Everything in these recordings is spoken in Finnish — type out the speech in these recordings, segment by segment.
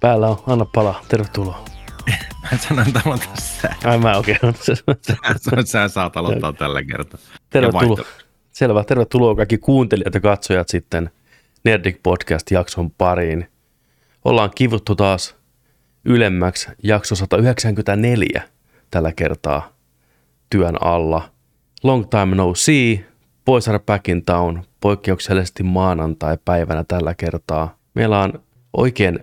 Päällä on, anna palaa, tervetuloa. Mä sanon, että aloita sä. Ai mä okei. Okay. Sä, sä saat aloittaa tällä kertaa. Tervetuloa. Selvä, tervetuloa kaikki kuuntelijat ja katsojat sitten Nerdik Podcast-jakson pariin. Ollaan kivuttu taas ylemmäksi jakso 194 tällä kertaa työn alla. Long time no see, Boys are back in town, poikkeuksellisesti maanantai-päivänä tällä kertaa. Meillä on oikein,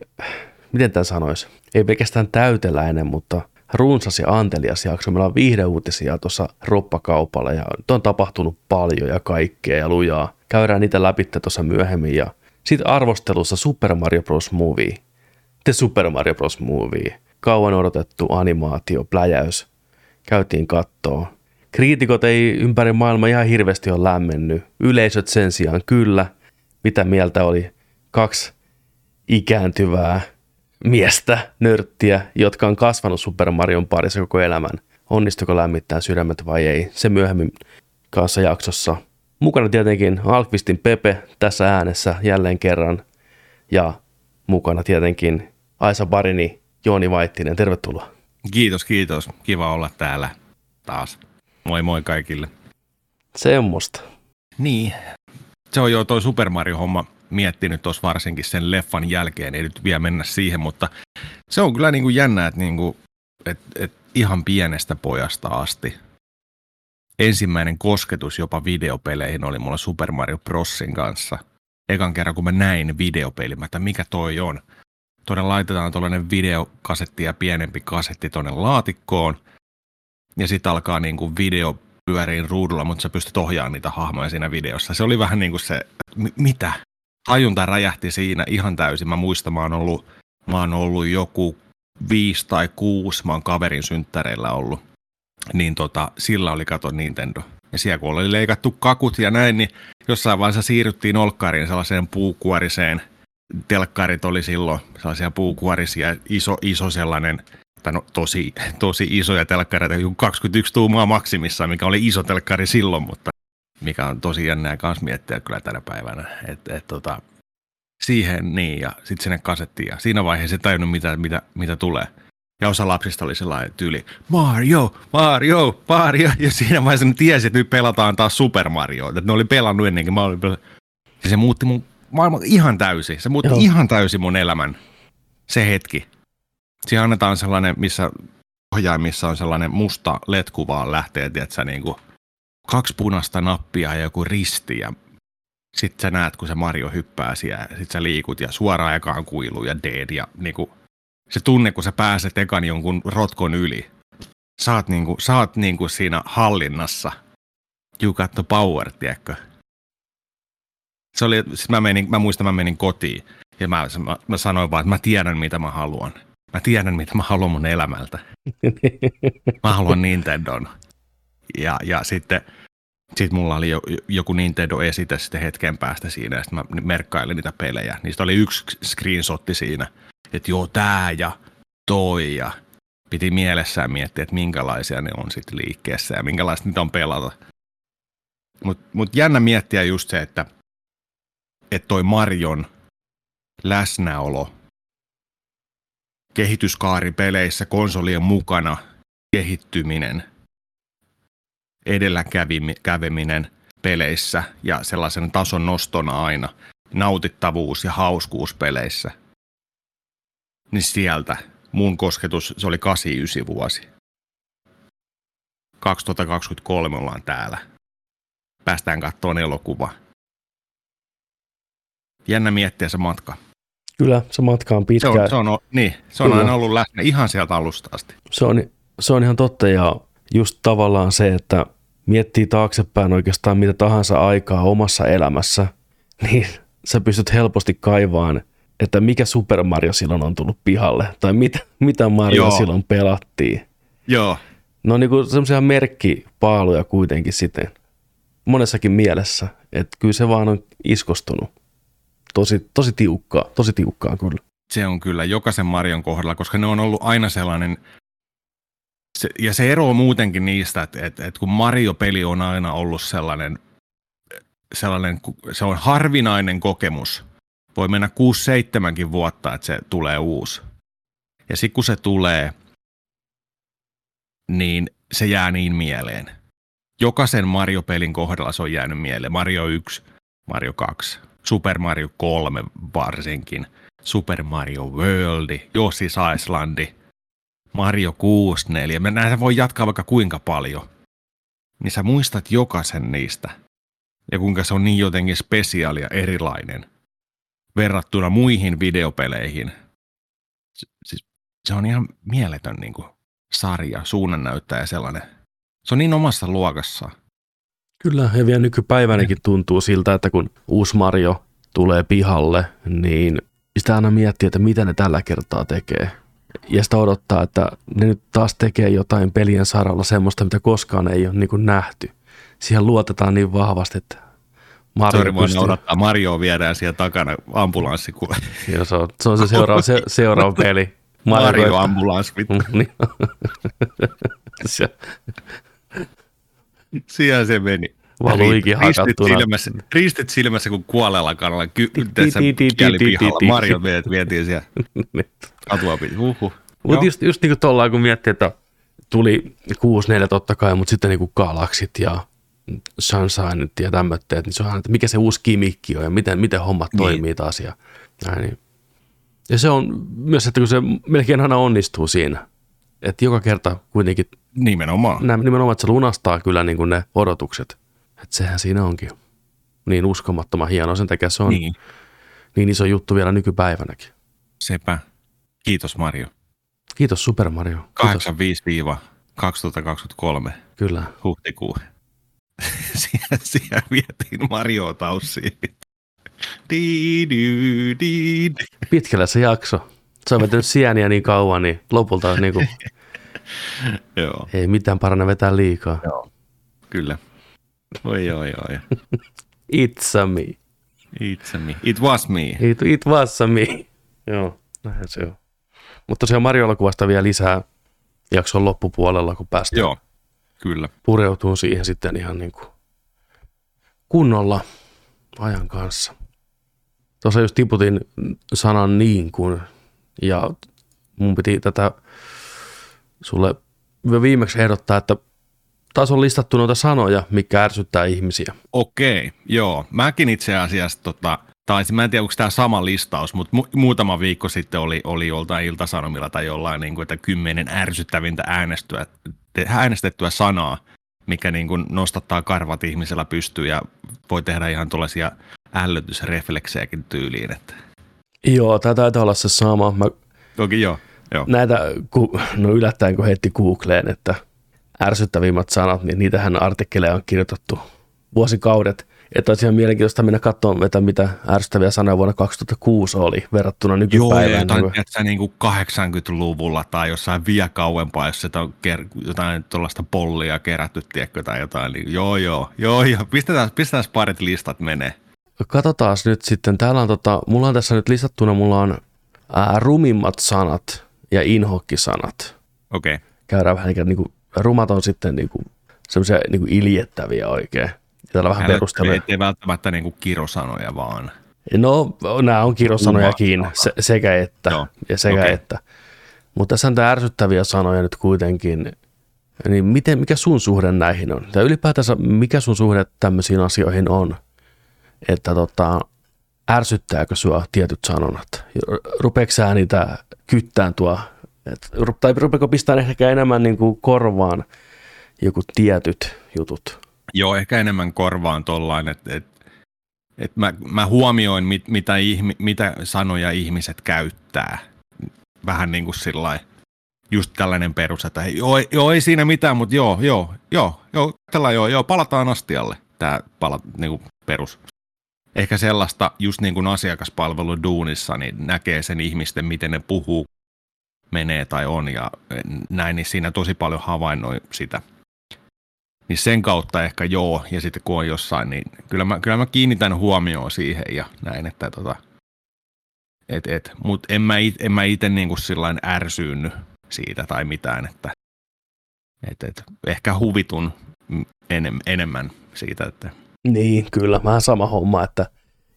miten tämä sanoisi, ei pelkästään täyteläinen, mutta runsas ja antelias jakso. Meillä on viihdeuutisia tuossa roppakaupalla ja on tapahtunut paljon ja kaikkea ja lujaa. Käydään niitä läpi tuossa myöhemmin ja sitten arvostelussa Super Mario Bros. Movie. The Super Mario Bros. Movie. Kauan odotettu animaatio, pläjäys. Käytiin kattoo. Kriitikot ei ympäri maailmaa ihan hirveästi ole lämmennyt. Yleisöt sen sijaan kyllä. Mitä mieltä oli kaksi ikääntyvää miestä, nörttiä, jotka on kasvanut Super Marion parissa koko elämän. Onnistuiko lämmittää sydämet vai ei? Se myöhemmin kanssa jaksossa. Mukana tietenkin Alkvistin Pepe tässä äänessä jälleen kerran. Ja mukana tietenkin Aisa Barini, Jooni Vaittinen. Tervetuloa. Kiitos, kiitos. Kiva olla täällä taas. Moi moi kaikille. Semmosta. Niin. Se on jo toi Super Mario-homma miettinyt tuossa varsinkin sen leffan jälkeen, ei nyt vielä mennä siihen, mutta se on kyllä niin kuin jännä, että, niin kuin, että, että ihan pienestä pojasta asti ensimmäinen kosketus jopa videopeleihin oli mulla Super Mario Brosin kanssa. Ekan kerran, kun mä näin videopeilin, että mikä toi on. Tuonne laitetaan tuollainen videokasetti ja pienempi kasetti tuonne laatikkoon. Ja sitten alkaa niin kuin video pyöriin ruudulla, mutta sä pystyt ohjaamaan niitä hahmoja siinä videossa. Se oli vähän niin kuin se, mitä? Ajunta räjähti siinä ihan täysin. Mä muistan, mä oon ollut, mä oon ollut joku viisi tai kuusi, mä oon kaverin synttäreillä ollut. Niin tota, sillä oli kato Nintendo. Ja siellä kun oli leikattu kakut ja näin, niin jossain vaiheessa siirryttiin olkkariin sellaiseen puukuoriseen. Telkkarit oli silloin sellaisia puukuorisia, iso, iso sellainen, tai no tosi, tosi isoja telkkareita, 21 tuumaa maksimissaan, mikä oli iso telkkari silloin, mutta mikä on tosi jännää kans miettiä kyllä tänä päivänä. Et, et, tota, siihen niin, ja sitten sinne kasettiin, ja siinä vaiheessa ei tajunnut, mitä, mitä, mitä tulee. Ja osa lapsista oli sellainen tyyli, Mario, Mario, Mario. Ja siinä vaiheessa ne tiesi, että nyt pelataan taas Super Mario. Että ne oli pelannut ennenkin. Mä olin pelannut. Ja se muutti mun maailman ihan täysin. Se muutti Joo. ihan täysin mun elämän. Se hetki. Siinä annetaan sellainen, missä ohjaimissa on sellainen musta LED-kuvaan lähtee, että niin kuin kaksi punaista nappia ja joku risti ja sitten sä näet, kun se Mario hyppää siellä, sit sä liikut ja suoraan ekaan kuilu ja dead ja niinku, se tunne, kun sä pääset ekan jonkun rotkon yli. Saat niinku, saat niinku siinä hallinnassa. You got the power, tiedätkö? Se oli, sit mä, menin, mä muistan, mä menin kotiin ja mä, mä, mä sanoin vaan, että mä tiedän, mitä mä haluan. Mä tiedän, mitä mä haluan mun elämältä. Mä haluan Nintendon. Ja, ja sitten sit mulla oli jo, joku Nintendo-esite sitten hetken päästä siinä, ja sitten mä merkkailin niitä pelejä. Niistä oli yksi screenshotti siinä, että joo, tää ja toi, ja piti mielessään miettiä, että minkälaisia ne on sitten liikkeessä ja minkälaista niitä on pelata. Mutta mut jännä miettiä just se, että, että toi Marion läsnäolo kehityskaaripeleissä konsolien mukana kehittyminen – edelläkäveminen peleissä ja sellaisen tason nostona aina, nautittavuus ja hauskuus peleissä. Niin sieltä mun kosketus, se oli 89 vuosi. 2023 ollaan täällä. Päästään kattoon elokuva. Jännä miettiä se matka. Kyllä, se matka on pitkä. Se on, se on, niin, se on aina ollut läsnä ihan sieltä alusta asti. Se on, se on ihan totta ja just tavallaan se, että miettii taaksepäin oikeastaan mitä tahansa aikaa omassa elämässä, niin sä pystyt helposti kaivaan, että mikä Super Mario silloin on tullut pihalle, tai mitä, mitä Mario Joo. silloin pelattiin. Joo. No on niin semmoisia merkkipaaluja kuitenkin sitten monessakin mielessä, että kyllä se vaan on iskostunut. Tosi, tosi tiukkaa, tosi tiukkaa kyllä. Se on kyllä jokaisen Marion kohdalla, koska ne on ollut aina sellainen se, ja se ero muutenkin niistä, että, että, että kun Mario-peli on aina ollut sellainen, sellainen, se on harvinainen kokemus Voi mennä 6-7kin vuotta, että se tulee uusi. Ja sitten kun se tulee, niin se jää niin mieleen. Jokaisen Mario-pelin kohdalla se on jäänyt mieleen. Mario 1, Mario 2, Super Mario 3 varsinkin, Super Mario World, Yoshi's Islandi, Mario 64. Me näitä voi jatkaa vaikka kuinka paljon. Niin sä muistat jokaisen niistä. Ja kuinka se on niin jotenkin spesiaali ja erilainen verrattuna muihin videopeleihin. Siis se on ihan mieletön niin kuin, sarja, suunnannäyttäjä sellainen. Se on niin omassa luokassaan. Kyllä, ja vielä nykypäivänäkin tuntuu siltä, että kun uusi Mario tulee pihalle, niin sitä aina miettii, että mitä ne tällä kertaa tekee. Ja sitä odottaa, että ne nyt taas tekee jotain pelien saralla semmoista, mitä koskaan ei ole niin kuin nähty. Siihen luotetaan niin vahvasti, että Mario Sori, pystyy... odottaa. Mario viedään siellä takana ambulanssi. Joo, se on se, on se seuraava, se, seuraava peli. Mario, Mario ambulanssi. Niin. Siellä se meni. Valuikin hakattuna. Silmässä, ristit silmässä, kun kuolella kannalla. Mario vietiin siellä katua pitkin. Mutta just, just niin kuin tuolla, kun miettii, että tuli 6-4 totta kai, mutta sitten niin kuin galaksit ja Sunshine ja tämmöitteet, niin se on että mikä se uusi kimikki on ja miten, miten hommat niin. toimii taas. Ja, näin, niin. ja se on myös, että kun se melkein aina onnistuu siinä, että joka kerta kuitenkin Nimenomaan. Nä, nimenomaan, että se lunastaa kyllä niin kuin ne odotukset. Että sehän siinä onkin niin uskomattoman hieno. Sen takia se on niin. niin iso juttu vielä nykypäivänäkin. Sepä. Kiitos Mario. Kiitos Super Mario. 85-2023. Kyllä. Huhtikuu. siellä, siellä vietiin Mario taussiin. Pitkällä se jakso. Se on vetänyt sieniä niin kauan, niin lopulta niin kuin Joo. Ei mitään parane vetää liikaa. Joo. Kyllä. Oi, oi, oi. It's a me. It's a me. It was me. It, it was a me. Joo, näin se on. Mutta tosiaan Mario-elokuvasta vielä lisää jakson loppupuolella, kun päästään Joo, kyllä. pureutuu siihen sitten ihan niin kuin kunnolla ajan kanssa. Tuossa just tiputin sanan niin kuin, ja mun piti tätä sulle viimeksi ehdottaa, että taas on listattu noita sanoja, mikä ärsyttää ihmisiä. Okei, joo. Mäkin itse asiassa, tota, tai mä en tiedä, onko tämä sama listaus, mutta mu- muutama viikko sitten oli, oli joltain iltasanomilla tai jollain, niin kuin, että kymmenen ärsyttävintä äänestyä, äänestettyä sanaa, mikä niin kuin nostattaa karvat ihmisellä pystyy ja voi tehdä ihan tuollaisia ällötysrefleksejäkin tyyliin. Että. Joo, tämä taitaa olla se sama. Mä... Toki joo. Joo. Näitä, no yllättäen kun heitti Googleen, että ärsyttävimmät sanat, niin niitähän artikkeleja on kirjoitettu vuosikaudet. Että olisi ihan mielenkiintoista mennä katsomaan, että mitä ärsyttäviä sanoja vuonna 2006 oli verrattuna nykypäivään. Joo, jotain, niin niin kuin 80-luvulla tai jossain vielä kauempaa, jos on ker- jotain tuollaista pollia kerätty, tiedätkö, tai jotain. Niin joo, joo, joo, joo. Pistetään, pistetään parit listat menee. Katsotaan nyt sitten. Täällä on, tota, mulla on tässä nyt listattuna, mulla on ää, rumimmat sanat ja inhokkisanat. Okei. Okay. Käydään vähän niin kuin, rumat on sitten niin kuin, semmoisia niin kuin iljettäviä oikein. Ja täällä vähän perusteluja. Ei, ei välttämättä niin kuin kirosanoja vaan. No, nämä on kirosanojakin, se, sekä että. Joo. Ja sekä okay. että. Mutta tässä on tämä ärsyttäviä sanoja nyt kuitenkin. Niin miten, mikä sun suhde näihin on? Tai ylipäätänsä, mikä sun suhde tämmöisiin asioihin on? Että tota, ärsyttääkö sua tietyt sanonnat? Rupeeko niitä kyttään tuo, et, tai rupeeko pistää ehkä enemmän niin kuin korvaan joku tietyt jutut? Joo, ehkä enemmän korvaan tollain, että et, et mä, mä huomioin, mit, mitä, ihmi, mitä sanoja ihmiset käyttää. Vähän niin kuin sillä just tällainen perus, että hei, joo, joo, ei siinä mitään, mutta joo, joo, joo, joo, tällä joo, joo, palataan astialle. Tämä pala, niin kuin perus ehkä sellaista just niin kuin asiakaspalvelu duunissa, niin näkee sen ihmisten, miten ne puhuu, menee tai on ja näin, niin siinä tosi paljon havainnoi sitä. Niin sen kautta ehkä joo, ja sitten kun on jossain, niin kyllä mä, kyllä mä kiinnitän huomioon siihen ja näin, että tota, et, et, mutta en mä, it, en mä itse niin kuin sillain ärsyynny siitä tai mitään, että et, et, ehkä huvitun enem, enemmän siitä, että niin, kyllä. Vähän sama homma, että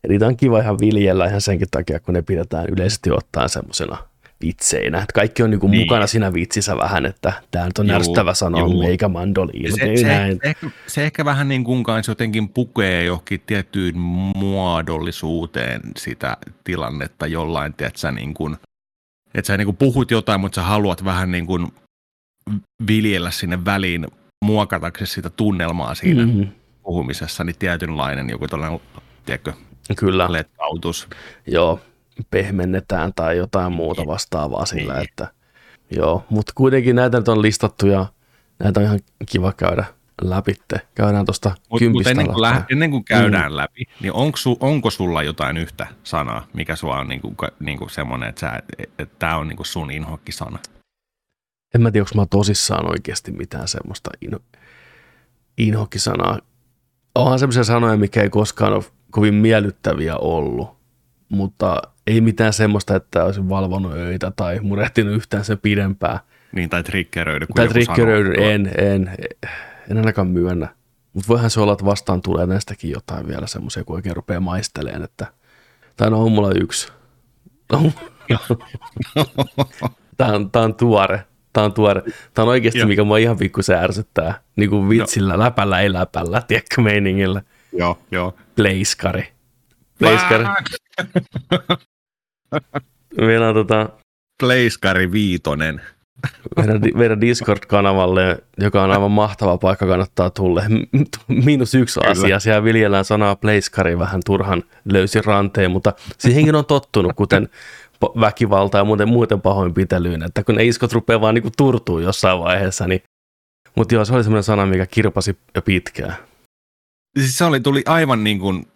Niitä on kiva ihan viljellä ihan senkin takia, kun ne pidetään yleisesti ottaen semmoisena vitseinä. Että kaikki on niinku Niin. mukana siinä vitsissä vähän, että tämä nyt on Juu, närsyttävä sana, juu. eikä mandoliino. se, ei se, näin. se, ehkä, se ehkä vähän niin kuin kanssa jotenkin pukee johonkin tiettyyn muodollisuuteen sitä tilannetta jollain, että sä niin kuin, että sä niin kuin puhut jotain, mutta sä haluat vähän niin kuin viljellä sinne väliin muokataksesi sitä tunnelmaa siinä mm. Mhm. puhumisessa, niin tietynlainen joku tällainen, tiedätkö, Kyllä. letkautus. joo, pehmennetään tai jotain muuta vastaavaa sillä, Niin. että joo, mutta kuitenkin näitä nyt on listattu ja näitä on ihan kiva käydä läpi. Käydään tuosta mut kympistä ennen, kuin läh, ennen kuin käydään mm. läpi, niin onko, su, onko sulla jotain yhtä sanaa, mikä sua on niinku, niinku semmoinen, että, että tämä on niinku sun inhokkisana? En mä tiedä, onko mä tosissaan oikeasti mitään semmoista ino, inhokkisanaa. Onhan semmoisia sanoja, mikä ei koskaan ole kovin miellyttäviä ollut, mutta ei mitään semmoista, että olisin valvonut öitä tai murehtinut yhtään sen pidempään. Niin, tai triggeröidy. kun Tai triggeröidy, en, en, en ainakaan myönnä. Mutta voihan se olla, että vastaan tulee näistäkin jotain vielä semmoisia, kun oikein rupeaa maisteleen, että tai no on mulla yksi. Tämä on, tää on tuore. Tämä on tuore. Tämä on oikeasti, mikä mua ihan pikkusen ärsyttää. Niin kuin vitsillä, läpällä ei läpällä, tiedätkö meiningillä. Joo, joo. Pleiskari. Pleiskari. Meillä on tota, Pleiskari Viitonen. meidän, meidän Discord-kanavalle, joka on aivan mahtava paikka, kannattaa tulla. Miinus yksi Kyllä. asia, siellä viljellään sanaa pleiskari vähän turhan löysin ranteen, mutta siihenkin on tottunut, kuten väkivalta ja muuten, muuten pahoinpitelyyn, että kun ne iskot rupeaa vaan niinku turtuu jossain vaiheessa, niin mutta joo, se oli semmoinen sana, mikä kirpasi jo pitkään. Siis se oli, tuli aivan niin kuin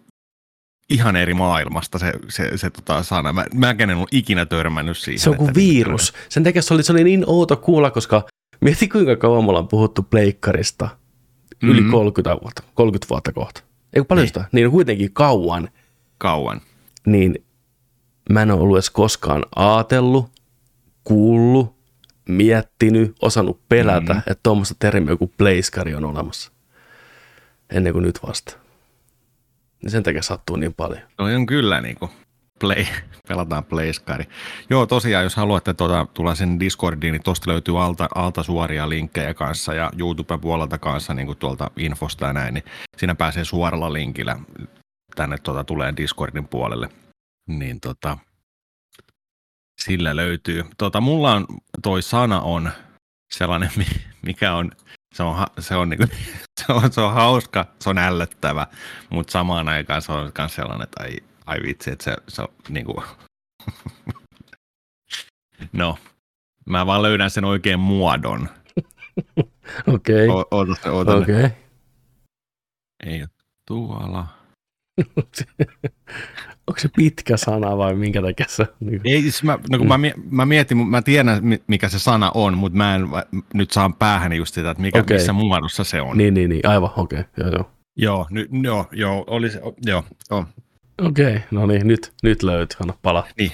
ihan eri maailmasta se, se, se tota sana. Mä, mäkään en ollut ikinä törmännyt siihen. Se on kuin että- virus. Sen takia se oli, se oli niin outo kuulla, koska mieti kuinka kauan me ollaan puhuttu pleikkarista. Yli Mhm. 30 vuotta, 30 vuotta kohta. Eikö paljon Niin. sitä? Niin kuitenkin kauan. Kauan. Niin mä en ole ollut edes koskaan aatellut, kuullut, miettinyt, osannut pelätä, Mhm. että tuommoista termiä kuin pleiskari on olemassa. Ennen kuin nyt vasta. Niin sen takia sattuu niin paljon. Toi on kyllä niin kuin play, pelataan playskari. Joo, tosiaan, jos haluatte tuota, tulla sen Discordiin, niin tuosta löytyy alta, alta suoria linkkejä kanssa ja YouTube-puolelta kanssa niin kuin tuolta infosta ja näin, niin siinä pääsee suoralla linkillä tänne tuota, tulee Discordin puolelle. Niin tota, sillä löytyy. Tota, mulla on, toi sana on sellainen, mi- mikä on, se on, se on, niinku, se on, se on hauska, se on ällöttävä, mutta samaan aikaan se on myös sellainen, että ai, ai vitsi, että se, se on niinku... no, mä vaan löydän sen oikein muodon. Okei, O- se, oota. okei. Okay. Ei ole tuolla. Onko se pitkä sana vai minkä takia se? Niin Ei, siis mä, no kun mä, mie- mä mietin, mä tiedän mi- mikä se sana on, mutta mä en nyt saan päähäni just sitä, että mikä, Okei. missä muodossa se on. niin, niin, niin, aivan, okei, okay. joo, joo. Joo, ny, joo, joo, oli se, joo, joo. Okei, no niin, nyt, nyt löytyy, anna pala. Niin.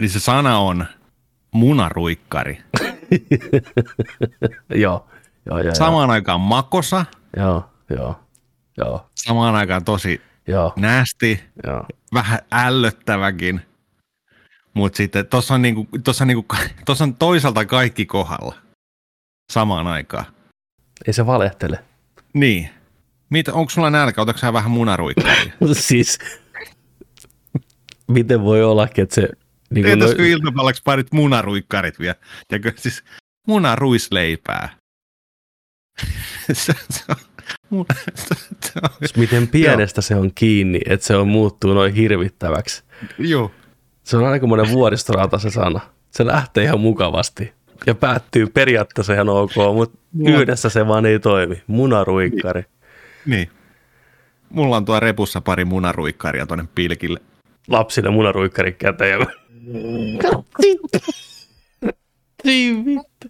Eli se sana on munaruikkari. joo, joo, joo, Samaan aikaan makosa, joo, joo, joo, samaan aikaan tosi joo, nästi, joo. Vähän ällöttäväkin. Mutta sitten tuossa on, niinku, tossa on, niinku, tossa on toisaalta kaikki kohdalla samaan aikaan. Ei se valehtele. Niin. Mitä, onko sulla nälkä? Otatko sä vähän munaruikkaria? siis, miten voi ollakin, että se... Niin kuin Teetäisikö no... iltapäiväksi parit munaruikkarit vielä? Tiedätkö, siis munaruisleipää. se, se, on, miten pienestä se on kiinni, että se on muuttuu noin hirvittäväksi. joo. Se on aika monen vuoristorata se sana. Se lähtee ihan mukavasti ja päättyy periaatteessa ihan ok, mutta yhdessä se vaan ei toimi. Munaruikkari. Niin. Mulla on tuo repussa pari munaruikkaria tuonne pilkille. Lapsille munaruikkari käteen. ja- Niin vittu.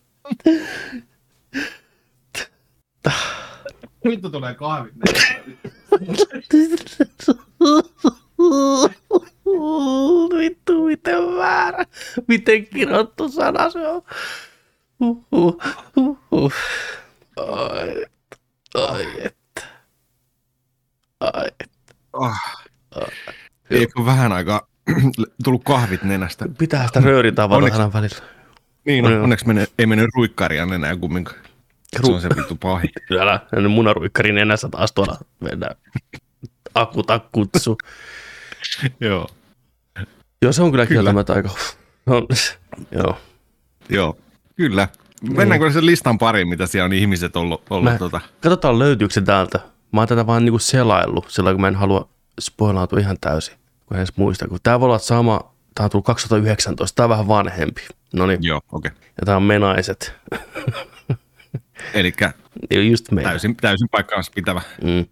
Vittu tulee kahvit. Vittu, miten väärä. Miten kirottu sana se on. Huhhuh, huhhuh. Ai, ai, että. Ai, Oh. Eikö vähän aikaa tullut kahvit nenästä? Pitää sitä rööriä tavata Onneksi- välillä. Niin, no, onneksi mene, ei mennyt ruikkaria enää kumminkaan. Se on se vittu pahin. Älä, ennen munaruikkarin nenässä taas tuolla mennään. Akutakkutsu. Joo. Joo, se on kyllä, Kyllä. kieltämättä aika... No, joo. Joo, kyllä. Mennäänkö sen listan pariin, mitä siellä on ihmiset ollut, ollut Mä- tota. Katsotaan löytyykö se täältä. Mä oon tätä vaan niinku selaillut, sillä kun mä en halua spoilautua ihan täysin. Kun en edes muista. Kun tää voi olla sama, tää on tullut 2019, tää on vähän vanhempi. No niin, Joo, okei. Okay. ja tää on menaiset. Eli just meidän. täysin, täysin paikkaansa pitävä. Mm.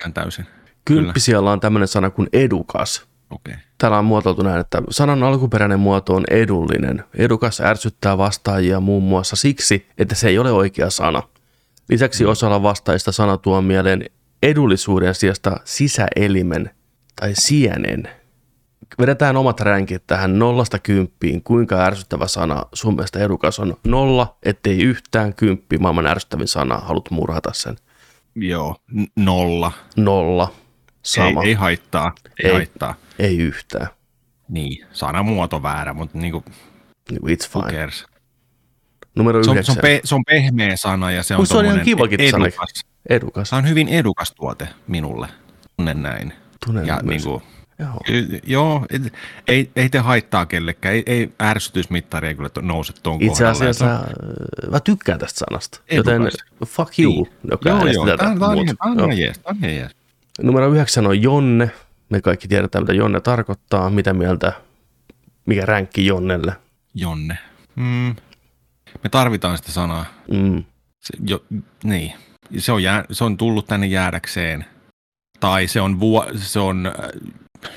Ihan täysin. Kymppisialla on tämmöinen sana kuin edukas. Okei. Okay. Täällä on muotoiltu näin, että sanan alkuperäinen muoto on edullinen. Edukas ärsyttää vastaajia muun muassa siksi, että se ei ole oikea sana. Lisäksi osalla vastaajista sana tuo mieleen edullisuuden sijasta sisäelimen tai sienen. Vedetään omat ränkit tähän nollasta kymppiin. Kuinka ärsyttävä sana sun mielestä edukas on? Nolla, ettei yhtään kymppi maailman ärsyttävin sana. Haluat murhata sen. Joo, n- nolla. Nolla. Sama. Ei, ei haittaa. Ei, Ei. haittaa. ei yhtään. Niin, sanamuoto väärä, mutta niinku, Niinku It's fine. cares? Numero Se on, se, on pe, se on pehmeä sana ja se on, se on ihan kivakin sana. edukas. Edukas. Se on hyvin edukas tuote minulle. Tunnen näin. Tunnen ja myös. niinku, Joo. joo, ei, ei te haittaa kellekään. Ei, ei ärsytysmittari ei kyllä nouse tuon Itse kohdalla. asiassa Ja äh, mä tykkään tästä sanasta. Joten Edukas. fuck you, Niin. joka Joo, joo. tätä. Tämä on, on, jees. On jees. Numero yhdeksän on Jonne. Me kaikki tiedetään, mitä Jonne tarkoittaa. Mitä mieltä, mikä ränkki Jonnelle. Jonne. Mm. Me tarvitaan sitä sanaa. Mm. Se, jo, niin. Se on, jää, se on tullut tänne jäädäkseen. Tai se on, vuo, se on äh,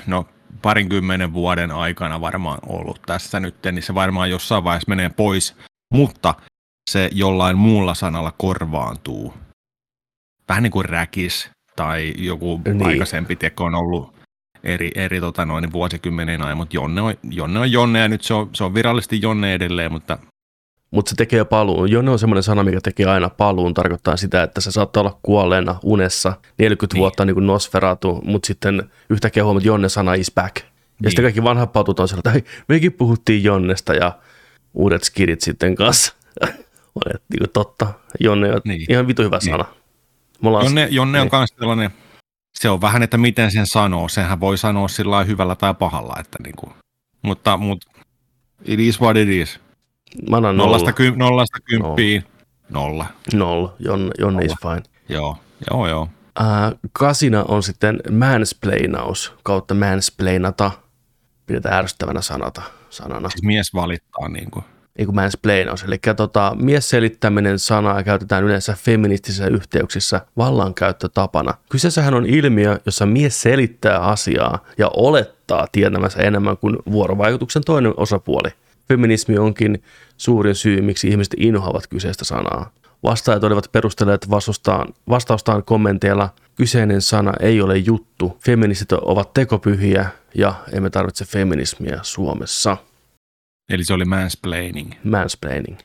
no, parinkymmenen vuoden aikana varmaan ollut tässä nyt, niin se varmaan jossain vaiheessa menee pois, mutta se jollain muulla sanalla korvaantuu. Vähän niin kuin räkis tai joku Niin. aikaisempi teko on ollut eri, eri tota noin, vuosikymmenen ajan, mutta Jonne on, Jonne on Jonne ja nyt se on, se on virallisesti Jonne edelleen, mutta Mutta se tekee paluun. Jonne on semmoinen sana, mikä tekee aina paluun. Tarkoittaa sitä, että se saattaa olla kuolleena unessa 40 Niin. vuotta niin kuin Nosferatu, mutta sitten yhtäkkiä huomaat, että Jonne sana is back. Ja Niin. sitten kaikki vanhat patut on sellainen, että "Hei, mekin puhuttiin Jonnesta ja uudet skidit sitten kanssa. on, niin kuin totta. Jonne on Niin. ihan vitu hyvä Niin. sana. Ollaan- Jonne, Jonne on niin. myös sellainen, se on vähän, että miten sen sanoo. Sehän voi sanoa sillä hyvällä tai pahalla. Että niinku, mutta, mutta it is what it is. Mä annan nolla. Nollasta, ky, nollasta kymppiin. Nolla. Nolla. Jonne, Jonne is Nolla. fine. Joo, joo, joo. Ää, kasina on sitten mansplainaus kautta mansplainata. Pidetään ärsyttävänä sanata, sanana. Siis mies valittaa niin kuin. Ei kun mansplainaus. Eli tota, miesselittäminen sanaa käytetään yleensä feministisissä yhteyksissä vallankäyttötapana. Kyseessähän on ilmiö, jossa mies selittää asiaa ja olettaa tietämänsä enemmän kuin vuorovaikutuksen toinen osapuoli. Feminismi onkin suurin syy, miksi ihmiset inhoavat kyseistä sanaa. Vastaajat olivat perustelleet vastustaan, vastaustaan kommenteilla, kyseinen sana ei ole juttu, feministit ovat tekopyhiä ja emme tarvitse feminismiä Suomessa. Eli se oli mansplaining. Mansplaining.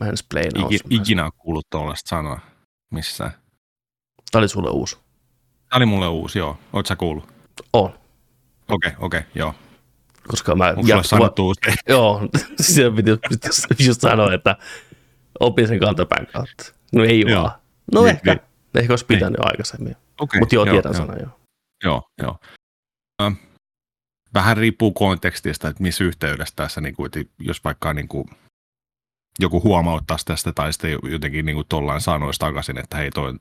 Mansplainaus. Iki, ikinä on kuullut tuollaista sanaa missään. Tämä oli sulle uusi. Tämä oli mulle uusi, joo. Sä kuullut? On. Okei, okay, okei, okay, joo. Koska mä Onko sulle sanottu uusi? Joo, se piti just, just sanoa, että opin sen kantapään kautta. No ei Joo. vaan. No Niin, ehkä. niin. Ehkä olisi pitänyt jo aikaisemmin. Okay, Mutta joo, tiedän sanan joo. Joo, joo. Vähän riippuu kontekstista, että missä yhteydessä tässä, niin kuin, jos vaikka niin kuin, joku huomauttaisi tästä tai sitten jotenkin niin kuin tollain sanoisi takaisin, että hei toi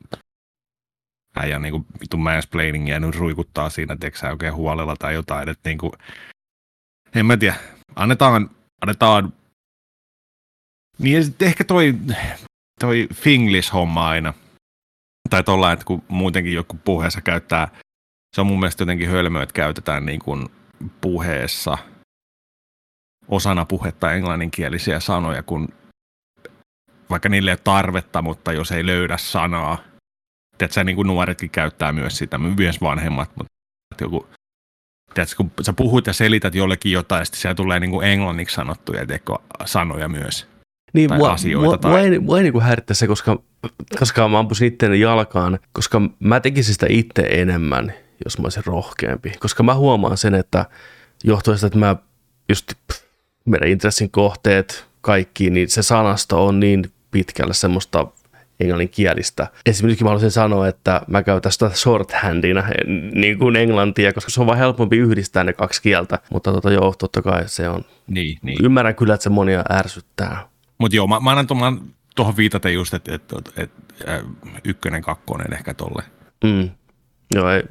äijä niin kuin vittu mansplainingia ja nyt ruikuttaa siinä, teksää oikein huolella tai jotain, että niin kuin, en mä tiedä, annetaan, annetaan. Niin ja sitten ehkä toi, toi Finglish-homma aina, tai tuolla, että kun muutenkin joku puheessa käyttää, se on mun mielestä jotenkin hölmöä, että käytetään niin kuin puheessa osana puhetta englanninkielisiä sanoja, kun vaikka niille ei ole tarvetta, mutta jos ei löydä sanaa, tiedätkö, niin kuin nuoretkin käyttää myös sitä, myös vanhemmat, mutta joku, tiedätkö, kun sä puhut ja selität jollekin jotain, sitten siellä tulee niin kuin englanniksi sanottuja tiedätkö, sanoja myös. Niin, tai mua, asioita mua, tai- mua ei, mua ei niin häirittää se, koska, koska mä ampusin itseäni jalkaan, koska mä tekisin sitä itse enemmän. jos mä olisin rohkeampi. Koska mä huomaan sen, että johtuen sitä, että mä just pff, meidän intressin kohteet, kaikki, niin se sanasto on niin pitkälle semmoista englanninkielistä. Esimerkiksi mä haluaisin sanoa, että mä käytän sitä shorthandina niin kuin englantia, koska se on vaan helpompi yhdistää ne kaksi kieltä. Mutta tota, joo, totta kai se on. Niin, niin. Ymmärrän kyllä, että se monia ärsyttää. Mutta joo, mä, mä annan tuohon tuohon viitaten just, että et, et, et, ykkönen, kakkonen ehkä tolle. Mm. Joo, ei.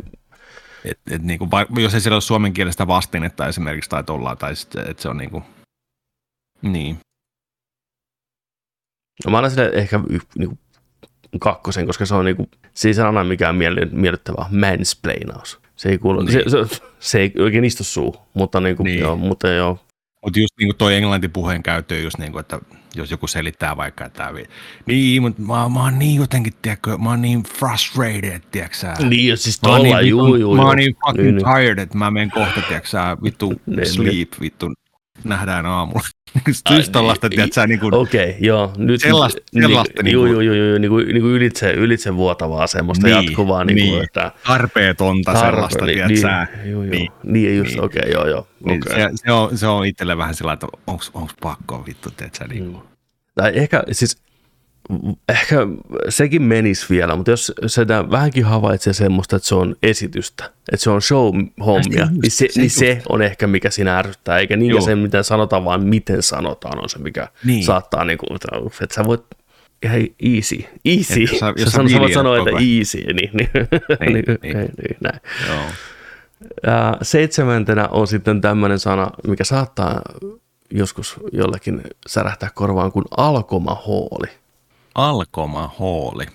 Et, et, niinku, jos ei siellä ole suomen kielestä vastinetta esimerkiksi tai tollaan, tai sit, et se on niinku, niin. No mä annan sille ehkä y, niinku, kakkosen, koska se on niinku, se ei sana mikään miellyttävä mansplainaus. Se ei kuulu, niin. se, se, se, ei oikein istu suu, mutta, niinku, niin. joo, mutta joo. Mutta just niinku toi englantipuheen käyttö just niinku, että jos joku selittää vaikka, että niin, mutta mä, mä oon niin jotenkin, tiedätkö, mä oon niin frustrated, tiedätkö Niin, siis tuolla, niin, juu, juu, Mä oon niin fucking niin, niin. tired, että mä menen kohta, tiedätkö vittu niin, niin. sleep, vittu nähdään aamulla. Just tällaista, tiedätkö, niin kuin, Okei, okay, joo. Nyt, sellaista, sellaista niin, kuin, joo, joo, joo, niin kuin, niin kuin ylitse, ylitse vuotavaa semmoista niin, jatkuvaa. Niin, niin kuin, että, tarpeetonta tarpe, sellaista, niin, tiedätkö niin, joo, joo, niin, niin, just, niin. okei, okay, joo, joo. Niin, okay. se, se, on, se on itselle vähän sillä että onko pakko vittu, tiedätkö, niin kuin. Tai ehkä, siis ehkä sekin menisi vielä, mutta jos sitä vähänkin havaitsee semmoista, että se on esitystä, että se on show-hommia, niin se, niin se on ehkä mikä siinä ärsyttää, eikä niin se, mitä sanotaan, vaan miten sanotaan on se, mikä niin. saattaa, niin kuin, että sä voit ihan easy, easy, jos sä, jos sä, sä voit sanoa, että easy, niin, niin, niin, niin, niin, niin, niin näin. Joo. Ja seitsemäntenä on sitten tämmöinen sana, mikä saattaa joskus jollekin särähtää korvaan kuin alkomahooli. Alkomahooli.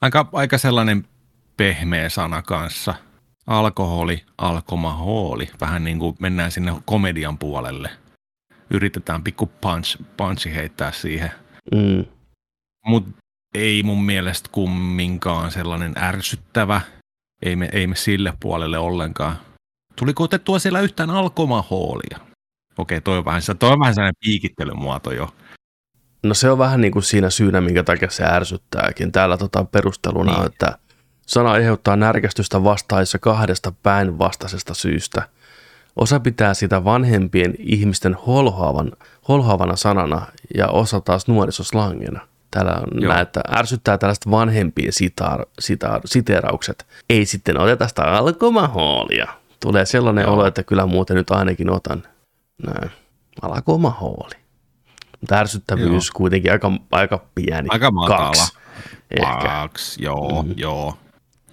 Aika, aika sellainen pehmeä sana kanssa. Alkoholi, alkomahooli. Vähän niin kuin mennään sinne komedian puolelle. Yritetään pikku punch, punchi heittää siihen. Mm. Mutta ei mun mielestä kumminkaan sellainen ärsyttävä. Ei me, ei me sille puolelle ollenkaan. Tuliko otettua siellä yhtään alkomahoolia? Okei, toi on vähän, toi on vähän sellainen piikittelymuoto jo. No se on vähän niin kuin siinä syynä, minkä takia se ärsyttääkin. Täällä tota perusteluna niin. että sana aiheuttaa närkästystä vastaissa kahdesta päinvastaisesta syystä. Osa pitää sitä vanhempien ihmisten holhoavan, holhoavana sanana ja osa taas nuorisoslangina. Täällä on näin, että ärsyttää tällaiset vanhempien sitaar, sitaar, siteeraukset. Ei sitten oteta sitä alkomahoolia. Tulee sellainen Joo. olo, että kyllä muuten nyt ainakin otan. Näin. Alkomahooli. Mutta ärsyttävyys joo. kuitenkin aika, aika pieni. Aika matala. Kaksi. Kaksi, joo, mm. joo,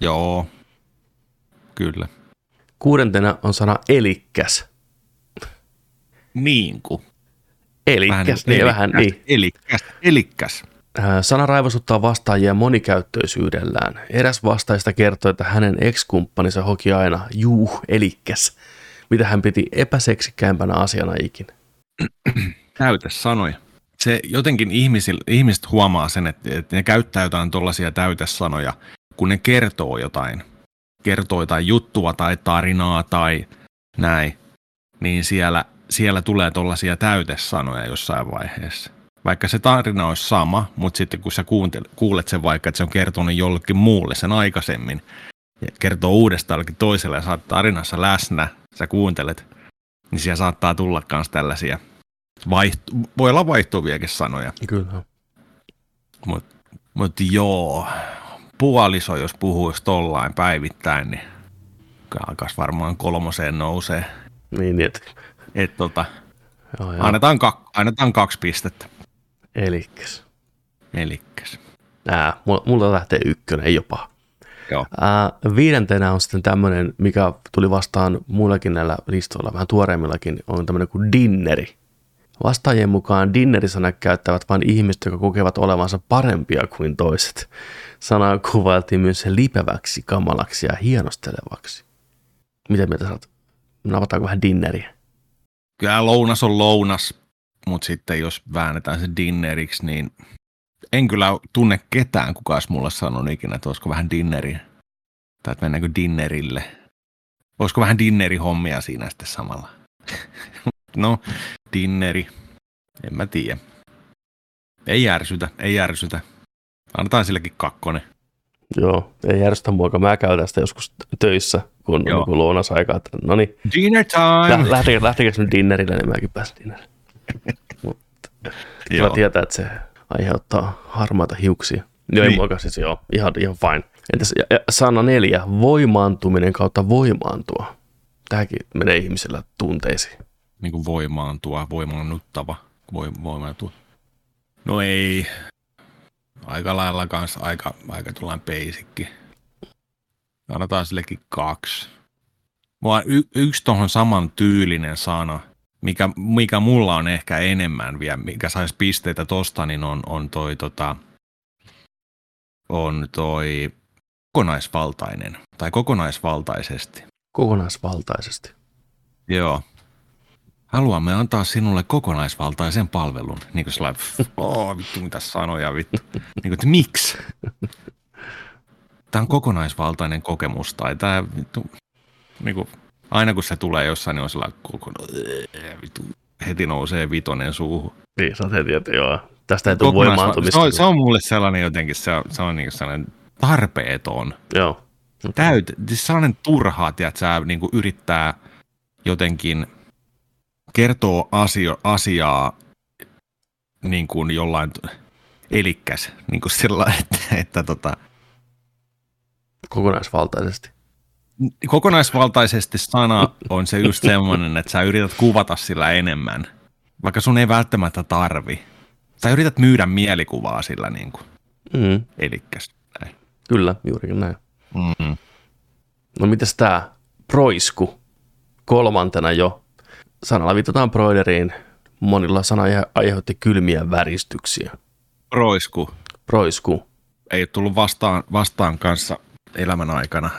joo, kyllä. Kuudentena on sana elikkäs. Niin kuin. Elikkäs, niin vähän niin. Elikkäs, elikkäs. Äh, sana raivosuttaa vastaajia monikäyttöisyydellään. Eräs vastaajista kertoi, että hänen ex-kumppaninsa hoki aina, juu, elikkäs, mitä hän piti epäseksikkäimpänä asiana ikinä. Täytesanoja. Se jotenkin ihmisil, ihmiset huomaa sen, että, että ne käyttää jotain tuollaisia täytesanoja, kun ne kertoo jotain. Kertoo jotain juttua tai tarinaa tai näin. Niin siellä, siellä tulee tuollaisia täytesanoja jossain vaiheessa. Vaikka se tarina olisi sama, mutta sitten kun sä kuulet sen vaikka, että se on kertonut jollekin muulle sen aikaisemmin, ja kertoo uudestaan jollekin toiselle ja saat tarinassa läsnä, sä kuuntelet, niin siellä saattaa tulla myös tällaisia – Vaihtu, voi olla vaihtuviakin sanoja. Kyllä. Mutta mut joo, puoliso, jos puhuisi tollain päivittäin, niin alkaisi varmaan kolmoseen nousee. Niin, niin että... Et, tota, joo, joo. Annetaan, kak, annetaan kaksi pistettä. Elikkäs. Elikkäs. Nää, mulla, mulla lähtee ykkönen jopa. Joo. Ää, viidentenä on sitten tämmöinen, mikä tuli vastaan muillakin näillä listoilla, vähän tuoreimmillakin, on tämmöinen kuin dinneri. Vastaajien mukaan dinnerisana käyttävät vain ihmiset, jotka kokevat olevansa parempia kuin toiset. Sanaa kuvailtiin myös lipeväksi, kamalaksi ja hienostelevaksi. Mitä mieltä sä oot? Vähän dinneriä? Kyllä lounas on lounas, mutta sitten jos väännetään se dinneriksi, niin en kyllä tunne ketään, kuka olisi mulle sanonut ikinä, että olisiko vähän dinneriä. Tai että mennäänkö dinnerille. Olisiko vähän dinnerihommia siinä sitten samalla. no, Tinneri. En mä tiedä. Ei järsytä, ei järsytä. Annetaan sillekin kakkonen. Joo, ei järjestä mua, mä käytän sitä joskus töissä, kun Joo. on niin lounasaikaa. että No niin, Dinner time! lä- lähtekö, lähtekö nyt dinnerille, niin mäkin pääsen dinnerille. Mutta kyllä tietää, että se aiheuttaa harmaita hiuksia. Joo, ei Niin. muakaan siis joo, ihan, ihan fine. Entäs ja, ja sana neljä, voimaantuminen kautta voimaantua. Tämäkin menee ihmisellä tunteisiin. Niin kuin voimaantua, voimaannuttava, voi, voimaantua. No ei. Aika lailla kanssa aika, aika tuollainen beisikki. Annetaan sillekin kaksi. Mua y- yksi tuohon saman tyylinen sana, mikä, mikä mulla on ehkä enemmän vielä, mikä saisi pisteitä tosta, niin on, on toi tota, on toi kokonaisvaltainen tai kokonaisvaltaisesti. Kokonaisvaltaisesti. Joo. Haluamme antaa sinulle kokonaisvaltaisen palvelun. Niin kuin sellainen, oh, vittu mitä sanoja, vittu. Niin kuin, että miksi? Tämä on kokonaisvaltainen kokemus. Tai tämä, vittu, niin kuin, aina kun se tulee jossain, niin on sellainen kokona, vittu, heti nousee vitonen suuhun. Niin, sä heti, että joo, tästä ei tule voimaantumista. se, on, se on mulle sellainen jotenkin, se on, se on niin sellainen tarpeeton. Joo. täyt, siis sellainen turhaa, että sä niin kuin yrittää jotenkin kertoa asio, asiaa niin kuin jollain elikkäs, niin kuin sillä, että, että tota, Kokonaisvaltaisesti. kokonaisvaltaisesti sana on se just semmoinen, että sä yrität kuvata sillä enemmän, vaikka sun ei välttämättä tarvi. Sä yrität myydä mielikuvaa sillä niin kuin Mm, elikkäs. Näin. kyllä, juurikin näin. Mm-hmm. No mitäs tää proisku kolmantena jo? Sanalla viitataan broideriin. Monilla sana aihe- aiheutti kylmiä väristyksiä. Roisku. Proisku. ei tullut vastaan, vastaan kanssa elämän aikana.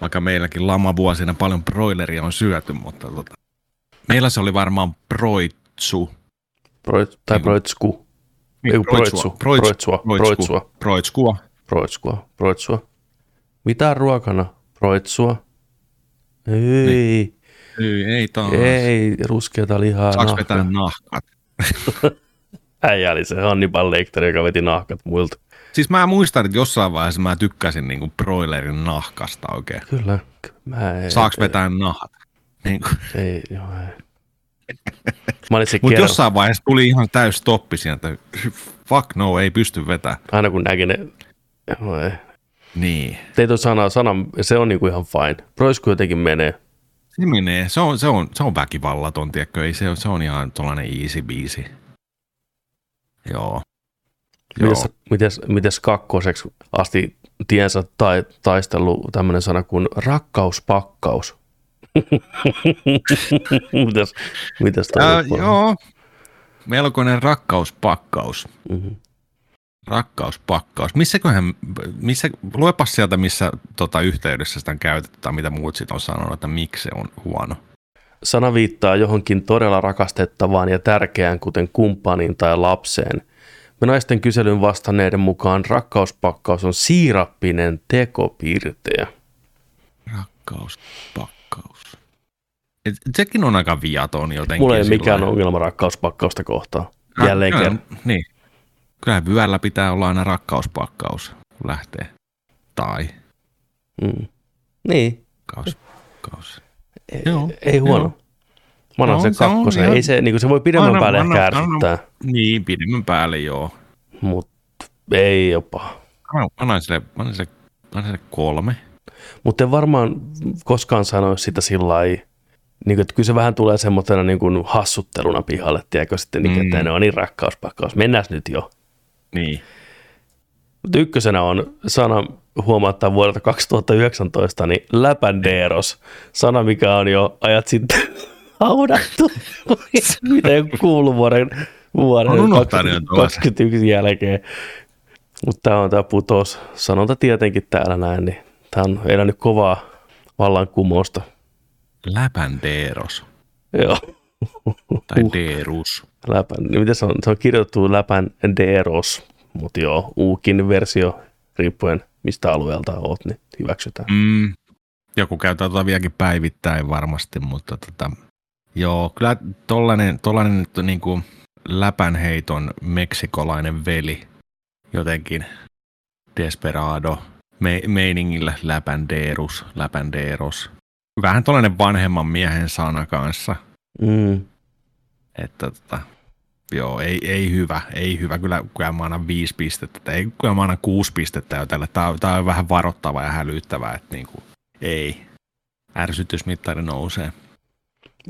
Vaikka meilläkin lamavuosina paljon broileria on syöty, mutta tota, meillä se oli varmaan proitsu. Proit, tai Niin. proitsku. Niin, Ei, proitsu. Proitsua. Proitsua. Proitskua. Proitskua. Proitsua. Mitä ruokana? Proitsua. Ei. Ei, ei taas. Ei, ruskeata lihaa. Saaks nahka. vetää nahkat? Äijä oli se Hannibal Lecter, joka veti nahkat muilta. Siis mä muistan, että jossain vaiheessa mä tykkäsin niinku broilerin nahkasta oikein. Kyllä. Mä ei, Saaks vetää nahat? Niin Ei, joo, ei. Mutta jossain vaiheessa tuli ihan täys stoppi sieltä. Fuck no, ei pysty vetämään. aina kun näki ne, joo, ei. Niin. Ei tuo sana, sana, se on niinku ihan fine. Proisku jotenkin menee. Se menee, se on, se on, se on väkivallaton, tiedätkö? Ei se, on- se on ihan tuollainen easy biisi. Joo. Joo. Mites, mites, mites kakkoseksi asti tiensä tai taistellut tämmöinen sana kuin rakkauspakkaus? mitäs, mitäs loppujen- joo. Melkoinen rakkauspakkaus. Mhm. Rakkauspakkaus. Missäköhän, missä, luepas sieltä, missä tota, yhteydessä sitä käytetään, mitä muut sit on sanonut, että miksi se on huono. Sana viittaa johonkin todella rakastettavaan ja tärkeään, kuten kumppaniin tai lapseen. Me naisten kyselyn vastanneiden mukaan rakkauspakkaus on siirappinen tekopirteä. Rakkauspakkaus. Et, sekin on aika viaton jotenkin. Mulla ei mikään lailla. ongelma rakkauspakkausta kohtaan. Jälleen kerran. Niin. Kyllä vyöllä pitää olla aina rakkauspakkaus, kun lähtee. Tai Mm. Niin, kaus. kaus. ei, Joo, ei huono. joo. Mä annan No, sen se on kakkosen. ihan- Ei se, niin se voi pidemmän Anna- päälle anna- ehkä anna- Niin, pidemmän päälle joo. mutta ei jopa. Mä annan sille, annan sille, annan sille kolme. Mutta en varmaan koskaan sanoisi sitä sillä lailla, niin kuin, että kyllä se vähän tulee semmoisena niin kuin hassutteluna pihalle, tiedätkö sitten, niin, että Mm. ne on niin rakkauspakkaus, mennään nyt jo. Niin. Mutta ykkösenä on sana huomauttaa vuodelta 2019, niin läpändeeros, sana mikä on jo ajat sitten haudattu, mitä ei ole kuullut vuoden, vuoden On unohtanut jo tuolla. 21 jälkeen. Mutta tämä on tämä putous sanonta tietenkin täällä näin, niin tämä on elänyt kovaa vallankumousta. Läpändeeros. Joo, Tai deerus. Läpän. Niin miten se on? Se on kirjoitettu läpän deeros, mutta joo, uukin versio, riippuen mistä alueelta oot, niin hyväksytään. Mm. Joku käyttää tota vieläkin päivittäin varmasti, mutta tota, joo, kyllä tollanen nyt on niinku läpänheiton meksikolainen veli jotenkin desperado, me, meiningillä läpändeerus, läpändeeros. Vähän tuollainen vanhemman miehen sana kanssa. Mm. Että tota, joo, ei, ei hyvä, ei hyvä. Kyllä, kyllä mä annan viisi pistettä, ei kyllä mä annan kuusi pistettä jo tällä. Tää, tää on vähän varoittava ja hälyttävä, että niinku, ei. Ärsytysmittari nousee.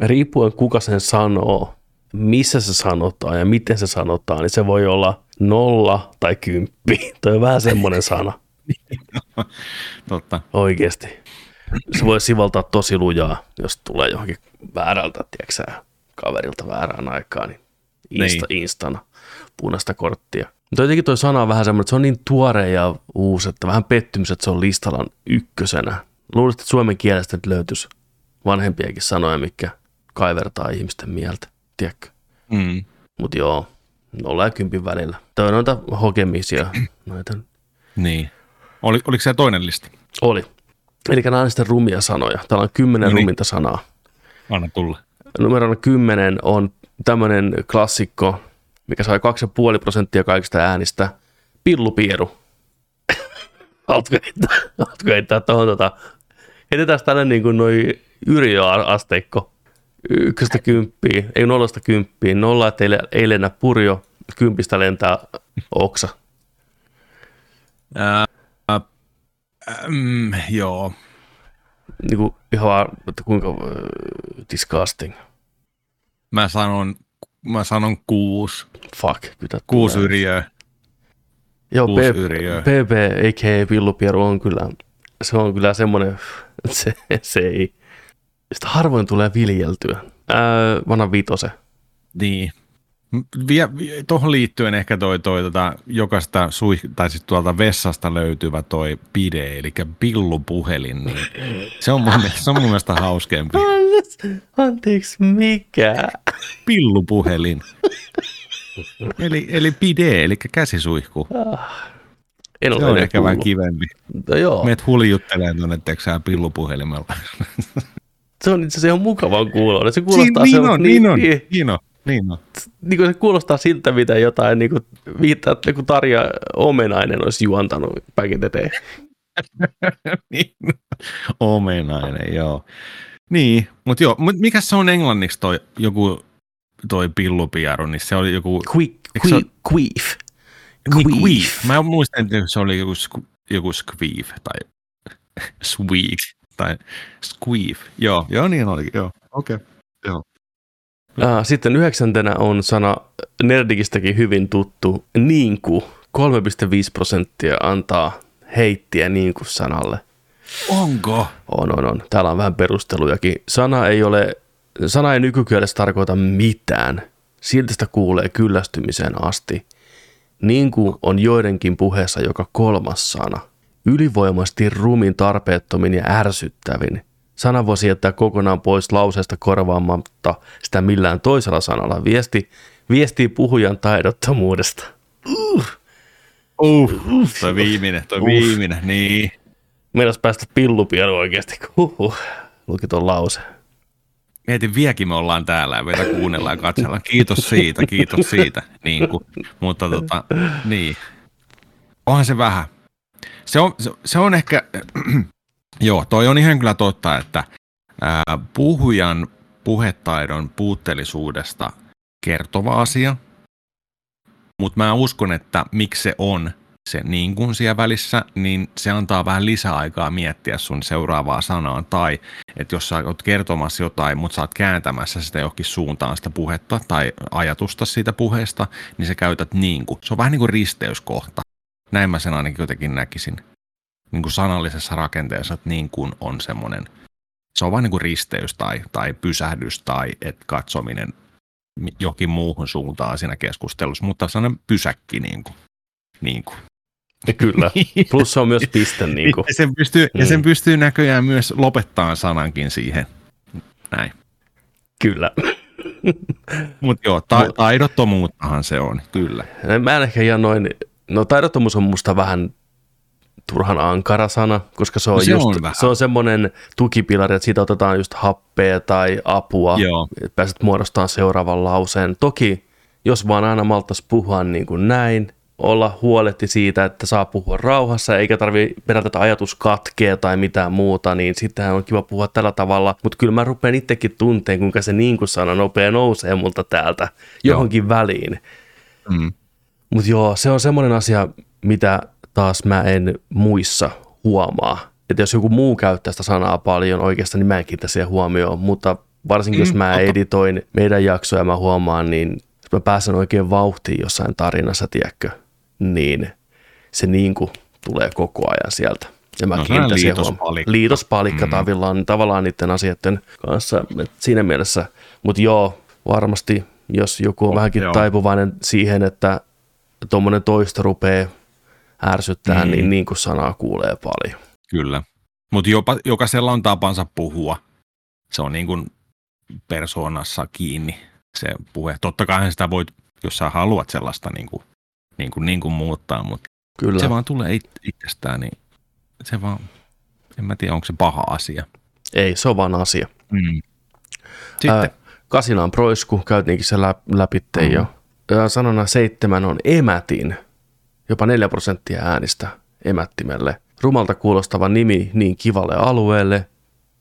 Riippuen kuka sen sanoo, missä se sanotaan ja miten se sanotaan, niin se voi olla nolla tai kymppi. Toi on vähän semmoinen sana. Totta. Oikeasti. Se voi sivaltaa tosi lujaa, jos tulee johonkin väärältä, tiedätkö kaverilta väärään aikaan, niin, insta, niin. instana punaista korttia. Mutta jotenkin toi sana on vähän semmoinen, että se on niin tuore ja uusi, että vähän pettymys, että se on listalla ykkösenä. Luulisin, että suomen kielestä nyt löytyisi vanhempiakin sanoja, mikä kaivertaa ihmisten mieltä, tiedätkö? Mm. Mutta joo, nolla ja kympin välillä. Toi on noita hokemisia. Noita. Niin. Oli, oliko se toinen lista? Oli. Eli nämä on sitten rumia sanoja. Täällä on kymmenen No niin. ruminta sanaa. Anna tulla. Numerona 10 on tämmöinen klassikko, mikä sai 2,5 prosenttia kaikista äänistä. Pillupieru. Haluatko heittää, haluatko heittää tuohon tota, heitetään tälle niin kuin noi yrjöasteikko. Ykköstä kymppiin, ei nollasta kymppiin. Nolla, että ei, ei lennä purjo, kympistä lentää oksa. Ää, mm, joo. Niin kuin ihan vaan, että kuinka äh, disgusting. Mä sanon, mä sanon kuusi. Fuck, kyllä Kuusi tulee. yrjöä. Joo, kuusi. PP, a.k.a. Pillupieru on kyllä, se on kyllä semmoinen, se, se ei, sitä harvoin tulee viljeltyä. Ää, vanha vitose. Niin. Vie, vie, tuohon liittyen ehkä toi, toi tota, jokaista sui, tai siis tuolta vessasta löytyvä toi pide, eli pillupuhelin, niin se on mun, mielestä- se on mun mielestä hauskempi. Anteeksi, mikä? Pillupuhelin. Eli, eli pide, eli käsisuihku. En Se ole on ennen ehkä vähän kuullut. kivempi. No joo, Meet huljuttelemaan tuonne, teksää pillupuhelimella. se on itse asiassa ihan mukavan kuuloinen. Se kuulostaa niin, se, on, niin, on, niin on, niin on. niin kuin se kuulostaa siltä, mitä jotain niin kuin, viittaa, että joku Tarja Omenainen olisi juontanut back in the day. niin, omenainen, joo. Niin, mutta joo, mut mikä se on englanniksi toi joku toi pillupiaru, niin se oli joku... Quick, quick, queef. Niin, queef. Mä muistan, että se oli joku, joku squeef tai squeak tai squeef. Joo, joo niin oli, joo. Okei, okay. joo. Ah, sitten yhdeksäntenä on sana Nerdikistäkin hyvin tuttu, niinku. 3,5 prosenttia antaa heittiä niinku sanalle. Onko? On, on, on. Täällä on vähän perustelujakin. Sana ei ole, sana ei nykykielessä tarkoita mitään. Silti sitä kuulee kyllästymiseen asti. Niin kuin on joidenkin puheessa joka kolmas sana. Ylivoimaisesti rumin, tarpeettomin ja ärsyttävin. Sana voisi jättää kokonaan pois lauseesta korvaamatta sitä millään toisella sanalla. Viesti, viestii puhujan taidottomuudesta. Uh, Uh, toi viimeinen, toi viimeinen, niin. Meinas päästä pillupielu oikeasti. Huhhuh. Luki tuon lause. Mietin, vieläkin me ollaan täällä ja meitä kuunnellaan ja katsellaan. Kiitos siitä, kiitos siitä. Niin kuin. Mutta tota, niin. Onhan se vähän. Se on, se, se on ehkä, joo, toi on ihan kyllä totta, että ää, puhujan puhetaidon puutteellisuudesta kertova asia, mutta mä uskon, että miksi se on se niin kuin siellä välissä, niin se antaa vähän lisäaikaa miettiä sun seuraavaa sanaa, tai että jos sä oot kertomassa jotain, mutta sä oot kääntämässä sitä johonkin suuntaan sitä puhetta tai ajatusta siitä puheesta, niin sä käytät niin kuin. Se on vähän niin kuin risteyskohta. Näin mä sen ainakin jotenkin näkisin. Niin kuin sanallisessa rakenteessa, että niin kuin on semmoinen, se on vaan niin kuin risteys tai, tai pysähdys tai et katsominen mi- johonkin muuhun suuntaan siinä keskustelussa, mutta sellainen pysäkki niin kuin. Niin kuin. Ja kyllä. Plus se on myös piste. Niin kuin. Ja sen pystyy, mm. ja sen pystyy näköjään myös lopettaa sanankin siihen. Näin. Kyllä. Mutta joo, ta- taidottomuuttahan se on, kyllä. Mä en ehkä ihan noin, no taidottomuus on musta vähän turhan ankara sana, koska se on, No se just, on vähän. se on semmoinen tukipilari, että siitä otetaan just happea tai apua, Joo. että pääset muodostamaan seuraavan lauseen. Toki, jos vaan aina maltas puhua niin kuin näin, olla huoletti siitä, että saa puhua rauhassa eikä tarvi pelätä, että ajatus katkee tai mitään muuta, niin sittenhän on kiva puhua tällä tavalla. Mutta kyllä mä rupean itsekin tunteen, kuinka se niin kuin sana nopea nousee multa täältä johonkin joo. väliin. Mm. Mutta joo, se on semmoinen asia, mitä taas mä en muissa huomaa. Että jos joku muu käyttää sitä sanaa paljon oikeastaan, niin mä en kiinnitä siihen huomioon. Mutta varsinkin mm, jos mä totta. editoin meidän jaksoja, mä huomaan, niin jos mä pääsen oikein vauhtiin jossain tarinassa, tiedätkö, niin se niin kuin tulee koko ajan sieltä. Ja mä no, liitospalikka. Liitospalikka mm. tavallaan, tavallaan niiden asioiden kanssa. Et siinä mielessä, mutta joo, varmasti jos joku on oh, vähänkin joo. taipuvainen siihen, että tuommoinen toisto rupeaa ärsyttää, mm. niin niin kuin sanaa kuulee paljon. Kyllä, mutta jokaisella on tapansa puhua. Se on niin kuin persoonassa kiinni se puhe. Totta kai sitä voit, jos sä haluat sellaista niin kuin, niin kuin, niin kuin muuttaa, mutta Kyllä. se vaan tulee it, itsestään, niin se vaan, en mä tiedä, onko se paha asia. Ei, se on vaan asia. Mm. Sitten. Ää, kasina on proisku, käytiinkin se läpi mm. jo. Sanona seitsemän on emätin, jopa neljä prosenttia äänistä emättimelle. Rumalta kuulostava nimi niin kivalle alueelle,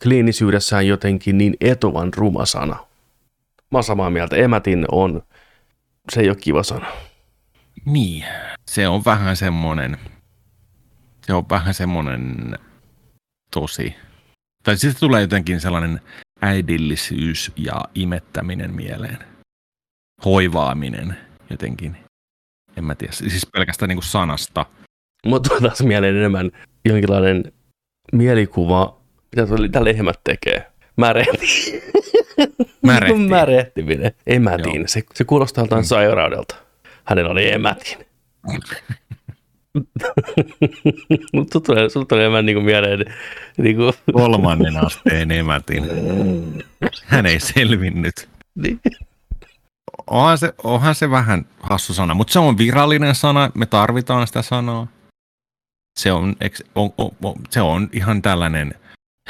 kliinisyydessään jotenkin niin etuvan ruma sana. Mä oon samaa mieltä, emätin on, se ei ole kiva sana. Niin, se on vähän semmoinen, se on vähän semmoinen tosi, tai sitten tulee jotenkin sellainen äidillisyys ja imettäminen mieleen. Hoivaaminen jotenkin. En mä tiedä, siis pelkästään niin kuin sanasta. Mutta taas mieleen enemmän jonkinlainen mielikuva, mitä tämä lehmät tekee. Märehti. Märehti. Märehtiminen. Emätin. Se, se kuulostaa jotain mm. sairaudelta. Hänellä oli emätin. Mutta tulee, sulla tulee enemmän niin mieleen. Niin kuin... Kolmannen asteen emätin. Hän ei selvinnyt. Niin. Onhan se, onhan se vähän hassu sana, mutta se on virallinen sana. Me tarvitaan sitä sanaa. Se on, on, on, on, se on ihan tällainen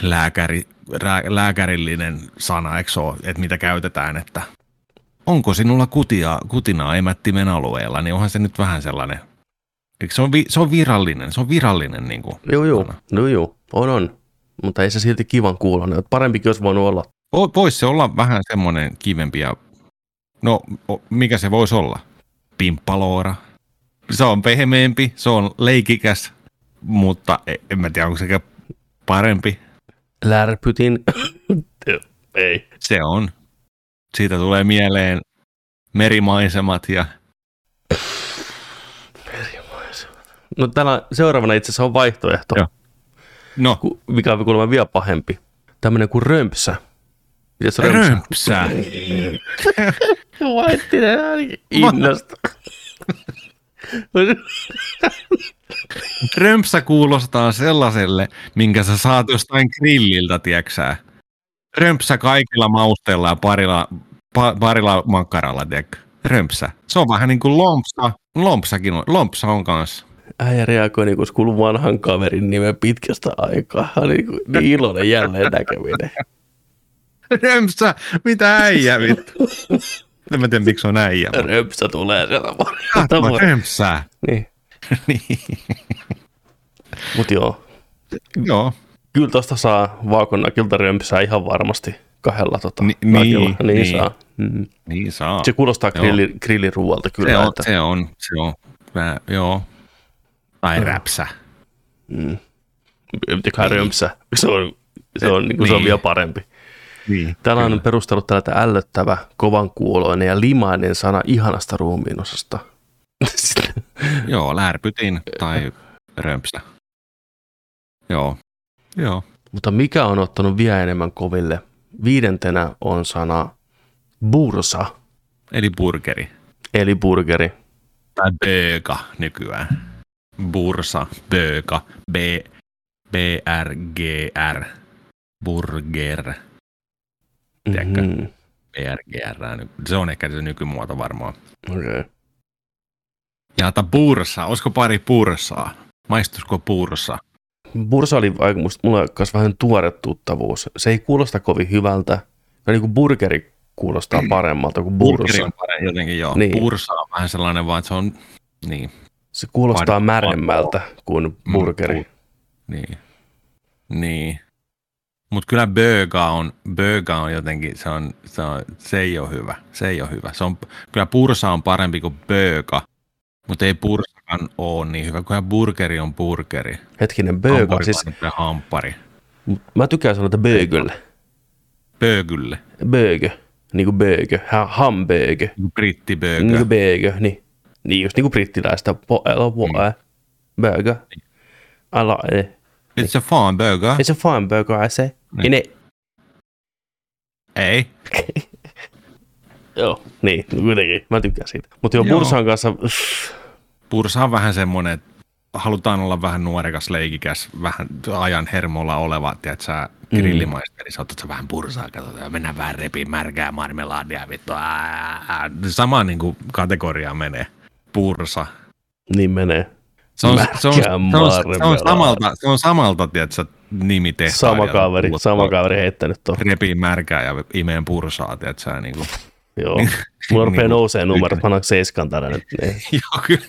lääkäri, lääkärillinen sana, eikö ole, että mitä käytetään, että onko sinulla kutia, kutinaa emättimen alueella, niin onhan se nyt vähän sellainen, eikö se, on, vi, se on virallinen, se on virallinen niin kuin Joo, joo, no, joo, on, on, mutta ei se silti kivan kuulonen, parempikin olisi voinut olla. Voisi se olla vähän semmoinen kivempi ja, no mikä se voisi olla? Pimppaloora. Se on pehmeämpi, se on leikikäs, mutta e, en mä tiedä, onko se parempi. Lärpytin. Ei. Se on. Siitä tulee mieleen merimaisemat ja... Merimaisemat. No täällä seuraavana itse asiassa on vaihtoehto. Joo. No. Mikä on kuulemma vielä pahempi. Tämmöinen kuin römpsä. Mitäs römpsä? Römpsä. Vaittinen innosta. Römpsä kuulostaa sellaiselle, minkä sä saat jostain grilliltä, tieksää. Römpsä kaikilla mausteilla ja parilla, pa, parilla makkaralla, tiedätkö? Römpsä. Se on vähän niin kuin lompsa. Lompsakin on. Lompsa on kanssa. Äijä reagoi niin kuin kuuluu vanhan kaverin nimen pitkästä aikaa. Niin, kuin, niin iloinen jälleen näkeminen. Römpsä, mitä äijä vittu? En mä tiedä, miksi on äijä. Römpsä tulee sieltä varmaan. Römpsää. Niin. niin. Mut joo. Joo. Kyllä tosta saa vaakonnakilta römpsää ihan varmasti kahdella tota, Ni, niin, niin, niin, saa. Mm. Niin saa. Se kuulostaa grilli, grilliruualta kyllä. Se on, että... se on, se on. Mä, joo. Tai mm. räpsä. Mm. Mitäkään niin. römpsä. Se on, se on, niin kuin, niin. se on niin. vielä parempi. Niin, Täällä on perustellut tällä ällöttävä, kovan kuuloinen ja limainen sana ihanasta ruumiinosasta. Joo, lärpytin tai römpsä. Joo, joo. Mutta mikä on ottanut vielä enemmän koville? Viidentenä on sana bursa. Eli burgeri. Eli burgeri. Tai böga nykyään. Bursa, böga, B, B, R, G, R. Burger. Tiedätkö? Mm-hmm. BRGR. Se on ehkä se nykymuoto varmaan. Okei. Okay. Ja bursa. Olisiko pari bursaa? Maistuisiko bursa? Bursa oli aika, musta, mulla kanssa vähän tuore tuttavuus. Se ei kuulosta kovin hyvältä. Ja niin kuin burgeri kuulostaa paremmalta kuin bursa. Burgeri on parempi jotenkin, joo. Niin. Bursa on vähän sellainen vaan, että se on, niin. Se kuulostaa märemmältä kuin Mm, burgeri. Niin. Niin. Mutta kyllä burger on, burger on jotenkin, se, on, se, on, se ei ole hyvä. Se ei ole hyvä. Se on, kyllä pursa on parempi kuin burger, mutta ei pursakaan ole niin hyvä. Kyllä burgeri on burgeri. Hetkinen, siis on kyllä hamppari. mä tykkään sanoa, että burgerille. Bögylle. Burger, niinku burger, ha, hamburger, Niinku Brittibögö. niinku burger, niin. Niin just niinku brittiläistä, po, eller po, Mm. äh, burger. Alla, eh. It's a fun burger. It's a fine burger, I say. Niin. Niin. Ei. Joo, niin, no kuitenkin, mä tykkään siitä. Mutta Joo. Bursan kanssa, uff, Pursa on vähän semmoinen, että halutaan olla vähän nuorekas, leikikäs, vähän ajan hermolla oleva, tiedät sä, grillimaisteri, sä otat sä vähän pursaa, katsotaan, ja mennään vähän repiin märkää marmelaadia, vittu, ää, sama niin kuin kategoria menee, pursa. niin menee. Se on, se on, se on, se on, samalta, se on samalta, tiedät sä, nimi Sama kaveri, sama kaveri heittänyt tuohon. Repii märkää ja imeen pursaa, tiedät sä, niin kuin. Joo. Mulla rupeaa Niin, nousee numerot, pannaan seiskan tänne nyt. Niin. Joo, kyllä,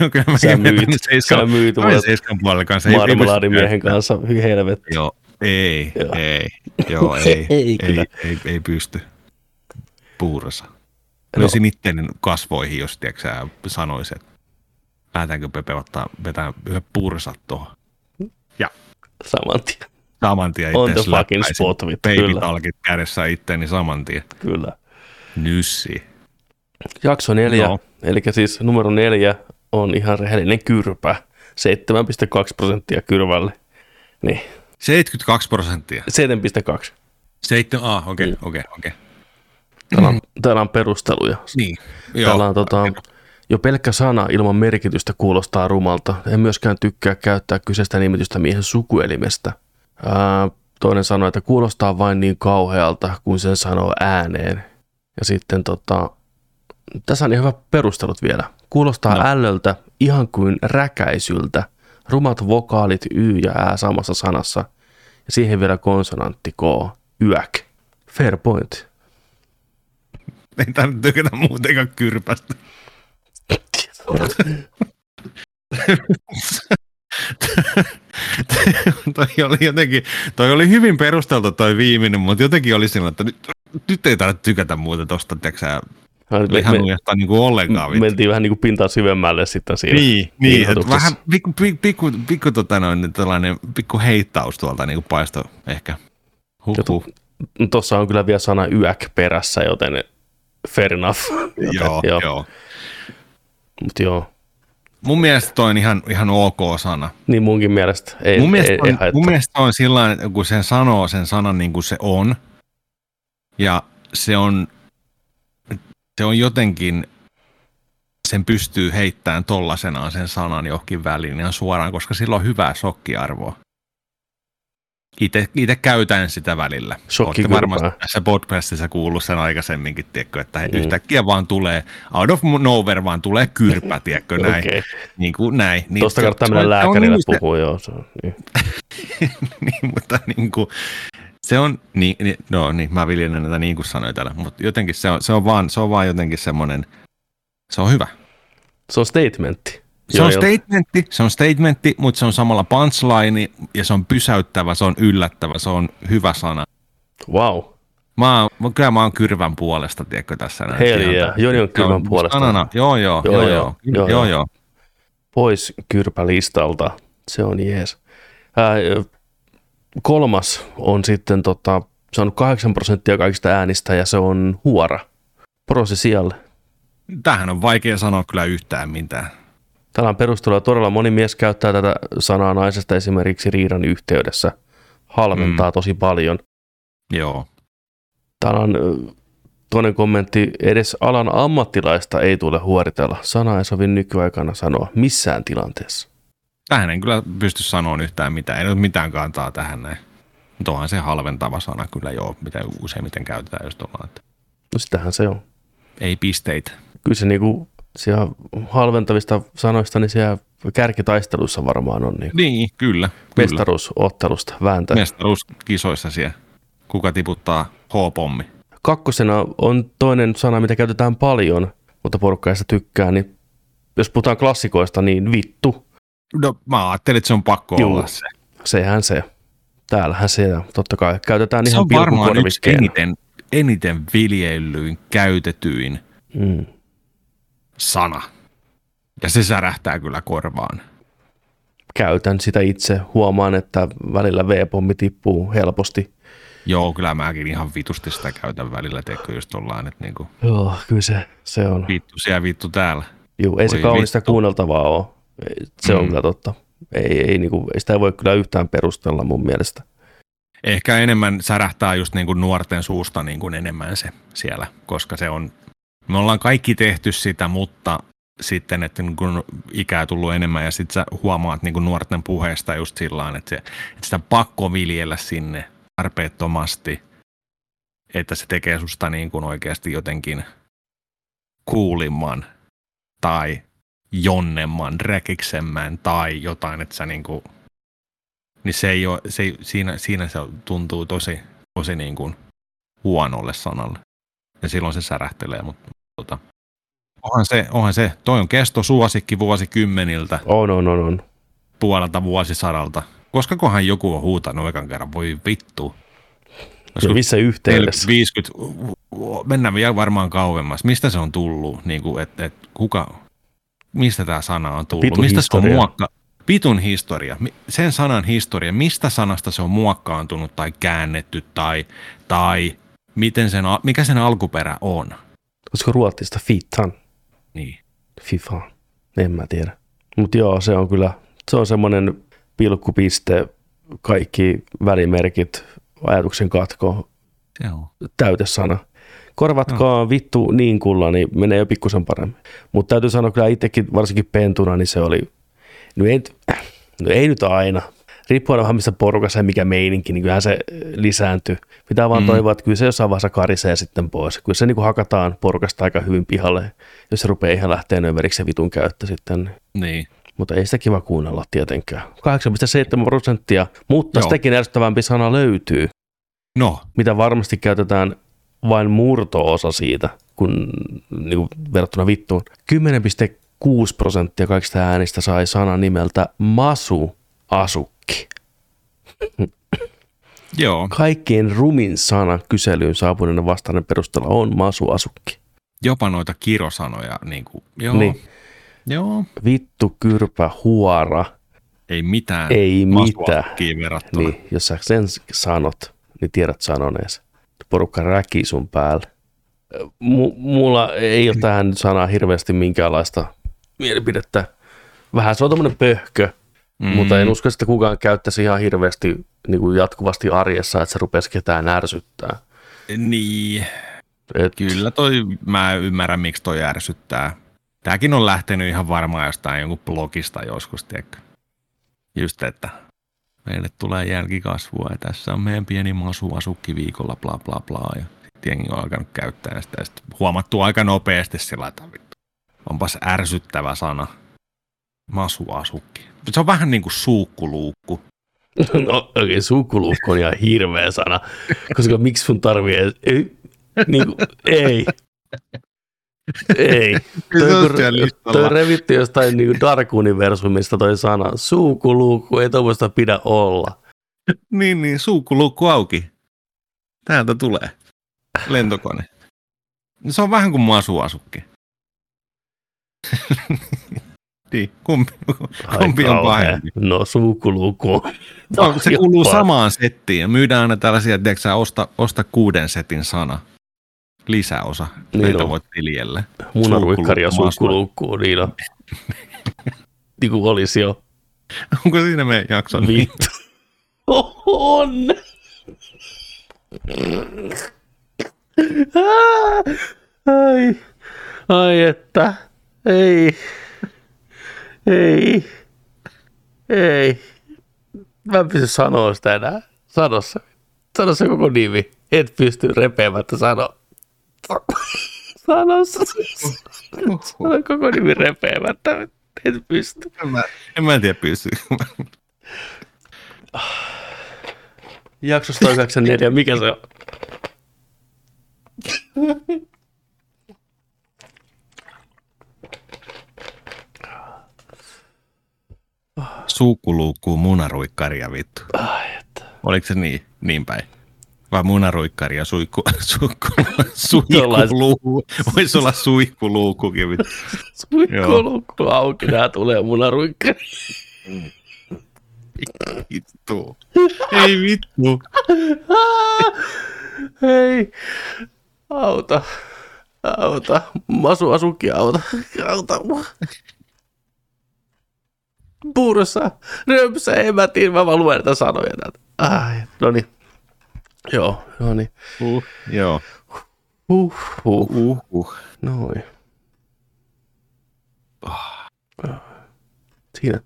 joo, kyllä mäkin Sä myyt, seiskan- sä myyt mä mulle seiskan puolella kanssa. käyttämään. kanssa, hyi helvetti. Joo, ei, Joo. ei, joo, ei, Ei ei, ei, ei, pysty. Puurassa. No. Löysin itteni kasvoihin, jos tiedätkö, sä sanois, että päätäänkö Pepe ottaa, vetää yhden pursat tuohon. Ja Saman tien. saman tien On itse the fucking spot. Baby-talkit kädessä itteni saman tien. Kyllä. Nyssi. Jakso neljä, Joo. eli siis numero neljä on ihan rehellinen kyrpä. 7,2 prosenttia kyrvälle. Niin, 72 prosenttia. 7,2. Seitsemän, ah, okei, Mm. okei, okei. Täällä on, täällä on perusteluja. Niin, Täällä on tota, jo pelkkä sana ilman merkitystä kuulostaa rumalta. En myöskään tykkää käyttää kyseistä nimitystä miehen sukuelimestä. Ää, toinen sanoi, että kuulostaa vain niin kauhealta, kun sen sanoo ääneen. Ja sitten tota, tässä on ihan hyvä perustelut vielä. Kuulostaa No. ällöltä ihan kuin räkäisyltä. Rumat vokaalit y ja ä samassa sanassa. Ja siihen vielä konsonantti k. Yäk. Fair point. Ei tarvitse tykätä muutenkaan kyrpästä. toi oli jotenkin, toi oli hyvin perusteltu toi viimeinen, mutta jotenkin oli sillä, että nyt, nyt ei tarvitse tykätä muuta tosta, tiedätkö Me, ihan me, uudestaan niin kuin ollenkaan. vittu. mentiin vähän niin kuin pintaa syvemmälle sitten siinä. Niin, niin että vähän pikku, pikku, pikku, pikku tota noin, tällainen pikku heittaus tuolta niin kuin paisto ehkä. Huhhuh. Tuossa on kyllä vielä sana yäk perässä, joten fair enough. Joten, Joo, joo. joo. Mutta joo, Mun mielestä toi on ihan, ihan ok sana. niin munkin mielestä ei, mun, mielestä ei, on, ei haittaa. mun mielestä on sillä että kun sen sanoo sen sanan niin kuin se on, ja se on, se on jotenkin, sen pystyy heittämään tollasenaan sen sanan johonkin väliin ihan suoraan, koska sillä on hyvää shokkiarvoa. Itse, käytän sitä välillä. Olette varmasti tässä podcastissa kuullut sen aikaisemminkin, tiedätkö, että Mm. yhtäkkiä vaan tulee, out of nowhere vaan tulee kyrpä, tiedätkö, näin. Okei, Niin kuin näin. Niin tuosta kannattaa mennä lääkärille niin se- joo. Se on, niin. niin, mutta niin kuin, se on, niin, niin, no niin, mä viljelen näitä niin kuin sanoin täällä, mutta jotenkin se on, se on, vaan, se on vaan jotenkin semmoinen, se on hyvä. Se on statementti. Se on statementti, se on statementti, mutta se on samalla punchline ja se on pysäyttävä, se on yllättävä, se on hyvä sana. Wow. Mä oon, mä- kyllä mä oon kyrvän puolesta, tiedätkö, tässä näin. Ihan yeah. Joni on kyrvän puolesta. Sanana, joo, joo, Joo, joo, joo. joo, Joo, joo, joo. joo, joo. Pois kyrpälistalta. Se on jees. Ää, kolmas on sitten, tota, se on 8 prosenttia kaikista äänistä ja se on huora. Prosessial. Tähän on vaikea sanoa kyllä yhtään mitään. Täällä on perustelua. Todella moni mies käyttää tätä sanaa naisesta esimerkiksi riidan yhteydessä. Halventaa mm. tosi paljon. Joo. Täällä on toinen kommentti. Edes alan ammattilaista ei tule huoritella. Sana ei sovi nykyaikana sanoa missään tilanteessa. Tähän en kyllä pysty sanomaan yhtään mitään. Ei ole mitään kantaa tähän näin. Mutta onhan se halventava sana kyllä joo, mitä useimmiten käytetään just ollaan, että No sitähän se on. ei pisteitä. Kyllä se niinku, siellä halventavista sanoista, niin siellä kärkitaistelussa varmaan on niin Niin, kyllä. kyllä. mestaruusottelusta vääntää. Mestaruuskisoissa siellä. Kuka tiputtaa H-pommi? Kakkosena on toinen sana, mitä käytetään paljon, mutta porukka sitä tykkää, niin jos puhutaan klassikoista, niin vittu. No mä ajattelin, että se on pakko Juu. olla se. Sehän se. Täällähän se, totta kai. Käytetään Se ihan on varmaan yksi eniten, eniten viljellyin, käytetyin Mm. Sana. Ja se särähtää kyllä korvaan. Käytän sitä itse. Huomaan, että välillä V-pommi tippuu helposti. Joo, kyllä mäkin ihan vitusti sitä käytän välillä, teekö just ollaan, että niinku, Joo, kyllä se, se on. vittu siellä, vittu täällä. Joo, ei se kaunista vittu. kuunneltavaa ole. Se on Mm. kyllä totta. Ei, ei, niinku, ei sitä ei voi kyllä yhtään perustella mun mielestä. Ehkä enemmän särähtää just niin kuin nuorten suusta niin kuin enemmän se siellä, koska se on, me ollaan kaikki tehty sitä, mutta sitten, että niin kun ikää tullut enemmän ja sitten sä huomaat niin nuorten puheesta just sillä että, että sitä pakko viljellä sinne tarpeettomasti, että se tekee susta niin kuin oikeasti jotenkin kuulimman tai jonnemman, räkiksemmän tai jotain, että sä niin kuin niin se ei ole, se siinä, siinä se tuntuu tosi, tosi niin kuin huonolle sanalle. Ja silloin se särähtelee, mutta tota, onhan, se, onhan se, toi on kesto suosikki vuosikymmeniltä, On, on, on, on. puolelta vuosisadalta. Koska kohan joku on huutanut ekan kerran, voi vittu. Ja missä 40, yhteydessä? 50, mennään vielä varmaan kauemmas. Mistä se on tullut? Niin kuin, et, et, kuka, mistä tämä sana on tullut? Vitun mistä se on historia. muokka, Vitun historia. Sen sanan historia. Mistä sanasta se on muokkaantunut tai käännetty tai, tai miten sen, mikä sen alkuperä on? Olisiko ruotsista fitan? Niin. FIFA. En mä tiedä. Mutta joo, se on kyllä, se on semmoinen pilkkupiste, kaikki välimerkit, ajatuksen katko, täytesana. Korvatkaa vittu niin kulla, niin menee jo pikkusen paremmin. Mutta täytyy sanoa kyllä itsekin, varsinkin pentuna, niin se oli, no ei, nyt- no ei nyt aina. Riippuen vähän missä porukassa ja mikä meininki, niin kyllähän se eh, lisääntyy. Pitää vaan Mm. toivoa, että kyllä se jossain vaiheessa karisee sitten pois. Kyllä se niin kuin hakataan porukasta aika hyvin pihalle, jos se rupeaa ihan lähteä överiksi se vitun käyttö sitten. Niin. Mutta ei sitä kiva kuunnella tietenkään. 8,7 prosenttia, mutta Joo. sitäkin ärsyttävämpi sana löytyy No, mitä varmasti käytetään vain murto-osa siitä, kun niin kuin verrattuna vittuun. 10,6 prosenttia kaikista äänistä sai sanan nimeltä Masu Asukki. joo. Kaikkein rumin sana kyselyyn saapuneiden vastainen perusteella on Masu Asukki. Jopa noita kirosanoja. Niin kuin, joo. Niin. Joo. Vittu, kyrpä, huora. Ei mitään. Ei mitään. verrattuna. Niin, jos sä sen sanot, niin tiedät sanoneesi. Porukka räkii sun päälle. M- mulla ei ole tähän sanaa hirveästi minkäänlaista mielipidettä. Vähän se on tämmöinen pöhkö, mm. mutta en usko, että kukaan käyttäisi ihan hirveästi niin kuin jatkuvasti arjessa, että se rupesi ketään ärsyttää. Niin. Et, Kyllä toi, mä ymmärrän miksi toi ärsyttää. Tääkin on lähtenyt ihan varmaan jostain jonkun blogista joskus, tiedätkö? Just, että meille tulee jälkikasvua ja tässä on meidän pieni masu asukki viikolla, bla bla bla. Ja sitten jengi on alkanut käyttää sitä ja sitten huomattu aika nopeasti sillä, että onpas ärsyttävä sana. Masu asukki. Se on vähän niin kuin suukkuluukku. no okei, okay, sukuluukku on ihan hirveä sana, koska miksi sun tarvii edes, ei, niin kuin, ei, ei. Toi, kun- toi revitty jostain niin Dark Universumista toi sana. Suukuluukku, ei tuommoista pidä olla. Niin, niin, suukkuluukku auki. Täältä tulee. Lentokone. Se on vähän kuin masuasukki. Niin, kumpi, Ai kumpi on pahempi? No suukuluukku on. No, se kuuluu samaan settiin ja myydään aina tällaisia, tiedätkö sä, osta, osta kuuden setin sana. Lisäosa. Niin Näitä on. voit viljellä. Munaruikkari ja Suukuluukku, niin on. niin kuin olisi jo. Onko siinä meidän jakson? Vittu. On. Ai, ai että, ei, ei, ei. Mä en pysty sanoa sitä enää. Sano se. Sano se koko nimi. Et pysty repeämättä sanoa. Sano se. Sano koko nimi repeämättä. Et pysty. En mä, en mä tiedä pysy. Jakso 194, mikä se on? Suukkuluukkuun munaruikkaria vittu. Ai, että. Oliko se niin, niin päin? Vai munaruikkari ja suikku, suikku, suihkuluukku. Voisi olla suihkuluukkukin. vittu. Suihkuluukku auki, nää tulee munaruikkari. Vittu. Ei vittu. Hei, auta, auta, masu asuki auta, auta mua. Puurossa, römpsä, emätiin, mä vaan luen näitä sanoja näitä. Ai, no niin. Joo, no niin. Uh, joo. Huh, huh. Uh, uh. Noin. Siinä,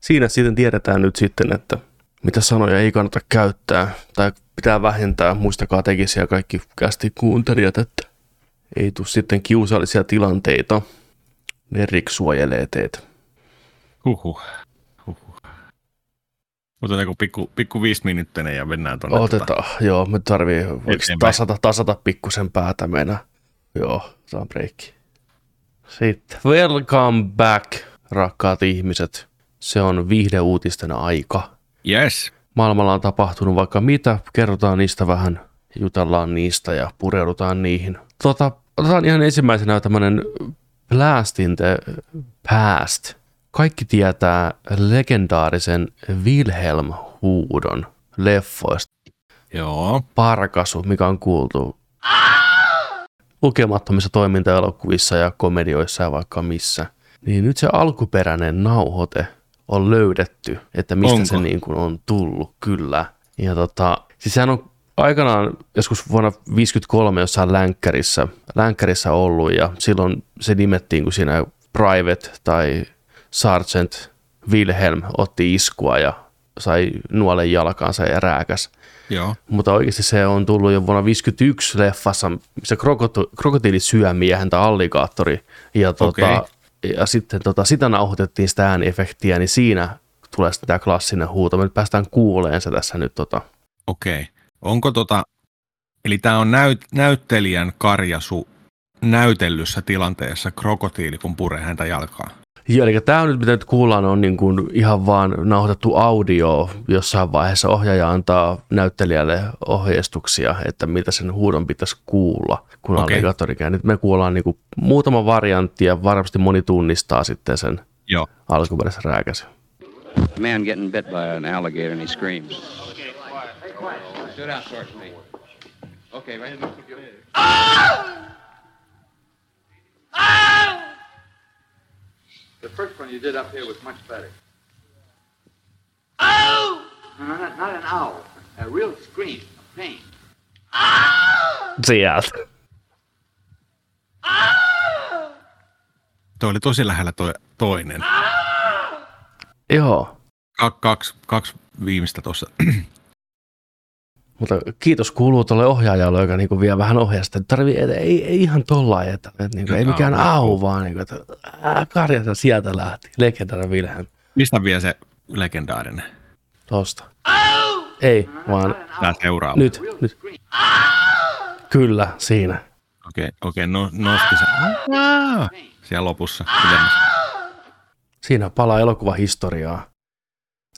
siinä sitten tiedetään nyt sitten, että mitä sanoja ei kannata käyttää tai pitää vähentää. Muistakaa tekin siellä kaikki kästi kuuntelijat, että ei tule sitten kiusallisia tilanteita. Nerik suojelee teitä. Huhhuh. Huhhuh. Otetaanko pikku, pikku viisi minuuttinen ja mennään tuonne. Otetaan, joo, me tarvii tasata, tasata pikkusen päätä mennä. Joo, saa breikki. Sitten, welcome back, rakkaat ihmiset. Se on viihdeuutisten aika. Yes. Maailmalla on tapahtunut vaikka mitä, kerrotaan niistä vähän, jutellaan niistä ja pureudutaan niihin. Tota, otetaan ihan ensimmäisenä tämmönen Blast in the Past. Kaikki tietää legendaarisen Wilhelm-huudon leffoista. Joo. Parkasu, mikä on kuultu lukemattomissa toimintaelokuvissa ja komedioissa ja vaikka missä. Niin nyt se alkuperäinen nauhoite on löydetty, että mistä Onko? se niin kuin on tullut, kyllä. Ja tota, siis sehän on aikanaan joskus vuonna 1953 jossain länkkärissä, länkkärissä ollut ja silloin se nimettiin, kun siinä Private tai Sergeant Wilhelm otti iskua ja sai nuolen jalkaansa ja rääkäs. Joo. Mutta oikeasti se on tullut jo vuonna 1951 leffassa, missä krokoto, krokotiili syö miehen tai alligaattori. Ja, tota, ja sitten tota, sitä nauhoitettiin sitä ääniefektiä, niin siinä tulee sitten tämä klassinen huuto. Me nyt päästään kuuleen se tässä nyt. Tota. Okei. Okay. Onko tota, eli tämä on näyt, näyttelijän karjasu näytellyssä tilanteessa krokotiili, kun puree häntä jalkaa. Joo, eli tämä on nyt, mitä nyt kuullaan, on niin kuin ihan vaan nauhoitettu audio. Jossain vaiheessa ohjaaja antaa näyttelijälle ohjeistuksia, että mitä sen huudon pitäisi kuulla, kun Okei. alligaattori käy. Nyt me kuullaan niin kuin muutama variantti ja varmasti moni tunnistaa sitten sen Joo. alkuperäisen rääkäsyn. A man getting bit by an alligator and he screams. Sit down. Okay, right. The first one you did up here was much better. Ow! No, no, not, not an owl. A real scream of pain. Sieltä. Tuo oli tosi lähellä toi, toinen. Joo, Kak, kaksi, kaksi viimeistä tuossa. Mutta kiitos kuuluu tuolle ohjaajalle, joka niinku vie vähän ohjasta. Tarvii, et, ei, ei ihan tollain, että, että niinku, ei mikään au, vaan niinku, että ää, karjata sieltä lähti. Legendaarinen Wilhelm. Mistä vie se legendaarinen? Tosta. Ei, vaan Tää seuraava. nyt, nyt. Kyllä, siinä. Okei, okei, no, nosti se. Siellä lopussa. Siinä palaa elokuvahistoriaa.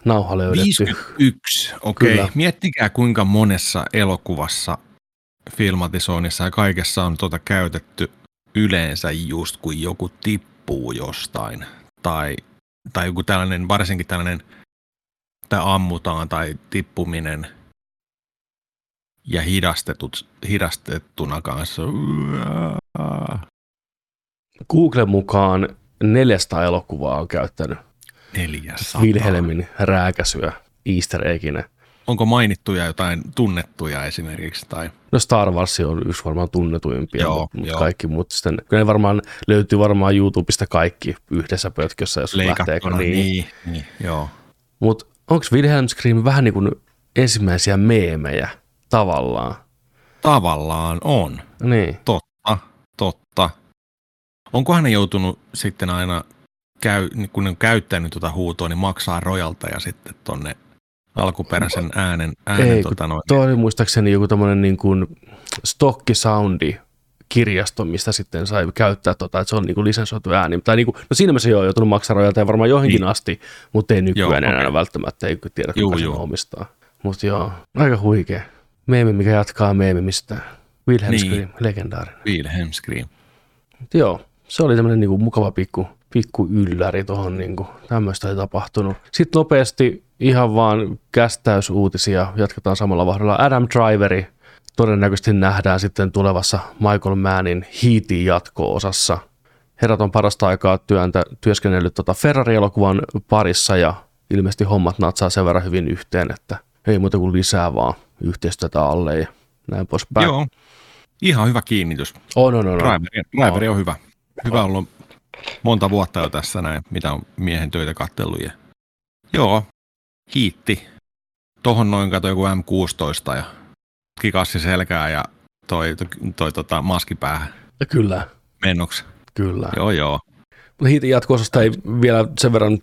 Nauha löydetty. 51, okei. Kyllä. Okay. Miettikää kuinka monessa elokuvassa, filmatisoinnissa ja kaikessa on tuota käytetty yleensä just kun joku tippuu jostain. Tai, tai joku tällainen, varsinkin tällainen, tai ammutaan tai tippuminen ja hidastetut, hidastettuna kanssa. Googlen mukaan 400 elokuvaa on käyttänyt Neljäsataa. Wilhelmin rääkäsyä easter egginä. Onko mainittuja jotain tunnettuja esimerkiksi? Tai... No Star Wars on yksi varmaan tunnetuimpia, Joo, mutta mut joo. kaikki muut sitten, kyllä ne varmaan löytyy varmaan YouTubesta kaikki yhdessä pötkössä, jos lähtee. Leikattuna, Niin. niin, niin, joo. Mutta onko Wilhelm Scream vähän niin kuin ensimmäisiä meemejä tavallaan? Tavallaan on. Niin. Totta, totta. Onkohan ne joutunut sitten aina, käy, kun ne on käyttänyt tuota huutoa, niin maksaa rojalta ja sitten tonne alkuperäisen äänen, äänen Ei, tota noin. Tuo oli muistaakseni joku tämmöinen niin kuin stokkisoundi kirjasto, mistä sitten sai käyttää, tota, että se on niin kuin lisensoitu ääni. Tai niin kuin, no siinä mielessä joo, joutunut maksaa rojalteja varmaan johonkin niin. asti, mutta ei nykyään joo, enää okay. välttämättä, ei tiedä kuka juu, sen omistaa. Mutta joo, aika huikea. Meemi, mikä jatkaa meemimistä. Wilhelm niin. Scream, legendaarinen. Wilhelm Scream. Joo, se oli tämmöinen niin kuin mukava pikku, pikku ylläri tuohon, niin tämmöistä ei tapahtunut. Sitten nopeasti ihan vaan kästäysuutisia, jatketaan samalla vahdella. Adam Driveri todennäköisesti nähdään sitten tulevassa Michael Mannin Heatin jatko-osassa. Herrat on parasta aikaa työntä, työskennellyt tota Ferrari-elokuvan parissa ja ilmeisesti hommat natsaa sen verran hyvin yhteen, että ei muuta kuin lisää vaan yhteistyötä alle ja näin poispäin. Joo, ihan hyvä kiinnitys. On, on, on. Driveri, driveri on hyvä. Hyvä ollut monta vuotta jo tässä näin, mitä on miehen töitä kattellut. Ja... Joo, hiitti. Tohon noin kato joku M16 ja kikassi selkää ja toi, toi, toi tota, maskipäähän. Kyllä. Mennoksi. Kyllä. Joo, joo. Mutta hiitin jatko ei vielä sen verran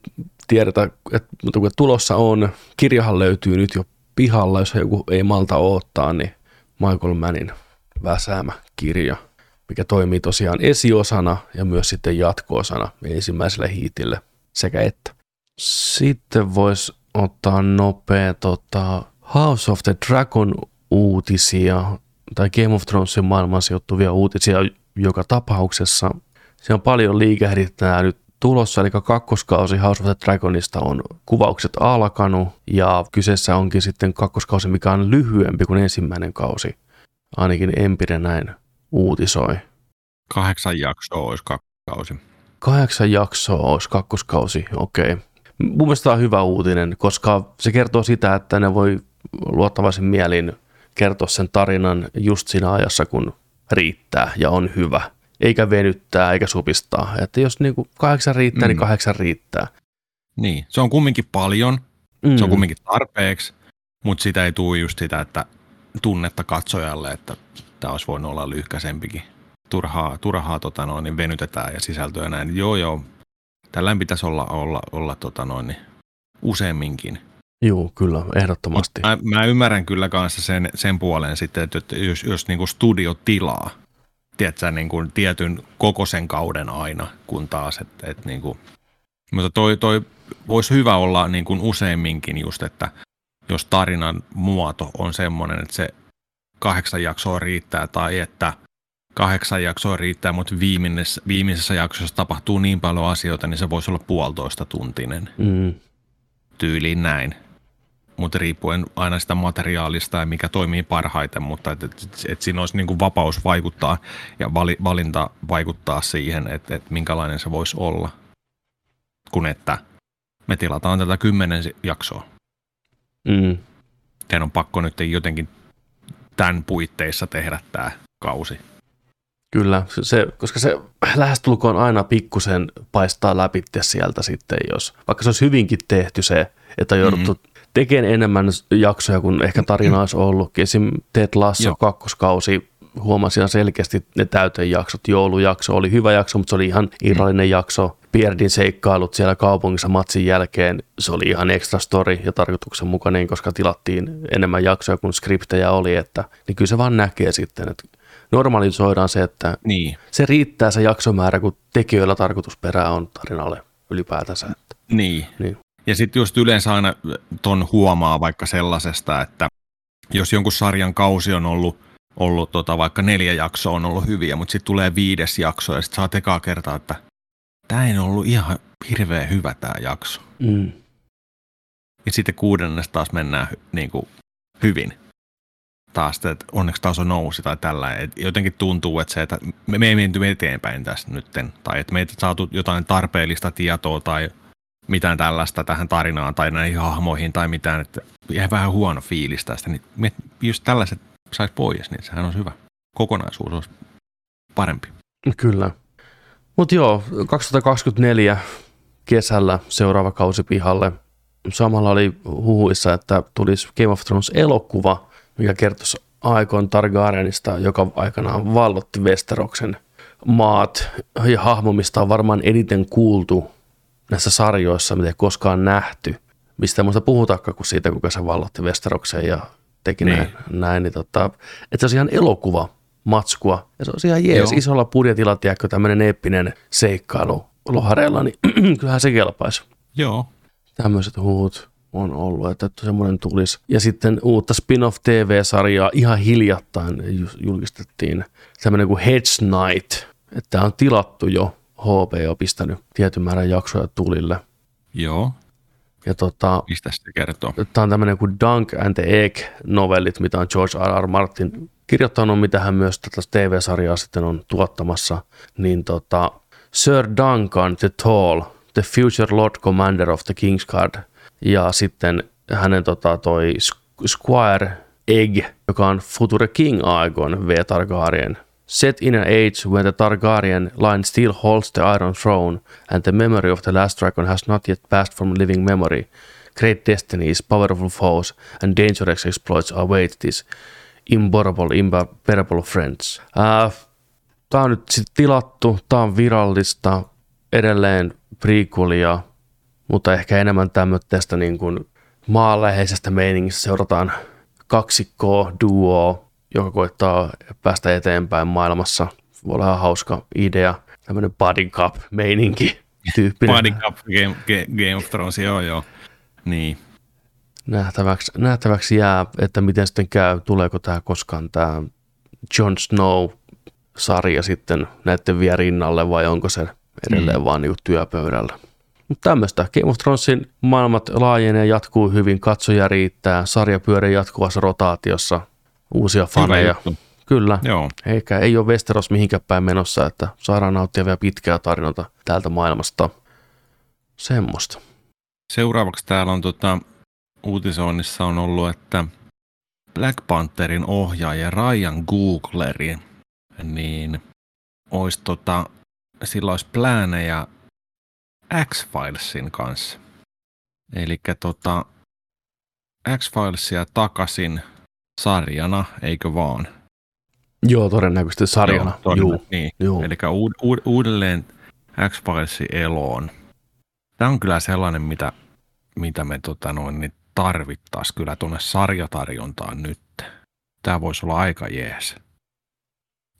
tiedetä, että mutta kun tulossa on, kirjahan löytyy nyt jo pihalla, jos joku ei malta odottaa, niin Michael Mannin väsäämä kirja, mikä toimii tosiaan esiosana ja myös sitten jatko-osana ensimmäiselle hiitille sekä että. Sitten voisi ottaa nopea tota, House of the Dragon uutisia tai Game of Thronesin maailman sijoittuvia uutisia joka tapauksessa. Se on paljon liikehdintää nyt tulossa, eli kakkoskausi House of the Dragonista on kuvaukset alkanut ja kyseessä onkin sitten kakkoskausi, mikä on lyhyempi kuin ensimmäinen kausi. Ainakin Empire näin uutisoi. Kahdeksan jaksoa olisi kakkoskausi. Kahdeksan jaksoa olisi kakkoskausi, okei. Okay. Mun mielestä tämä on hyvä uutinen, koska se kertoo sitä, että ne voi luottavaisin mielin kertoa sen tarinan just siinä ajassa, kun riittää ja on hyvä. Eikä venyttää eikä supistaa. Että jos niin kuin kahdeksan riittää, niin mm. niin kahdeksan riittää. Niin, se on kumminkin paljon, mm. se on mm. kumminkin tarpeeksi, mutta sitä ei tule just sitä, että tunnetta katsojalle, että tämä olisi voinut olla lyhkäisempikin. Turhaa, turhaa tota noin, niin venytetään ja sisältöä näin. Joo, joo. Tällä pitäisi olla, olla, olla tota noin, niin useamminkin. Joo, kyllä, ehdottomasti. Mä, mä ymmärrän kyllä kanssa sen, sen puolen sitten, että jos, jos niin kuin studio tilaa, tiedätkö, niin kuin tietyn kokoisen kauden aina, kun taas, että, että niin kuin, mutta toi, toi voisi hyvä olla niin kuin useimminkin just, että jos tarinan muoto on semmoinen, että se kahdeksan jaksoa riittää tai että kahdeksan jaksoa riittää, mutta viimeisessä, viimeisessä jaksossa tapahtuu niin paljon asioita, niin se voisi olla puolitoista tuntinen. Mm. Tyyliin näin mutta riippuen aina sitä materiaalista ja mikä toimii parhaiten, mutta että et, et, et siinä olisi niin kuin vapaus vaikuttaa ja vali, valinta vaikuttaa siihen, että et minkälainen se voisi olla, kun että me tilataan tätä kymmenen jaksoa. Mm. Teidän on pakko nyt jotenkin tämän puitteissa tehdä tämä kausi. Kyllä, se, koska se lähestulkoon aina pikkusen paistaa läpi sieltä sitten, jos vaikka se olisi hyvinkin tehty se, että on jouduttu mm-hmm tekemään enemmän jaksoja kuin ehkä tarina olisi ollutkin. Esim. Ted Lasso Joo. kakkoskausi huomasin selkeästi ne täytejaksot. Joulujakso oli hyvä jakso, mutta se oli ihan irrallinen jakso. Pierdin seikkailut siellä kaupungissa matsin jälkeen, se oli ihan extra story ja tarkoituksenmukainen, koska tilattiin enemmän jaksoja kuin skriptejä oli, että niin kyllä se vaan näkee sitten, että normalisoidaan se, että niin. se riittää se jaksomäärä, kun tekijöillä tarkoitusperää on tarinalle ylipäätänsä. Että. Niin. niin. Ja sitten just yleensä aina ton huomaa vaikka sellaisesta, että jos jonkun sarjan kausi on ollut, ollut tota, vaikka neljä jaksoa on ollut hyviä, mutta sitten tulee viides jakso ja sitten saa ekaa kertaa, että tämä ei ollut ihan hirveän hyvä tämä jakso. Mm. Ja sitten kuudennesta taas mennään niin kuin, hyvin. Taas, että onneksi taas on nousi tai tällä. Et jotenkin tuntuu, että se, että me, me ei menty eteenpäin tästä nytten, tai että meitä saatu jotain tarpeellista tietoa tai mitään tällaista tähän tarinaan tai näihin hahmoihin tai mitään, että jäi vähän huono fiilis tästä, niin just tällaiset saisi pois, niin sehän on hyvä. Kokonaisuus olisi parempi. Kyllä. Mutta joo, 2024 kesällä seuraava kausi pihalle. Samalla oli huhuissa, että tulisi Game of Thrones elokuva, mikä kertoisi aikoin Targaryenista, joka aikanaan vallotti Westeroksen maat ja hahmo, mistä on varmaan eniten kuultu näissä sarjoissa, mitä ei koskaan nähty, mistä ei muista puhutaankaan kuin siitä, kuinka se vallotti Westeroksen ja teki niin. näin, näin niin tota, että se on ihan elokuva, matskua. Ja se on ihan jees, Joo. isolla budjetilla, tiedätkö, tämmöinen eeppinen seikkailu lohareella, niin kyllähän se kelpaisi. Joo. Tämmöiset huut on ollut, että semmoinen tulisi. Ja sitten uutta spin-off TV-sarjaa ihan hiljattain ju- julkistettiin. Tämmöinen kuin Hedge Night. Että tämä on tilattu jo. HP on pistänyt tietyn määrän jaksoja tulille. Joo. Ja tota, Mistä se kertoo? Tämä on tämmöinen kuin Dunk and the Egg novellit, mitä on George R. R. Martin kirjoittanut, mitä hän myös tätä TV-sarjaa sitten on tuottamassa. Niin tota, Sir Duncan the Tall, the future Lord Commander of the Kingsguard, ja sitten hänen tota, toi Squ- Squire Egg, joka on Future King Aegon V. Targaryen. Set in an age when the Targaryen line still holds the Iron Throne and the memory of the last dragon has not yet passed from living memory, great destinies, powerful foes and dangerous exploits await these imborable, imperable friends. Äh, Tämä on nyt sitten tilattu, tämä on virallista, edelleen prequelia, mutta ehkä enemmän tämmöistä niin kuin maanläheisestä meiningistä seurataan kaksikkoa, duoa, joka koittaa päästä eteenpäin maailmassa. Voi olla ihan hauska idea, tämmöinen body cup meininki tyyppinen. Body Cup Game, Game, Game of Thrones, joo joo. Niin. nähtäväksi, nähtäväksi jää, että miten sitten käy, tuleeko tämä koskaan tämä Jon Snow-sarja sitten näiden vielä rinnalle vai onko se edelleen mm. vaan niinku työpöydällä. Mutta tämmöistä. Game of Thronesin maailmat laajenee, jatkuu hyvin, katsoja riittää, sarja pyörii jatkuvassa rotaatiossa, uusia faneja. Kyllä, Joo. eikä ei ole Westeros mihinkään päin menossa, että saadaan nauttia vielä pitkää tarinota täältä maailmasta. Semmoista. Seuraavaksi täällä on tota, uutisoinnissa on ollut, että Black Pantherin ohjaaja Ryan Googleri, niin olisi tota, sillä olisi pläänejä X-Filesin kanssa. Eli tota, X-Filesia takaisin sarjana, eikö vaan? Joo, todennäköisesti sarjana. Joo, todella- Juu. Niin. Juu. Eli uud, uud, uudelleen X-Filesin eloon. Tämä on kyllä sellainen, mitä, mitä me tota noin, niin tarvittaisiin kyllä tuonne sarjatarjontaan nyt. Tämä voisi olla aika jees.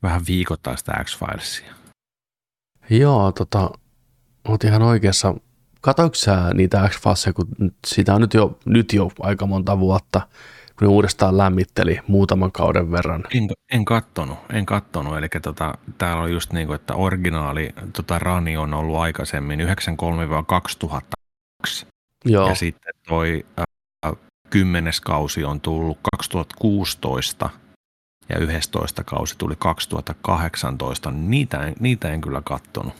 Vähän viikoittaista X-Filesia. Joo, tota, oot ihan oikeassa. Katoiko sä niitä x kun sitä on nyt jo, nyt jo aika monta vuotta, kun ne uudestaan lämmitteli muutaman kauden verran. En, en kattonut, en kattonut. Eli tota, täällä on just niin kuin, että originaali tota, rani on ollut aikaisemmin 93-2002. Joo, Ja sitten toi äh, kymmenes kausi on tullut 2016 ja 11 kausi tuli 2018. Niitä en, niitä en kyllä kattonut.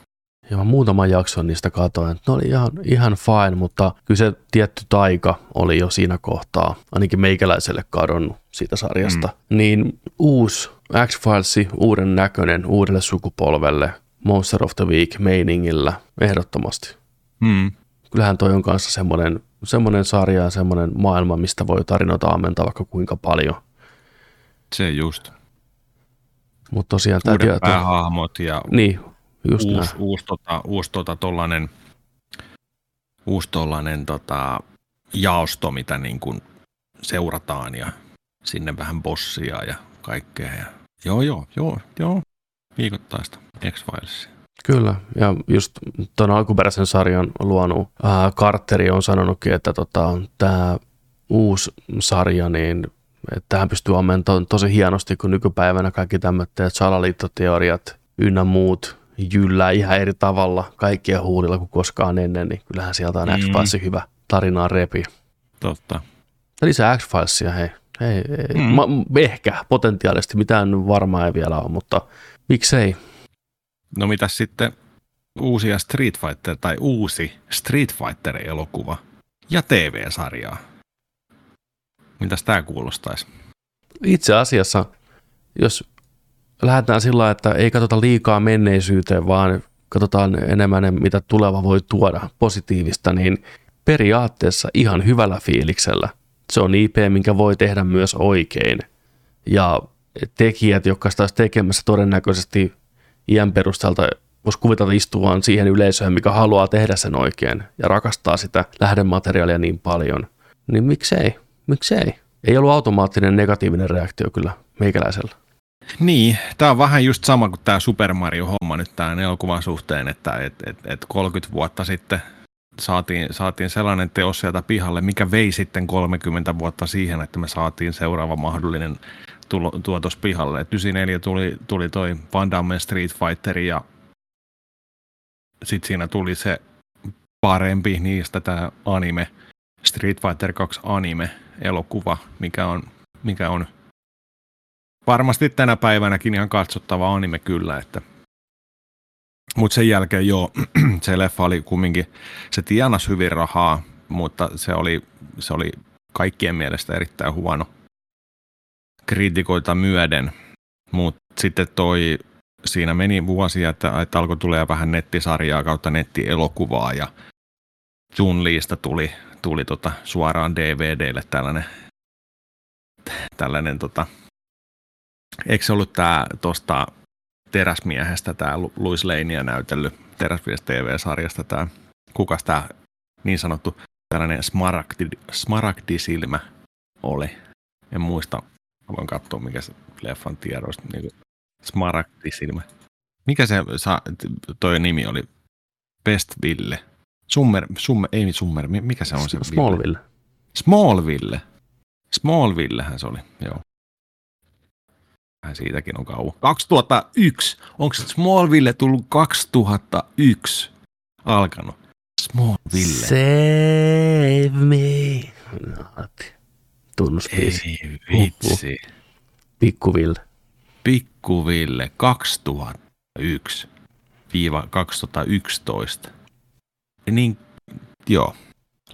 Ja mä muutaman jakson niistä katoin, että ne oli ihan, ihan fine, mutta kyllä se tietty taika oli jo siinä kohtaa, ainakin meikäläiselle kadonnut siitä sarjasta. Mm. Niin uusi X-Files, uuden näköinen, uudelle sukupolvelle, Monster of the Week meiningillä, ehdottomasti. Hmm. kyllähän toi on kanssa semmoinen, semmoinen sarja ja semmoinen maailma, mistä voi tarinoita ammentaa vaikka kuinka paljon. Se just. Mutta tosiaan tämä tieto, päähahmot ja niin, just näin. uusi, uusi, tota, uusi tota, tollanen, uusi tollanen, tota, jaosto, mitä niin kuin seurataan ja sinne vähän bossia ja kaikkea. Ja, joo, joo, joo, joo. Viikoittaista X-Filesia. Kyllä, ja just tuon alkuperäisen sarjan luonut ää, Carteri on sanonutkin, että tota, tämä uusi sarja, niin että tähän pystyy ammentamaan tosi hienosti, kun nykypäivänä kaikki tämmöiset salaliittoteoriat ynnä muut jyllää ihan eri tavalla kaikkien huulilla kuin koskaan ennen, niin kyllähän sieltä on Mm. X-Filesin hyvä tarinaa repi. Totta. Ja lisää X-Filesia, hei. hei, hei. Mm. Ma, ehkä potentiaalisesti, mitään varmaa ei vielä ole, mutta miksei. No mitäs sitten uusia Street Fighter tai uusi Street Fighter-elokuva ja TV-sarjaa? Mitäs tämä kuulostaisi? Itse asiassa, jos lähdetään sillä että ei katsota liikaa menneisyyteen, vaan katsotaan enemmän, mitä tuleva voi tuoda positiivista, niin periaatteessa ihan hyvällä fiiliksellä. Se on IP, minkä voi tehdä myös oikein. Ja tekijät, jotka sitä olisi tekemässä todennäköisesti iän perusteelta, voisi kuvitella istuvan siihen yleisöön, mikä haluaa tehdä sen oikein ja rakastaa sitä lähdemateriaalia niin paljon. Niin miksei? Miksei? Ei ollut automaattinen negatiivinen reaktio kyllä meikäläisellä. Niin, tämä on vähän just sama kuin tämä Super Mario-homma nyt tämän elokuvan suhteen, että et, et, et 30 vuotta sitten saatiin, saatiin sellainen teos sieltä pihalle, mikä vei sitten 30 vuotta siihen, että me saatiin seuraava mahdollinen tulo, tuotos pihalle. Et 94 tuli, tuli toi Van Damme Street Fighter ja sitten siinä tuli se parempi niistä tämä anime, Street Fighter 2 anime-elokuva, mikä on, mikä on varmasti tänä päivänäkin ihan katsottava anime kyllä, että mutta sen jälkeen joo, se leffa oli kumminkin, se tienasi hyvin rahaa, mutta se oli, se oli kaikkien mielestä erittäin huono kriitikoita myöden. Mutta sitten toi, siinä meni vuosia, että, että alkoi tulee vähän nettisarjaa kautta nettielokuvaa ja Jun Liista tuli, tuli tota suoraan DVDlle tällainen, tällainen tota, eikö se ollut tämä tuosta teräsmiehestä, tämä Louis Lanea näytellyt teräsmies TV-sarjasta, tämä, kukas tämä niin sanottu tällainen smaragdi, smaragdisilmä oli. En muista, voin katsoa mikä se leffan tiedoista, niin kuin smaragdisilmä. Mikä se toi nimi oli? Bestville. Summer, summer, ei Summer, mikä se on se? Smallville. Smallville. Smallvillehän se oli, joo. Vähän siitäkin on kauan. 2001. Onko Smallville tullut 2001 alkanut? Smallville. Save me. Tunnusbiisi. Ei vitsi. Pikkuville. Pikkuville 2001 2011. Niin, joo.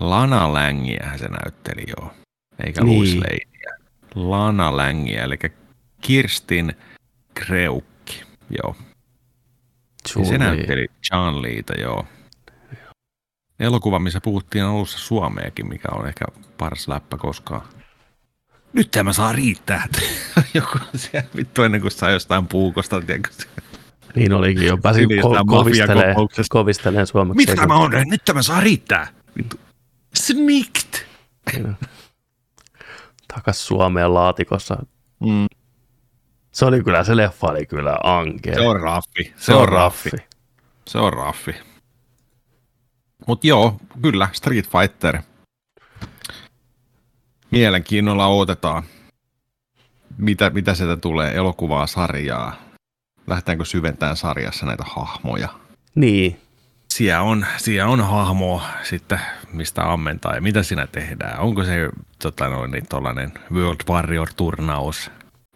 Lana Längiä se näytteli joo. Eikä niin. Louis Lanea. Lana Längiä, eli Kirstin Kreukki, joo. Ja se näytteli John Leeta, joo. Elokuva, missä puhuttiin alussa suomeakin, mikä on ehkä paras läppä koskaan. Nyt tämä saa riittää. Joku siellä vittu ennen kuin saa jostain puukosta, tiedätkö? Niin olikin jo. Pääsin ko- kovistelee, kovistelee suomeksi. Mitä tämä on? Nyt tämä saa riittää. Vittu. Smikt. Niin. Takas Suomeen laatikossa. Mm. Se oli kyllä, se leffa oli kyllä ankea. Se on raffi. Se, se on raffi. raffi. Se on raffi. Mutta joo, kyllä, Street Fighter. Mielenkiinnolla odotetaan, mitä, mitä sieltä tulee, elokuvaa, sarjaa. Lähdetäänkö syventämään sarjassa näitä hahmoja? Niin. Siellä on, siellä on hahmo sitten, mistä ammentaa ja mitä siinä tehdään. Onko se tota noin, niin, World Warrior-turnaus,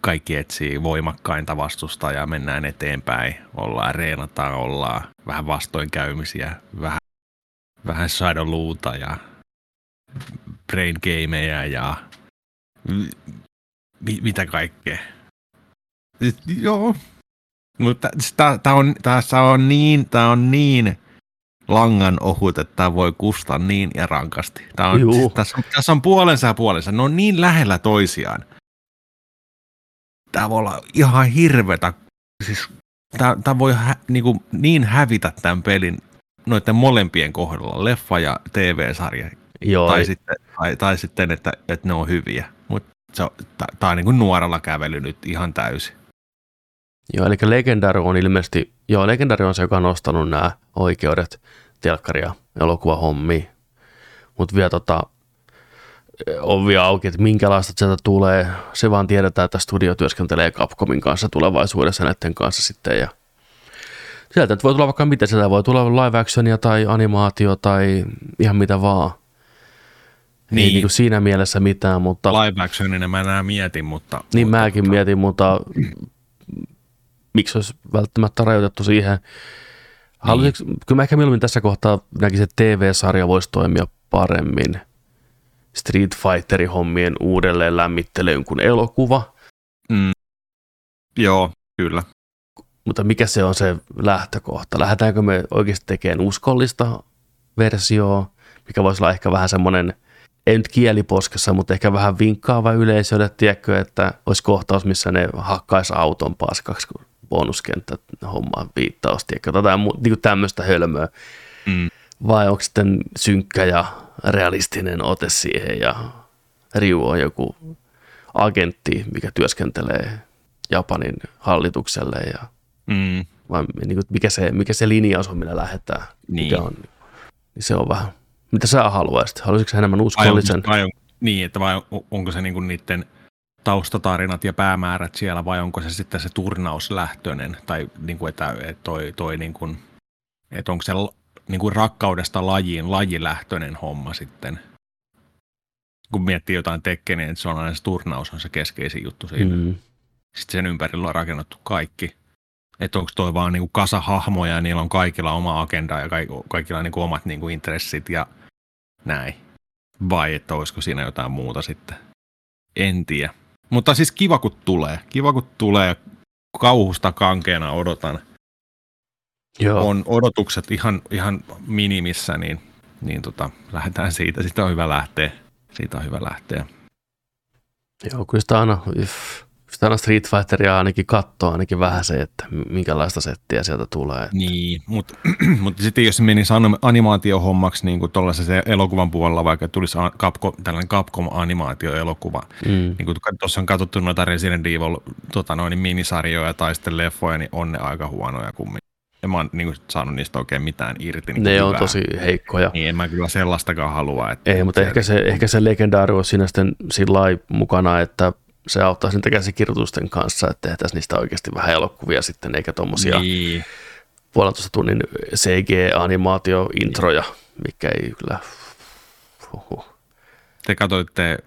kaikki etsii voimakkainta vastustajaa, mennään eteenpäin, ollaan, reenataan, ollaan vähän vastoinkäymisiä, vähän, vähän luuta ja brain gameja ja mi, mitä kaikkea. Joo, mutta tämä on, tässä on niin, tää on niin langan ohut, että tämä voi kustaa niin ja rankasti. Tää on, tässä, on, tässä on puolensa ja puolensa. Ne on niin lähellä toisiaan tämä voi olla ihan hirvetä. Siis, tämä, voi hä, niin, kuin, niin hävitä tämän pelin noiden molempien kohdalla, leffa ja TV-sarja. Joo. Tai, sitten, tai, tai sitten, että, että ne on hyviä. Mutta tämä on niin kuin nuoralla kävely nyt ihan täysin. Joo, eli Legendary on ilmeisesti, joo, Legendary on se, joka on nostanut nämä oikeudet telkkaria elokuvahommiin. Mutta vielä tota, ovi auki, että minkälaista sieltä tulee. Se vaan tiedetään, että studio työskentelee Capcomin kanssa tulevaisuudessa näiden kanssa sitten. Ja sieltä voi tulla vaikka mitä, sieltä voi tulla live actionia tai animaatio tai ihan mitä vaan. Niin. Ei niin kuin siinä mielessä mitään, mutta... Live actionina mä enää mietin, mutta... Niin mutta, mäkin mutta... mietin, mutta miksi olisi välttämättä rajoitettu siihen. Niin. kyllä mä ehkä mieluummin tässä kohtaa näkisin, että TV-sarja voisi toimia paremmin – Street Fighterin hommien uudelleen lämmittelyyn kuin elokuva. Mm. Joo, kyllä. Mutta mikä se on se lähtökohta? Lähdetäänkö me oikeasti tekemään uskollista versioa, mikä voisi olla ehkä vähän semmoinen, ei nyt kieliposkessa, mutta ehkä vähän vinkkaava yleisölle, tiedätkö, että olisi kohtaus, missä ne hakkaisi auton paskaksi, kun bonuskenttä hommaa viittaus, tiedätkö, tai niin tämmöistä hölmöä. Mm. Vai onko sitten synkkä ja realistinen ote siihen ja Riu on joku agentti, mikä työskentelee Japanin hallitukselle ja Mm. vai niin kuin, mikä, se, mikä se linjaus on, millä lähdetään. Niin. Mikä on, niin se on vähän. Mitä sä haluaisit? Haluaisitko sä enemmän Vai, on, uskollisen? vai on, niin, että vai on, onko se niinku niiden taustatarinat ja päämäärät siellä vai onko se sitten se turnauslähtöinen tai niinku, että, että toi, toi niinku, että onko se l- niinku rakkaudesta lajiin lajilähtöinen homma sitten. Kun miettii jotain Tekkeniä, että se on aina se turnaus on se keskeisin juttu siinä. Mm. Sitten sen ympärillä on rakennettu kaikki. Että onko toi vaan niinku kasa hahmoja ja niillä on kaikilla oma agenda ja kaik- kaikilla niinku omat niinku intressit ja näin. Vai että olisiko siinä jotain muuta sitten. En tiedä. Mutta siis kiva kun tulee. Kiva kun tulee. Kauhusta kankeena odotan. Joo. On odotukset ihan, ihan minimissä, niin, niin tota, lähdetään siitä. Siitä on hyvä lähteä. Siitä on hyvä lähteä. Joo, kyllä sitä aina, yff, sitä aina Street Fighteria ainakin katsoo ainakin vähän se, että minkälaista settiä sieltä tulee. Niin, mutta mut sitten jos se menisi anim- animaatiohommaksi niin kuin elokuvan puolella, vaikka tulisi Capcom, tällainen Capcom-animaatioelokuva, Mm. niin kuin tuossa on katsottu noita Resident Evil tota noin, minisarjoja tai sitten leffoja, niin on ne aika huonoja kummin. En mä oon niin kuin, saanut niistä oikein mitään irti. Niin Ne on hyvää. tosi heikkoja. Niin, en mä kyllä sellaistakaan halua. Että Ei, mutta ehkä se, ehkä se legendaari olisi siinä sitten sillä mukana, että se auttaisi niitä käsikirjoitusten kanssa, että tehtäisiin niistä oikeasti vähän elokuvia sitten, eikä tuommoisia niin. Puolentoista tunnin CG-animaatio-introja, mikä ei kyllä... Huhhuh. te katsoitte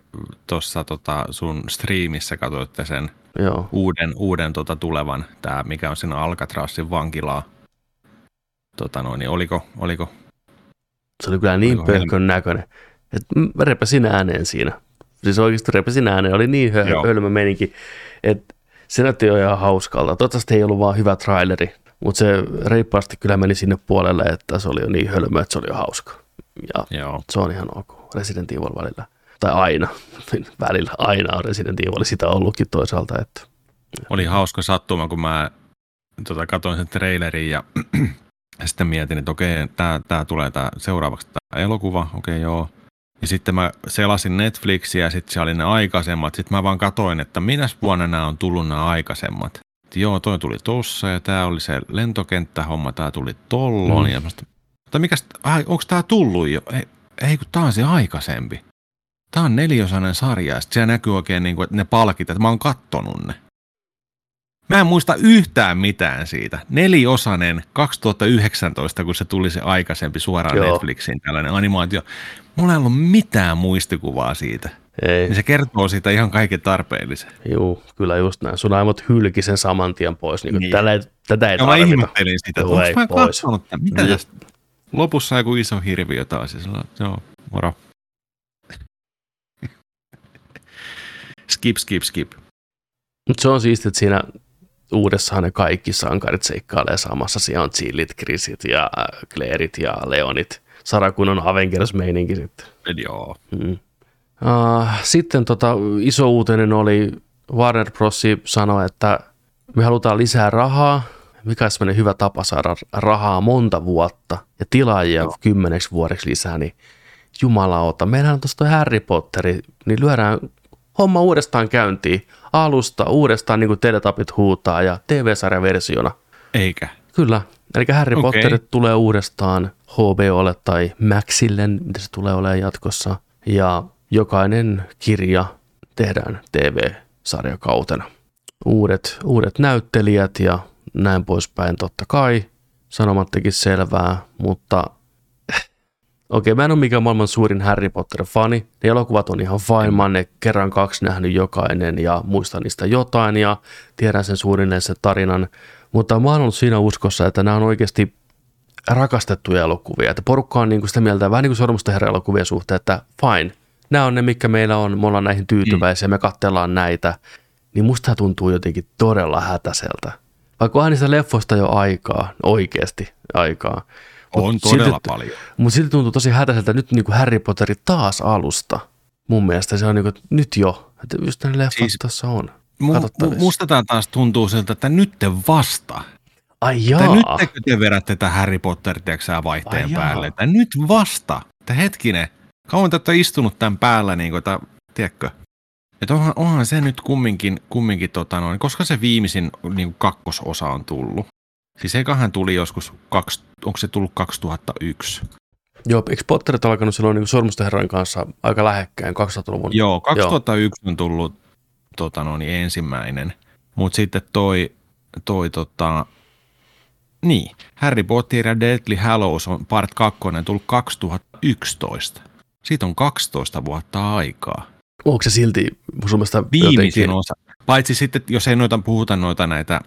tuossa tota, sun striimissä, katsoitte sen Joo, uuden, uuden tota, tulevan, tämä mikä on siinä Alcatrazin vankilaa. Tota noin, niin oliko, oliko se oli kyllä niin pöhkön näköinen, että repäsin ääneen siinä. Siis oikeasti repäsin ääneen, oli niin hö- Joo. hölmö meininki, että se näytti jo ihan hauskalta. Toivottavasti ei ollut vaan hyvä traileri, mutta se reippaasti kyllä meni sinne puolelle, että se oli jo niin hölmö, että se oli jo hauska. Ja Joo. se on ihan ok. Resident Evil välillä. Tai aina. Välillä aina on Resident Evil sitä ollutkin toisaalta. Että. Oli hauska sattuma, kun mä tota, katsoin sen trailerin ja sitten mietin, että okei, tämä tää tulee tää seuraavaksi tämä elokuva, okei joo. Ja sitten mä selasin Netflixiä ja sitten siellä oli ne aikaisemmat. Sitten mä vaan katoin, että minäs vuonna nämä on tullut nämä aikaisemmat. Että joo, toi tuli tossa ja tämä oli se lentokenttähomma, tämä tuli tollon. Mm. Ja mä mutta mikäs, ai, onko tämä tullut jo? Ei, ei kun tämä on se aikaisempi. Tämä on neliosainen sarja ja sitten siellä näkyy oikein niin kuin, että ne palkit, että mä oon kattonut ne. Mä en muista yhtään mitään siitä. Neliosainen 2019, kun se tuli se aikaisempi suoraan Joo. Joo. Netflixiin tällainen animaatio. Mulla ei ollut mitään muistikuvaa siitä. Ei, Niin se kertoo siitä ihan kaiken tarpeellisen. juu, kyllä just näin. Sun aivot hylki sen saman tien pois. Niin, niin. Tällä ei, tätä ei Ja mä tarvita. ihmettelin sitä, että Joo, ei onko mä pois. katsonut tämän? Mitä Niin. tästä? Lopussa joku iso hirviö taas. Ja sillä, joo, moro. skip, skip, skip. Mutta se on siistiä, että siinä uudessahan ne kaikki sankarit seikkailee samassa. Siellä on Chillit, Krisit ja äh, Clairit ja Leonit. Sarakunnan Avengers-meininki sitten. Joo. Mm. Uh, sitten tota, iso uutinen oli, Warner Bros. sanoi, että me halutaan lisää rahaa, mikä olisi sellainen hyvä tapa saada rahaa monta vuotta ja tilaajia Joo. kymmeneksi vuodeksi lisää, niin jumalauta, meillähän on tuossa toi Harry Potteri, niin lyödään homma uudestaan käyntiin, alusta uudestaan niin kuin Teletapit huutaa ja TV-sarjaversiona. Eikä. Kyllä, eli Harry Okei. Potter tulee uudestaan HBOlle tai Maxille, mitä se tulee olemaan jatkossa. Ja jokainen kirja tehdään TV-sarjakautena. Uudet, uudet näyttelijät ja näin poispäin totta kai. Sanomattakin selvää, mutta okei, mä en ole mikään maailman suurin Harry Potter-fani. Ne elokuvat on ihan fine, mä oon ne kerran kaksi nähnyt jokainen ja muistan niistä jotain ja tiedän sen suunnilleen sen tarinan. Mutta mä oon ollut siinä uskossa, että nämä on oikeasti rakastettuja elokuvia. Että porukka on niin kuin sitä mieltä, vähän niin kuin herra elokuvien suhteen, että fine, nämä on ne, mikä meillä on, me ollaan näihin tyytyväisiä, me katsellaan näitä. Niin musta tuntuu jotenkin todella hätäiseltä. Vaikka onhan niistä leffoista jo aikaa, oikeasti aikaa. Mut On silti- todella paljon. Mutta silti tuntuu tosi hätäiseltä nyt niin kuin Harry Potteri taas alusta. Mun mielestä se on niin kuin, nyt jo. Että just ne leffat siis, tässä on. Mu- musta tää taas tuntuu siltä, että nyt te vasta. Ai jaa. nyt te vedätte tätä Harry Potter tiedätkö, vaihteen Ai päälle. Tai nyt vasta. Että hetkinen. Kauan te olette istunut tämän päällä, niin kuin, että, tiedätkö? että onhan, onhan se nyt kumminkin, kumminkin tota noin, koska se viimeisin niin kakkososa on tullut. Siis eiköhän tuli joskus, kaksi, onko se tullut 2001? Joo, eikö Potterit alkanut silloin niin Sormusten kanssa aika lähekkäin 2000-luvun? Joo, 2001 Joo. on tullut tota noin, ensimmäinen. Mutta sitten toi, toi tota, niin, Harry Potter ja Deadly Hallows on part 2 tullut 2011. Siitä on 12 vuotta aikaa. Onko se silti sun mielestä Viimeisin jotenkin... osa. Paitsi sitten, jos ei noita puhuta noita näitä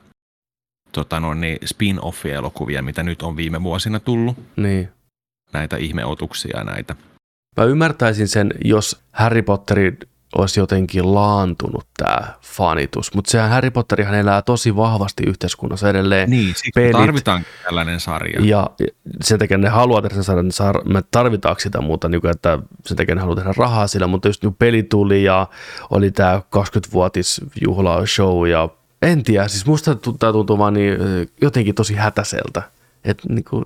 tota no, niin spin-off-elokuvia, mitä nyt on viime vuosina tullut. Niin. Näitä ihmeotuksia ja näitä. Mä ymmärtäisin sen, jos Harry Potterin olisi jotenkin laantunut tämä fanitus. Mutta sehän Harry Potterihan elää tosi vahvasti yhteiskunnassa edelleen. Niin, siksi pelit, tarvitaan tällainen sarja. Ja sen takia ne haluaa tehdä sen sarjan, niin me tarvitaanko sitä muuta, niin kuin, että sen takia ne haluaa tehdä rahaa sillä, mutta just niin peli tuli ja oli tämä 20-vuotis juhla show ja en tiedä, siis musta tämä tuntuu vaan niin, jotenkin tosi hätäseltä. Että niin kuin,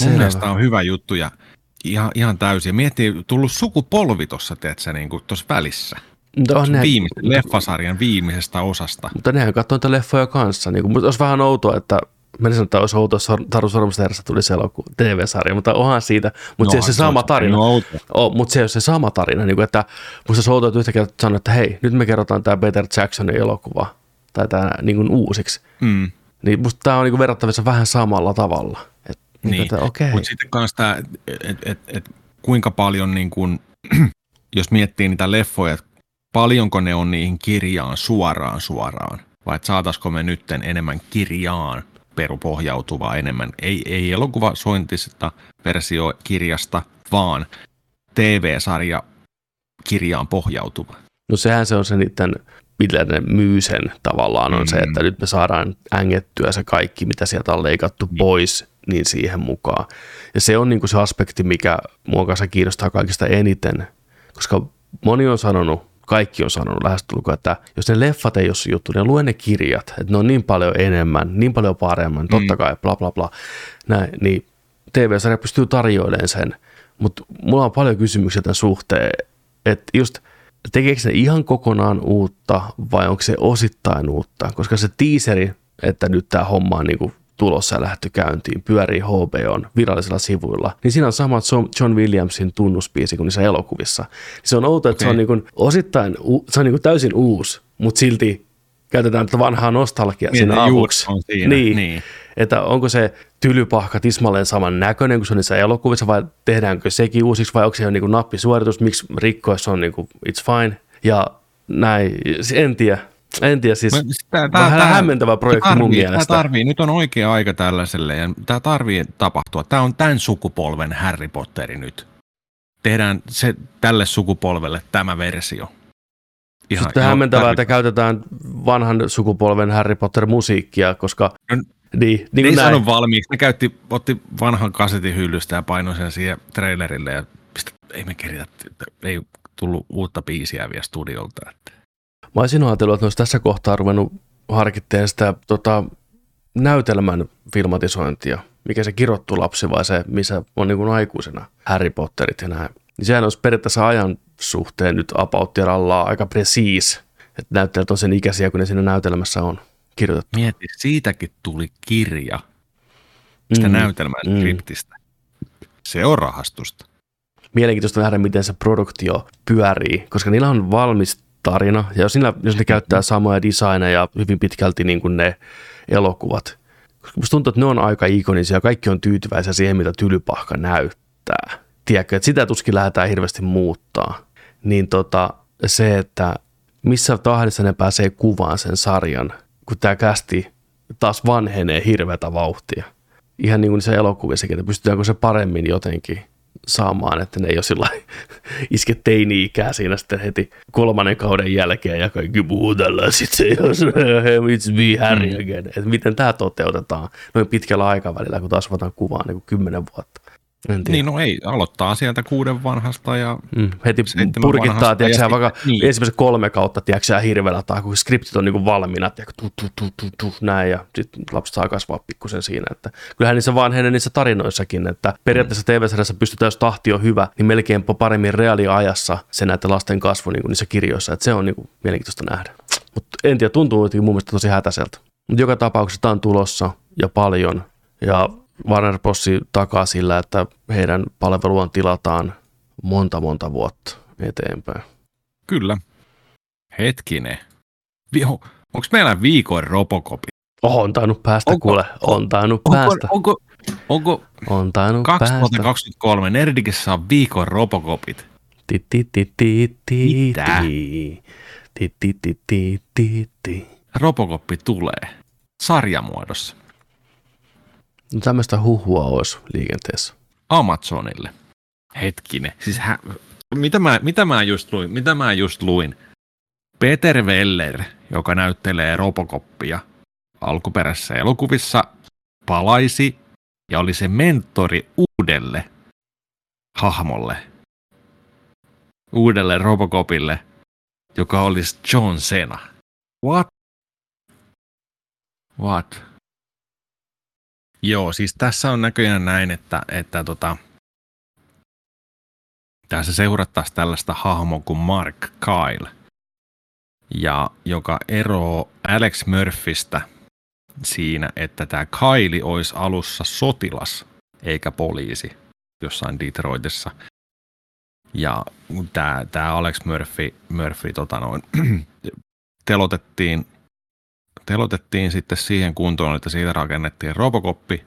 Mun mielestä on hyvä juttu ja ihan, ihan täysin. Miettii, tullut sukupolvi tuossa, teetkö, niin tuossa välissä. Mutta on viimeisen, leffasarjan viimeisestä osasta. Mutta nehän katsoo niitä leffoja kanssa. Niin kuin, olisi vähän outoa, että mä en sano, että olisi outoa, jos Taru tuli se elokuva, TV-sarja, mutta onhan siitä. Mutta no, se, se, se sama tarina. Oh, mutta se on se sama tarina, niin kuin, että musta se outoa, että yhtäkkiä sanoo, että hei, nyt me kerrotaan tämä Peter Jacksonin elokuva, tai tämä niin kuin uusiksi. Mm. Niin musta tämä on niin kuin verrattavissa vähän samalla tavalla. Et niin, niin. okay. mutta sitten kanssa tämä, että et, et, kuinka paljon, niin kun, jos miettii niitä leffoja, että paljonko ne on niihin kirjaan suoraan suoraan, vai että saataisiko me nytten enemmän kirjaan perupohjautuvaa enemmän, ei, ei elokuvasointisesta versio kirjasta, vaan TV-sarja kirjaan pohjautuva. No sehän se on se niiden millä ne myy sen tavallaan on mm. se, että nyt me saadaan ängettyä se kaikki, mitä sieltä on leikattu mm. pois niin siihen mukaan. Ja se on niin kuin se aspekti, mikä mua kanssa kiinnostaa kaikista eniten, koska moni on sanonut, kaikki on sanonut lähestulkoon, että jos ne leffat ei ole se juttu, niin lue ne kirjat, että ne on niin paljon enemmän, niin paljon paremmin, totta mm. kai, bla bla bla, näin, niin TV-sarja pystyy tarjoilemaan sen, mutta mulla on paljon kysymyksiä tämän suhteen, että just tekeekö ne ihan kokonaan uutta vai onko se osittain uutta, koska se tiiseri, että nyt tämä homma on niin kuin tulossa ja lähtö käyntiin, pyörii HBOn virallisilla sivuilla, niin siinä on sama John Williamsin tunnuspiisi kuin niissä elokuvissa. Se on outo, että okay. se on niin kuin osittain, se on niin kuin täysin uusi, mutta silti käytetään tätä vanhaa nostalgiaa niin, siinä avuksi. Niin. niin. Että onko se tylypahka tismalleen saman näköinen kuin se on niissä elokuvissa vai tehdäänkö sekin uusiksi vai onko se jo niin nappisuoritus, miksi rikkoessa on niin kuin, it's fine. Ja näin, en tiedä. En tiedä, siis tää, tää, vähän tää, hämmentävä projekti tarvii, mun mielestä. Tämä tarvii, nyt on oikea aika tällaiselle ja tämä tarvii tapahtua. Tämä on tämän sukupolven Harry Potteri nyt. Tehdään se tälle sukupolvelle tämä versio. Ihan, Sitten hämmentävää, että käytetään vanhan sukupolven Harry Potter-musiikkia, koska... No, niin, niin ei sano valmiiksi. Ne käytti, otti vanhan kasetin hyllystä ja painoi sen siihen trailerille ja pistä, ei me keritä, ei tullut uutta biisiä vielä studiolta. Että. Mä olisin ajatellut, että olisi tässä kohtaa ruvennut harkitteen sitä tota, näytelmän filmatisointia, mikä se kirottu lapsi vai se, missä on niin kuin aikuisena Harry Potterit ja näin. Niin sehän olisi periaatteessa ajan suhteen nyt about aika presiis, että näyttelijät on sen ikäisiä, kun ne siinä näytelmässä on kirjoitettu. Mieti, siitäkin tuli kirja sitä mm, näytelmän mm. skriptistä. Se on rahastusta. Mielenkiintoista nähdä, miten se produktio pyörii, koska niillä on valmis tarina. Ja jos, niillä, jos ne käyttää samoja designeja hyvin pitkälti niin kuin ne elokuvat, koska musta tuntuu, että ne on aika ikonisia, kaikki on tyytyväisiä siihen, mitä tylypahka näyttää. Tiedätkö, että sitä tuskin lähdetään hirveästi muuttaa. Niin tota, se, että missä tahdissa ne pääsee kuvaan sen sarjan, kun tämä kästi taas vanhenee hirveätä vauhtia. Ihan niin kuin se elokuvissa, että pystytäänkö se paremmin jotenkin saamaan, että ne ei ole sillä iske teini-ikää siinä sitten heti kolmannen kauden jälkeen ja kaikki muu tällä sitten jos it's me Harry mm. again. Että miten tämä toteutetaan noin pitkällä aikavälillä, kun taas otetaan kuvaa niin kuin kymmenen vuotta. Niin, no ei, aloittaa sieltä kuuden vanhasta ja Mm, heti purkittaa, vanhasta tiedätkö, vaikka niin. ensimmäiset kolme kautta, tiedätkö, sä, hirveällä tai kun skriptit on niin valmiina, tiedätkö, tu, tu, tu, tu, tu, näin, ja sitten lapset saa kasvaa pikkusen siinä. Että kyllähän niissä vanhenee niissä tarinoissakin, että periaatteessa TV-sarjassa pystytään, jos tahti on hyvä, niin melkein paremmin reaaliajassa se näette lasten kasvu niin kuin niissä kirjoissa, että se on niin kuin mielenkiintoista nähdä. Mutta en tiedä, tuntuu mun mielestä tosi hätäiseltä. Mutta joka tapauksessa tämä on tulossa ja paljon, ja Warner Bros. takaa sillä, että heidän palveluaan tilataan monta monta vuotta eteenpäin. kyllä. Hetkinen. Vi- on- Onko meillä viikoin Robocopi? On tainnut päästä, Onko- kuule. On tainnut Onko, päästä. onko, onko On tainnut päästä. 2023 Nerdikissä on viikon Robocopit? Ti, ti, ti, ti, ti, Mitä? ti. Ti, ti, ti, ti, ti, tulee sarjamuodossa No tämmöistä huhua olisi liikenteessä. Amazonille. Hetkinen. Siis hä- mitä, mä, mitä mä just luin? Mitä mä just luin? Peter Weller, joka näyttelee Robocoppia alkuperäisissä elokuvissa, palaisi ja oli se mentori uudelle hahmolle, uudelle Robocopille, joka olisi John Cena. What? What? Joo, siis tässä on näköjään näin, että, että tota, tässä seurattaisiin tällaista hahmoa kuin Mark Kyle, ja joka eroo Alex Murphystä siinä, että tämä Kylie olisi alussa sotilas eikä poliisi jossain Detroitissa. Ja tämä, tämä Alex Murphy, Murphy tota noin, telotettiin, telotettiin sitten siihen kuntoon, että siitä rakennettiin Robocoppi,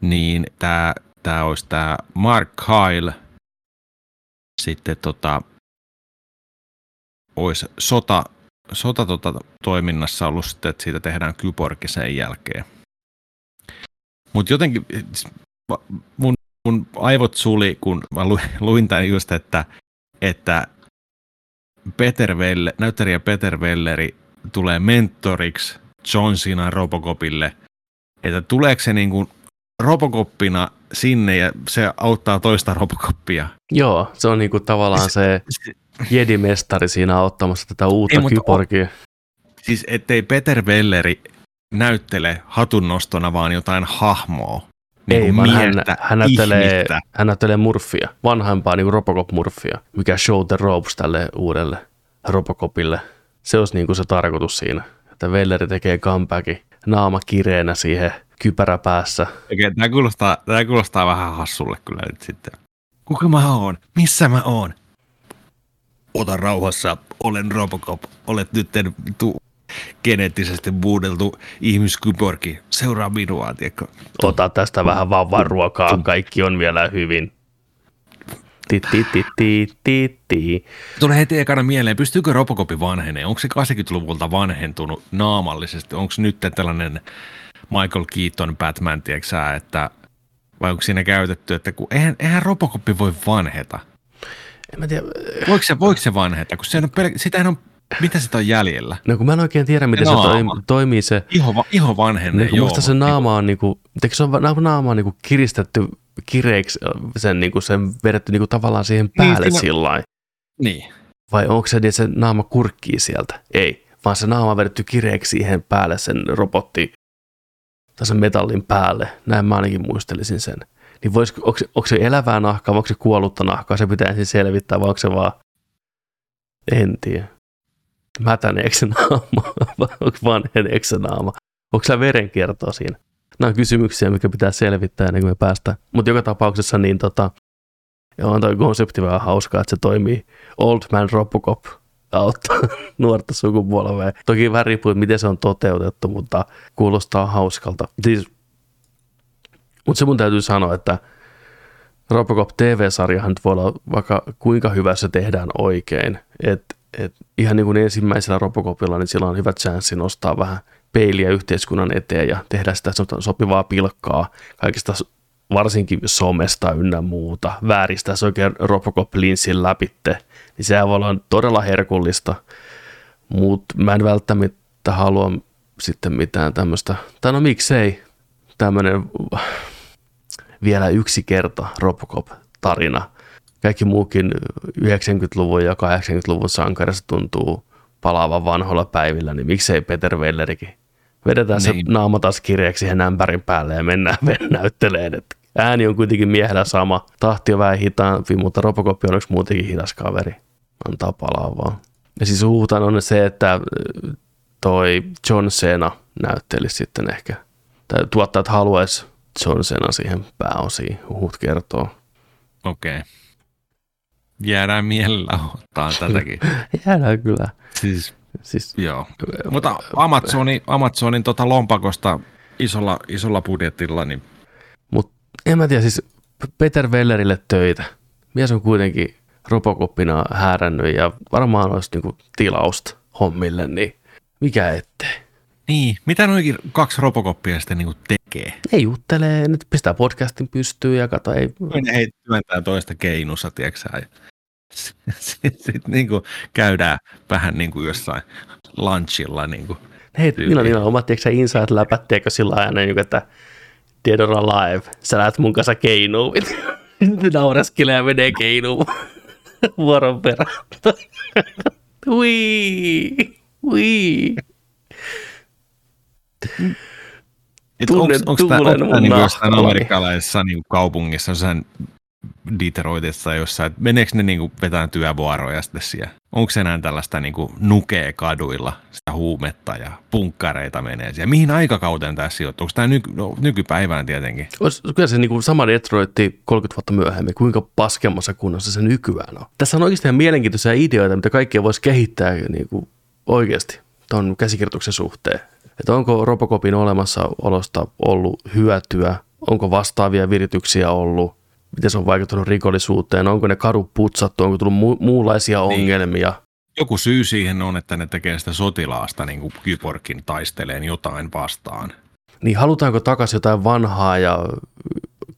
niin tämä, tämä olisi tämä Mark Kyle sitten tota, olisi sota, sota tota, toiminnassa ollut sitten, että siitä tehdään kyborgi sen jälkeen. Mutta jotenkin mun, mun aivot suli, kun mä luin, tämän just, että, että Peter Welle, näyttelijä Peter Welleri tulee mentoriksi John Cena Robocopille, että tuleeko se niin kuin Robocoppina sinne ja se auttaa toista Robocopia. Joo, se on niinku tavallaan se jedimestari siinä auttamassa tätä uutta Ei, kyborgia. Siis ettei Peter Welleri näyttele hatunnostona vaan jotain hahmoa. Ei, Niin vaan hän, miestä, hän, näyttelee, hän näyttelee Murphia, vanhempaa niin Robocop Murphia, mikä show the ropes tälle uudelle Robocopille. Se olisi niin kuin se tarkoitus siinä, että Velleri tekee comebackin naama kireenä siihen kypärä päässä. Okei, tämä kuulostaa, tämä kuulostaa vähän hassulle kyllä nyt sitten. Kuka mä oon? Missä mä oon? Ota rauhassa, olen Robocop. Olet nyt tu- geneettisesti muudeltu ihmiskyborgi. Seuraa minua, tiedätkö? Ota tästä vähän vauvan ruokaa, kaikki on vielä hyvin. Ti, ti, ti, ti, ti, ti. Tulee heti ekana mieleen, pystyykö Robocopi vanhenee? Onko se 80-luvulta vanhentunut naamallisesti? Onko nyt tällainen Michael Keaton Batman, tiedätkö että vai onko siinä käytetty, että kun eihän, eihän Robocoppi voi vanheta. En mä tiedä, Voiko se, voiko se vanheta? Kun se on pel- sitähän on, mitä sitä on jäljellä? no kun mä en oikein tiedä, miten Se se, naama. toim- toimii se. Iho, iho vanhenee, Niin, joo. musta se naama on niinku, se on naama on niinku kiristetty kireiksi, sen, niinku, sen vedetty niinku tavallaan siihen päälle siinä- niin, sillä Niin. Vai onko se niin, että se naama kurkkii sieltä? Ei, vaan se naama on vedetty kireeksi siihen päälle sen robotti tai sen metallin päälle. Näin mä ainakin muistelisin sen. Niin voisiko, onko, se, onko se elävää nahkaa vai onko se kuollutta nahkaa? Se pitää ensin selvittää vai onko se vaan... En tiedä. Mätäneekö se naama vai onko vanheneeko se naama? Onko se verenkiertoa siinä? Nämä on kysymyksiä, mikä pitää selvittää ennen kuin me päästään. Mutta joka tapauksessa niin tota, on toi konsepti vähän hauskaa, että se toimii Old Man Robocop auttaa nuorta sukupolvea. Toki vähän riippuu, että miten se on toteutettu, mutta kuulostaa hauskalta. Siis, mutta se mun täytyy sanoa, että Robocop TV-sarjahan voi olla vaikka kuinka hyvä se tehdään oikein. Et, et ihan niin kuin ensimmäisellä Robocopilla, niin sillä on hyvä chanssi nostaa vähän peiliä yhteiskunnan eteen ja tehdä sitä sopivaa pilkkaa kaikista varsinkin somesta ynnä muuta, vääristää se oikein Robocop-linssin läpitte, niin sehän voi olla todella herkullista, mutta mä en välttämättä halua sitten mitään tämmöistä, tai no miksei, tämmöinen vielä yksi kerta Robocop-tarina. Kaikki muukin 90-luvun ja 80-luvun sankarissa tuntuu palaavan vanhoilla päivillä, niin miksei Peter Wellerikin. Vedetään niin. se naama taas kirjaksi siihen ämpärin päälle ja mennään, näytteleen. Että ääni on kuitenkin miehellä sama. Tahti on vähän hitaampi, mutta Robocop on yksi muutenkin hidas kaveri. Antaa palaa vaan. Ja siis huutaan on se, että toi John Cena näytteli sitten ehkä. Tai tuottajat haluaisi John Cena siihen pääosiin, huhut kertoo. Okei. Okay. Jäädään mielellä ottaa tätäkin. Jäädään kyllä. Siis, siis joo. Mutta Amazonin, Amazonin tota lompakosta isolla, isolla budjetilla, niin... Mutta en mä tiedä, siis Peter Wellerille töitä. Mies on kuitenkin Robocoppina häärännyt ja varmaan olisi niinku tilausta hommille, niin mikä ettei. Niin, mitä noikin kaksi Robocoppia sitten niinku tekee? Ei juttelee, nyt pistää podcastin pystyyn ja kato, ei... Hei, työntää toista keinussa, tiedätkö sitten sit niinku käydään vähän niin kuin jossain lunchilla. Niinku Hei, niillä on niillä omat, tiedätkö inside läpät, tiedätkö sillä ajan, niin että dead or alive, sä lähdet mun kanssa keinuun. Naureskelee ja menee keinuun vuoron perään. Ui, ui. Tunnen onko, onko tuulen mun niin jossain amerikkalaisessa niin kaupungissa, jossain Detroitissa jossain, että meneekö ne niin vetään työvuoroja sitten siellä? Onko se enää tällaista niin kuin nukee kaduilla, sitä huumetta ja punkkareita menee siellä? Mihin aikakauteen tämä sijoittuu? Onko tämä nyky, no, nykypäivään tietenkin? Olisi kyllä se niin kuin sama Detroitti 30 vuotta myöhemmin, kuinka paskemmassa kunnossa se nykyään on. Tässä on oikeasti ihan mielenkiintoisia ideoita, mitä kaikkia voisi kehittää niin kuin oikeasti tuon käsikirjoituksen suhteen. Että onko Robocopin olemassaolosta ollut hyötyä, onko vastaavia virityksiä ollut, miten se on vaikuttanut rikollisuuteen, onko ne kadut putsattu, onko tullut mu- muunlaisia niin. ongelmia. Joku syy siihen on, että ne tekee sitä sotilaasta, niin kuin Kyborgin taisteleen jotain vastaan. Niin halutaanko takaisin jotain vanhaa ja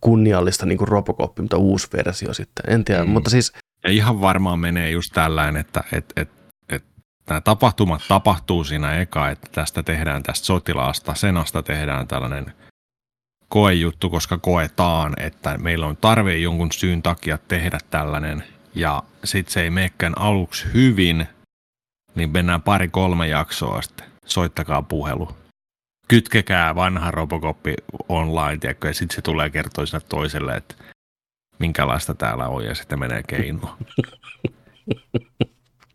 kunniallista niin kuin Robocop, mutta uusi versio sitten, en tiedä, mm. mutta siis... Ja ihan varmaan menee just tällainen, että et, et, et, nämä tapahtumat tapahtuu siinä eka, että tästä tehdään tästä sotilaasta, senasta tehdään tällainen – koejuttu, koska koetaan, että meillä on tarve jonkun syyn takia tehdä tällainen ja sitten se ei menekään aluksi hyvin, niin mennään pari-kolme jaksoa sitten. Soittakaa puhelu. Kytkekää vanha Robocoppi online, tiedätkö, ja sitten se tulee kertoa sinne toiselle, että minkälaista täällä on, ja sitten menee keinoon.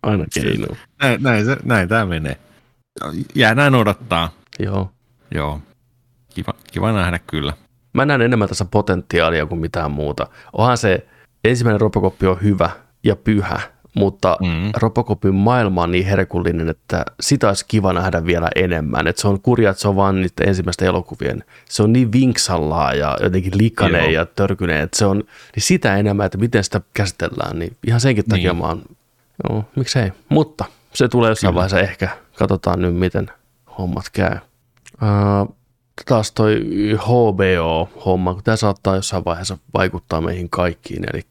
Aina keinoon. Näin, näin, näin tämä menee. Jäädään odottaa. Joo. Joo. Kiva, kiva nähdä kyllä. Mä näen enemmän tässä potentiaalia kuin mitään muuta. Onhan se ensimmäinen Robocop on hyvä ja pyhä, mutta mm. Robocopin maailma on niin herkullinen, että sitä olisi kiva nähdä vielä enemmän. Että se on kurja, että se on vaan niiden ensimmäisten elokuvien. Se on niin vinksallaa ja jotenkin likaneen ja törkyneen, että se on niin sitä enemmän, että miten sitä käsitellään. Niin ihan senkin takia niin. mä oon, joo, miksei. Mutta se tulee jossain Kyllä. vaiheessa ehkä. Katsotaan nyt, miten hommat käy. Uh, taas toi HBO-homma, kun tämä saattaa jossain vaiheessa vaikuttaa meihin kaikkiin, eli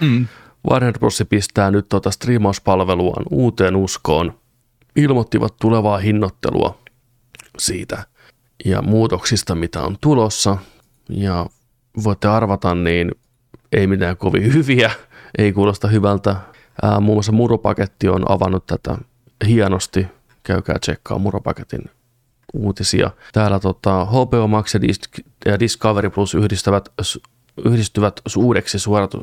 mm. Warner Bros. pistää nyt tuota striimauspalveluaan uuteen uskoon, ilmoittivat tulevaa hinnoittelua siitä ja muutoksista, mitä on tulossa, ja voitte arvata, niin ei mitään kovin hyviä, ei kuulosta hyvältä. Ää, muun muassa Muropaketti on avannut tätä hienosti, käykää tsekkaa Muropaketin uutisia. Täällä tota, HBO Max ja Discovery Plus yhdistävät, yhdistyvät uudeksi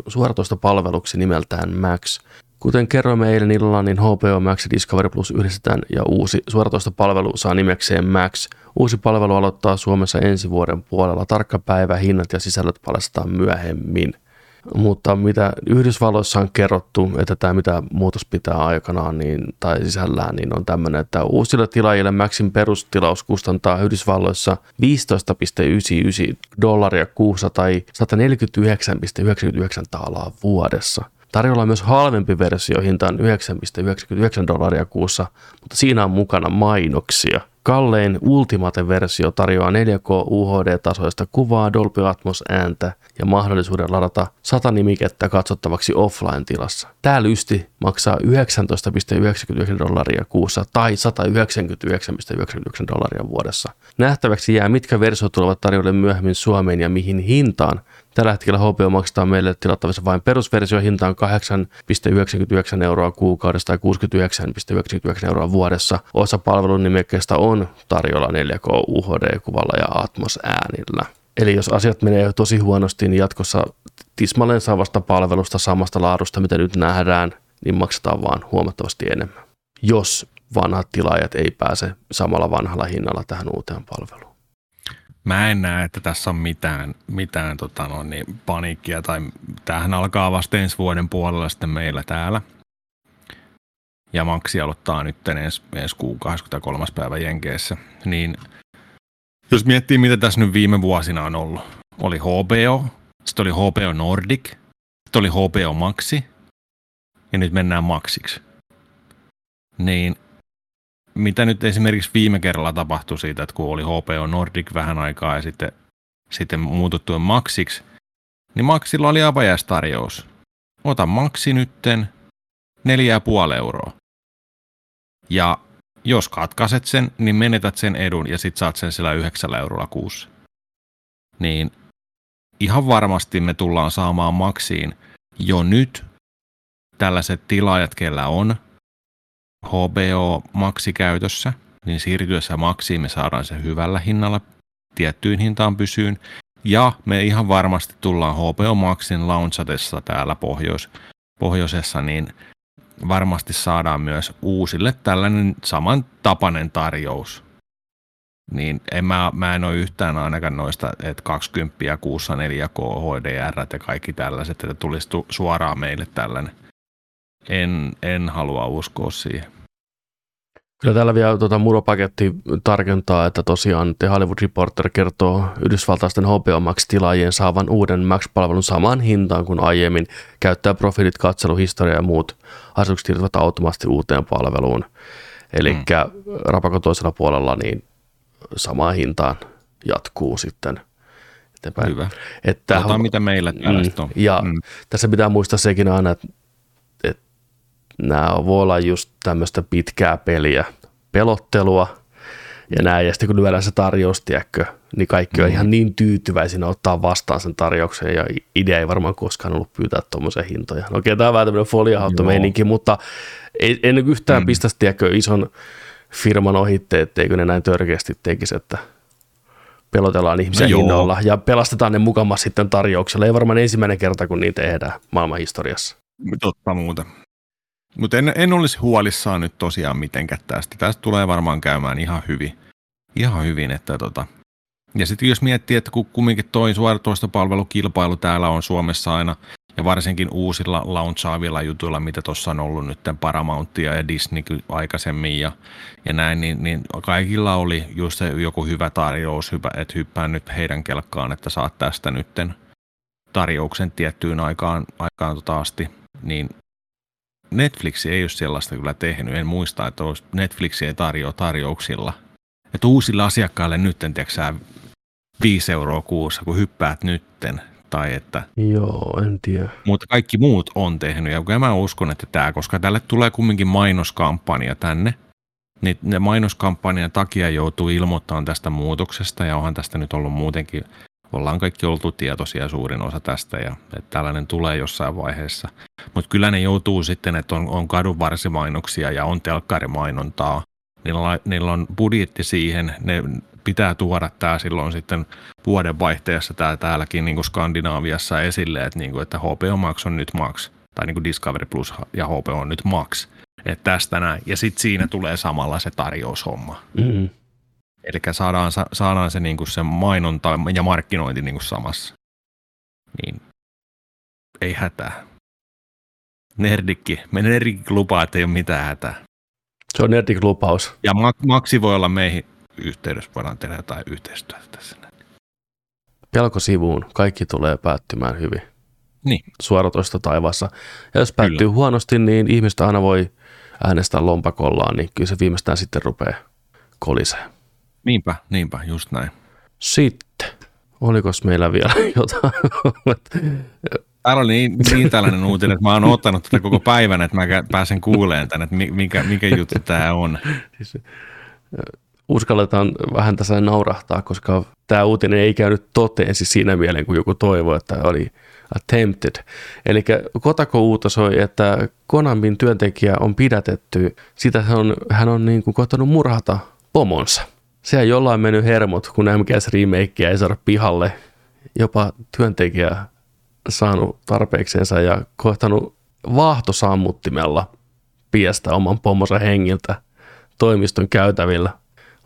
suoratoista palveluksi nimeltään Max. Kuten kerroimme eilen illalla, niin HBO Max ja Discovery Plus yhdistetään ja uusi suoratoista palvelu saa nimekseen Max. Uusi palvelu aloittaa Suomessa ensi vuoden puolella. Tarkka päivä, hinnat ja sisällöt paljastetaan myöhemmin – mutta mitä Yhdysvalloissa on kerrottu, että tämä mitä muutos pitää aikanaan niin, tai sisällään, niin on tämmöinen, että uusille tilaajille Maxin perustilaus kustantaa Yhdysvalloissa 15,99 dollaria kuussa tai 149,99 taalaa vuodessa. Tarjolla on myös halvempi versio, hinta on 9,99 dollaria kuussa, mutta siinä on mukana mainoksia. Kallein Ultimate-versio tarjoaa 4K UHD-tasoista kuvaa, Dolby Atmos ääntä ja mahdollisuuden ladata 100 nimikettä katsottavaksi offline-tilassa. Tämä lysti maksaa 19,99 dollaria kuussa tai 199,99 dollaria vuodessa. Nähtäväksi jää, mitkä versiot tulevat tarjolle myöhemmin Suomeen ja mihin hintaan. Tällä hetkellä HBO maksaa meille tilattavissa vain perusversio hintaan 8,99 euroa kuukaudessa tai 69,99 euroa vuodessa. Osa palvelun nimekkeestä on tarjolla 4K UHD-kuvalla ja Atmos äänillä. Eli jos asiat menee tosi huonosti, niin jatkossa tismalleen saavasta palvelusta samasta laadusta, mitä nyt nähdään, niin maksetaan vaan huomattavasti enemmän. Jos vanhat tilaajat ei pääse samalla vanhalla hinnalla tähän uuteen palveluun. Mä en näe, että tässä on mitään, mitään tota no, niin, paniikkia, tai tämähän alkaa vasta ensi vuoden puolella sitten meillä täällä. Ja maksi aloittaa nyt ensi, ensi kuun 23. päivä Jenkeissä. Niin jos miettii, mitä tässä nyt viime vuosina on ollut. Oli HBO, sitten oli HBO Nordic, sitten oli HBO Maxi, ja nyt mennään Maxiksi. Niin mitä nyt esimerkiksi viime kerralla tapahtui siitä, että kun oli HBO Nordic vähän aikaa ja sitten, sitten muututtu Maxiksi, niin Maxilla oli avajaistarjous. Ota Maxi nytten 4,5 euroa. Ja jos katkaiset sen, niin menetät sen edun ja sit saat sen sillä 9 eurolla kuussa. Niin ihan varmasti me tullaan saamaan Maxiin jo nyt tällaiset tilaajat, kellä on HBO Maxi käytössä, niin siirtyessä Maxiin me saadaan se hyvällä hinnalla tiettyyn hintaan pysyyn. Ja me ihan varmasti tullaan HBO Maxin launchatessa täällä pohjois, pohjoisessa, niin varmasti saadaan myös uusille tällainen samantapainen tarjous. Niin en mä, mä en ole yhtään ainakaan noista, että 20 kuussa 4K HDR ja kaikki tällaiset, että tulisi tu- suoraan meille tällainen. En, en halua uskoa siihen. Kyllä täällä vielä tuota, muropaketti tarkentaa, että tosiaan The Hollywood Reporter kertoo yhdysvaltaisten HBO Max-tilaajien saavan uuden Max-palvelun samaan hintaan kuin aiemmin. Käyttää profiilit, katseluhistoria ja muut asetukset siirtyvät automaattisesti uuteen palveluun. Eli mm. rapakon toisella puolella niin samaan hintaan jatkuu sitten eteenpäin. Hyvä. Että, Katsotaan, mitä meillä mm, on. Ja mm. tässä pitää muistaa sekin aina, että nämä voi olla just tämmöistä pitkää peliä, pelottelua, ja näin, ja sitten kun lyödään se tarjous, tiedätkö, niin kaikki on mm. ihan niin tyytyväisinä ottaa vastaan sen tarjouksen, ja idea ei varmaan koskaan ollut pyytää tuommoisia hintoja. No okei, tämä on vähän tämmöinen foliahauttomeininki, mutta ei, en yhtään mm. pistäisi, tiedätkö, ison firman ohitte, etteikö ne näin törkeästi tekisi, että pelotellaan ihmisiä no hinnoilla ja pelastetaan ne mukamas sitten tarjouksella. Ei varmaan ensimmäinen kerta, kun niin tehdään maailman historiassa. Totta muuta. Mutta en, en olisi huolissaan nyt tosiaan mitenkään tästä. Tästä tulee varmaan käymään ihan hyvin. Ihan hyvin, että tota. Ja sitten jos miettii, että kun kumminkin toi suoratoistopalvelukilpailu täällä on Suomessa aina, ja varsinkin uusilla launchaavilla jutuilla, mitä tuossa on ollut nyt Paramountia ja Disney aikaisemmin ja, ja näin, niin, niin, kaikilla oli just se joku hyvä tarjous, hyvä, että hyppää nyt heidän kelkkaan, että saat tästä nytten tarjouksen tiettyyn aikaan, aikaan tota asti, niin Netflix ei ole sellaista kyllä tehnyt. En muista, että Netflix ei tarjoa tarjouksilla. Että uusille asiakkaille nytten, tiedätkö 5 euroa kuussa, kun hyppäät nytten. Tai että, Joo, en tiedä. Mutta kaikki muut on tehnyt. Ja mä uskon, että tämä, koska tälle tulee kumminkin mainoskampanja tänne, niin ne mainoskampanjan takia joutuu ilmoittamaan tästä muutoksesta, ja onhan tästä nyt ollut muutenkin ollaan kaikki oltu tietoisia suurin osa tästä ja että tällainen tulee jossain vaiheessa. Mutta kyllä ne joutuu sitten, että on, on kadunvarsimainoksia ja on telkkarimainontaa. Niillä on, niillä on budjetti siihen, ne pitää tuoda tämä silloin sitten vuodenvaihteessa tää täälläkin niin kuin Skandinaaviassa esille, että, niin kuin, että HBO Max on nyt Max, tai niin kuin Discovery Plus ja HBO on nyt Max. Että tästä näin. Ja sitten siinä tulee samalla se tarjoushomma. Mm-hmm. Eli saadaan, saadaan se, niin kuin se mainonta ja markkinointi niin kuin samassa. Niin ei hätää. Nerdikki. Me Nerdikki lupaa, että ei ole mitään hätää. Se on Nerdik lupaus. Ja Maksi voi olla meihin yhteydessä, voidaan tehdä jotain yhteistyötä tässä. Pelko sivuun. Kaikki tulee päättymään hyvin. Niin. Suoratoista taivaassa. Ja jos päättyy kyllä. huonosti, niin ihmistä aina voi äänestää lompakollaan, niin kyllä se viimeistään sitten rupeaa kolisee. Niinpä, niinpä, just näin. Sitten, olikos meillä vielä jotain? Täällä oli niin, niin tällainen uutinen, että mä oon ottanut tätä koko päivän, että mä pääsen kuuleen tänne, että mikä, mikä juttu tämä on. Siis, uskalletaan vähän tässä naurahtaa, koska tämä uutinen ei käynyt toteen siis siinä mieleen, kun joku toivoi, että oli attempted. Eli Kotako uutisoi, että Konamin työntekijä on pidätetty, sitä hän on, hän on niin kuin koittanut murhata pomonsa. Se on jollain mennyt hermot, kun MGS remakea ei saada pihalle. Jopa työntekijä saanut tarpeeksensa ja koittanut vaahtosammuttimella piestä oman pomosa hengiltä toimiston käytävillä.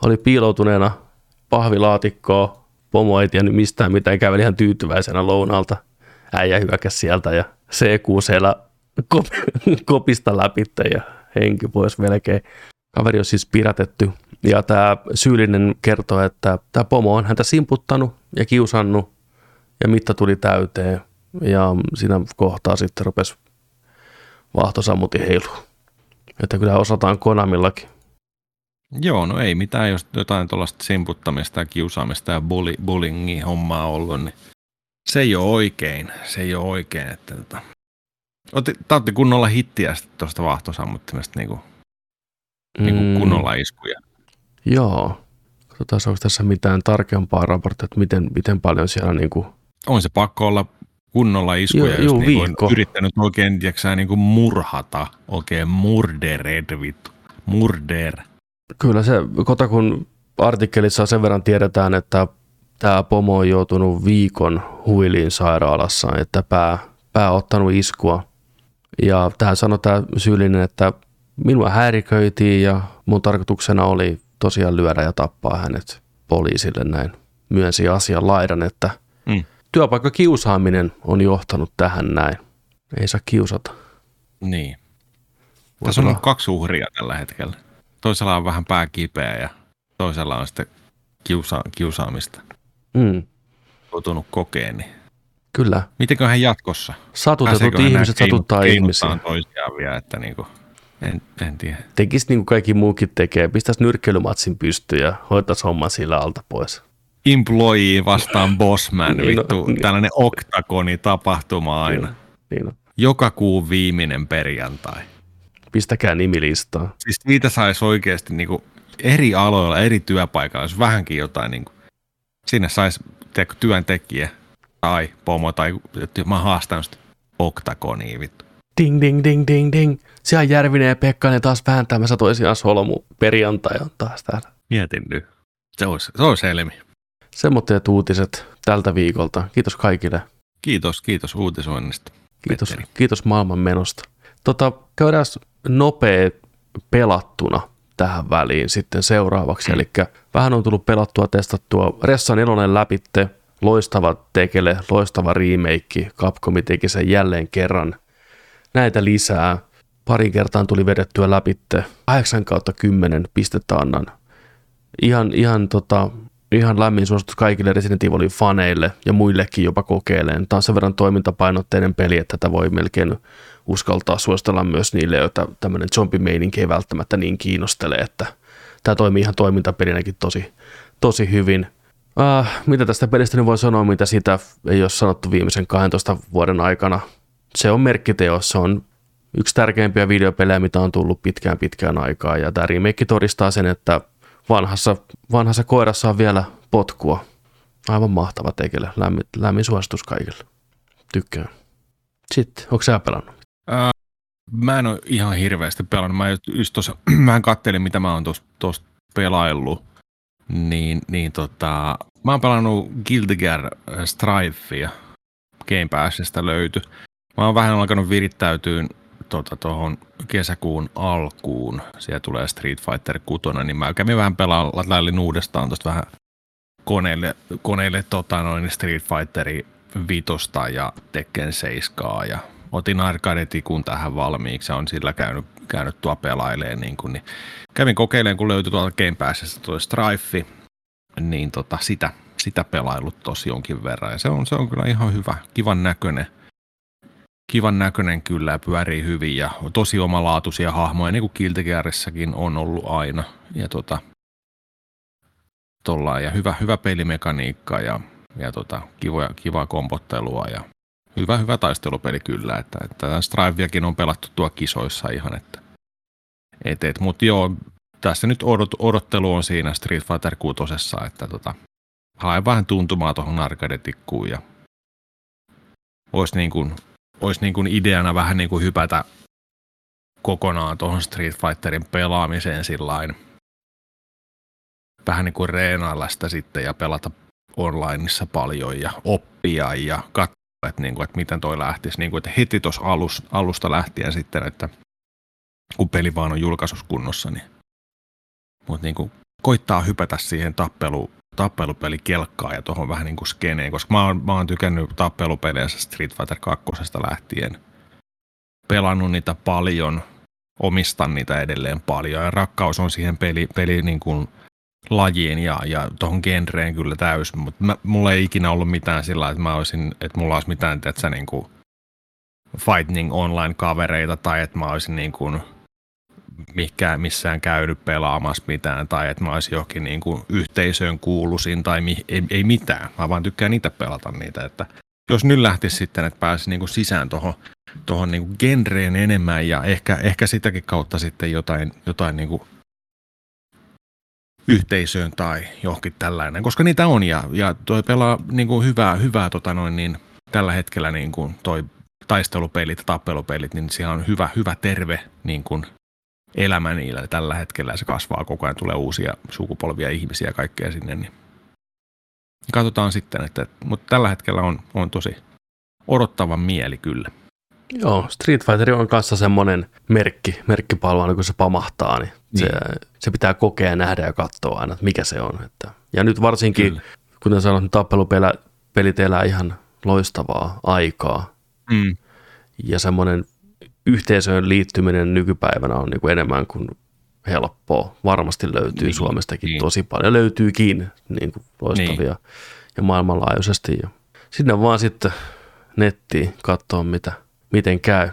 Oli piiloutuneena pahvilaatikkoa, pomo ei tiennyt mistään mitään, käveli ihan tyytyväisenä lounalta. Äijä hyökäsi sieltä ja CQ siellä kopista läpi ja henki pois melkein. Kaveri on siis pidätetty ja tämä syyllinen kertoo, että tämä pomo on häntä simputtanut ja kiusannut ja mitta tuli täyteen ja siinä kohtaa sitten rupesi vaahtosammutin heilu. Että kyllä osataan Konamillakin. Joo, no ei mitään, jos jotain tuollaista simputtamista ja kiusaamista ja bully, bullyingia hommaa ollut, niin se ei ole oikein. Se ei ole oikein, että tota... Otti, otti kunnolla hittiä tuosta vaahtosammuttimesta niin kuin. Niin kuin kunnolla iskuja. Joo. Katsotaan, onko tässä mitään tarkempaa raporttia, että miten, miten paljon siellä niin kuin... On se pakko olla kunnolla iskuja, joo, jos joo, niin on yrittänyt oikein tiiäksä, niin kuin murhata, oikein murdered vittu. Murder. Kyllä se Kotakun artikkelissa sen verran tiedetään, että tämä pomo on joutunut viikon huiliin sairaalassa, että pää, pää ottanut iskua. Ja tähän sanoi tämä syyllinen, että minua häiriköitiin ja mun tarkoituksena oli tosiaan lyödä ja tappaa hänet poliisille näin. Myönsi asian laidan, että mm. työpaikkakiusaaminen on johtanut tähän näin. Ei saa kiusata. Niin. Tässä on kaksi uhria tällä hetkellä. Toisella on vähän pää kipeä ja toisella on sitten kiusa- kiusaamista. Mm. Joutunut kokeen, niin Kyllä. Mitenköhän jatkossa? Satutetut ihmiset satuttaa ihmisiä. toisiaan vielä, että niinku, en, en tiedä. Tekisi niin kuin kaikki muukin tekee. Pistäisi nyrkkeilymatsin pystyyn ja hoitaisi homma sillä alta pois. Employee vastaan bossman, niin vittu. Niin. Tällainen oktagoni tapahtuma aina. Niin, niin on. Joka kuun viimeinen perjantai. Pistäkää nimilistaa. Siis niitä saisi oikeasti niinku eri aloilla, eri työpaikalla, jos vähänkin jotain, niinku, sinne saisi työntekijä tai pomo tai mä haastan sitä oktagoniin vittu. Ding, ding, ding, ding, ding. Siellä Järvinen ja Pekkanen taas vääntämässä toisiaan solmu. Perjantai on taas täällä. Mietin nyt. Se olisi, se olisi helmi. Semmoitteet uutiset tältä viikolta. Kiitos kaikille. Kiitos, kiitos uutisoinnista. Kiitos, kiitos maailman menosta. Tota, käydään nopea pelattuna tähän väliin sitten seuraavaksi. Eli vähän on tullut pelattua, testattua Ressa 4 läpitte, loistava tekele, loistava remake. Capcom teki sen jälleen kerran. Näitä lisää. Pari kertaan tuli vedettyä läpitte. 8 kautta 10 pistettä annan. Ihan, ihan, tota, ihan lämmin suositus kaikille Resident Evilin faneille ja muillekin jopa kokeileen. Tämä on sen verran toimintapainotteinen peli, että tätä voi melkein uskaltaa suositella myös niille, joita tämmöinen zombimeininki ei välttämättä niin kiinnostele, että tämä toimii ihan toimintapelinäkin tosi, tosi hyvin. Äh, mitä tästä pelistä nyt voi sanoa, mitä sitä ei ole sanottu viimeisen 12 vuoden aikana. Se on merkkiteos, se on yksi tärkeimpiä videopelejä, mitä on tullut pitkään pitkään aikaa, ja tämä remake todistaa sen, että vanhassa, vanhassa koirassa on vielä potkua. Aivan mahtava tekele, lämmin, lämmin suositus kaikille. Tykkään. Sitten, onko sä pelannut? Äh, mä en ole ihan hirveästi pelannut. Mä just tossa, vähän kattelin, mitä mä oon tuossa pelaillut. Niin, niin tota, mä oon pelannut Guilty Gear Strifea. Game Passista löyty. Mä oon vähän alkanut virittäytyä tuota, tuohon kesäkuun alkuun. Siellä tulee Street Fighter 6, niin mä kävin vähän pelaamaan, uudestaan tuosta vähän koneille, koneille tota, noin Street Fighteri vitosta ja Tekken 7 ja otin arcade-tikun tähän valmiiksi ja on sillä käynyt, käynyt tuo pelaileen. Niin, kun, niin kävin kokeilemaan, kun löytyi tuolta Game Passista tuo Strife, niin tota, sitä, sitä pelailut tosi jonkin verran. Ja se on, se on kyllä ihan hyvä, kivan näköinen. Kivan näköinen kyllä ja pyörii hyvin ja tosi omalaatuisia hahmoja, niin kuin Guilty on ollut aina. Ja tota, ollaan ja hyvä, hyvä pelimekaniikka ja, ja tota, kivoa, kivaa kompottelua ja hyvä, hyvä taistelupeli kyllä, että, että Striveakin on pelattu tuo kisoissa ihan, että et, et, mutta joo, tässä nyt odot, odottelu on siinä Street Fighter 6, että tota, hae vähän tuntumaa tuohon arcade-tikkuun ja olisi niin kuin, olisi niin kuin ideana vähän niin kuin hypätä kokonaan tuohon Street Fighterin pelaamiseen sillain vähän niin kuin reenailla sitä sitten ja pelata onlineissa paljon ja oppia ja katsoa, että, niin kuin, että miten toi lähtisi. Niin kuin, että heti tuossa alus, alusta lähtien sitten, että kun peli vaan on julkaisuskunnossa, niin mutta niin kuin koittaa hypätä siihen tappelu, tappelupelikelkkaan ja tuohon vähän niin kuin skeneen, koska mä oon, mä oon tykännyt tappelupeleissä Street Fighter 2 lähtien. Pelannut niitä paljon, omistan niitä edelleen paljon ja rakkaus on siihen peli, peli niin kuin lajiin ja, ja tuohon genreen kyllä täysin, mutta mä, mulla ei ikinä ollut mitään sillä että mä olisin, että mulla olisi mitään, että niin kuin fighting online-kavereita tai että mä olisin niin kuin mikään, missään käynyt pelaamassa mitään tai että mä olisin johonkin niin kuin yhteisöön kuuluisin tai mi, ei, ei, mitään. Mä vaan tykkään niitä pelata niitä, että jos nyt lähtisi sitten, että pääsisi niin kuin sisään tuohon tohon niin kuin genreen enemmän ja ehkä, ehkä sitäkin kautta sitten jotain, jotain niin kuin yhteisöön tai johonkin tällainen, koska niitä on ja, ja toi pelaa niin kuin hyvää, hyvää tota noin, niin tällä hetkellä niin kuin toi taistelupelit ja tappelupelit, niin siellä on hyvä, hyvä terve niin kuin elämä niillä tällä hetkellä ja se kasvaa koko ajan, tulee uusia sukupolvia ihmisiä ja kaikkea sinne, niin katsotaan sitten, että, mutta tällä hetkellä on, on tosi odottava mieli kyllä. Joo, Street Fighter on kanssa semmoinen merkki, merkkipalvelu, kun se pamahtaa, niin, niin. Se, se, pitää kokea, nähdä ja katsoa aina, että mikä se on. Että, ja nyt varsinkin, Kyllä. kuten sanoin, niin tappelupelit elää ihan loistavaa aikaa. Mm. Ja semmoinen yhteisöön liittyminen nykypäivänä on niin kuin enemmän kuin helppoa. Varmasti löytyy niin, Suomestakin niin. tosi paljon. Löytyykin niin kuin loistavia niin. ja maailmanlaajuisesti. Ja sinne vaan sitten nettiin katsoa, mitä, miten käy.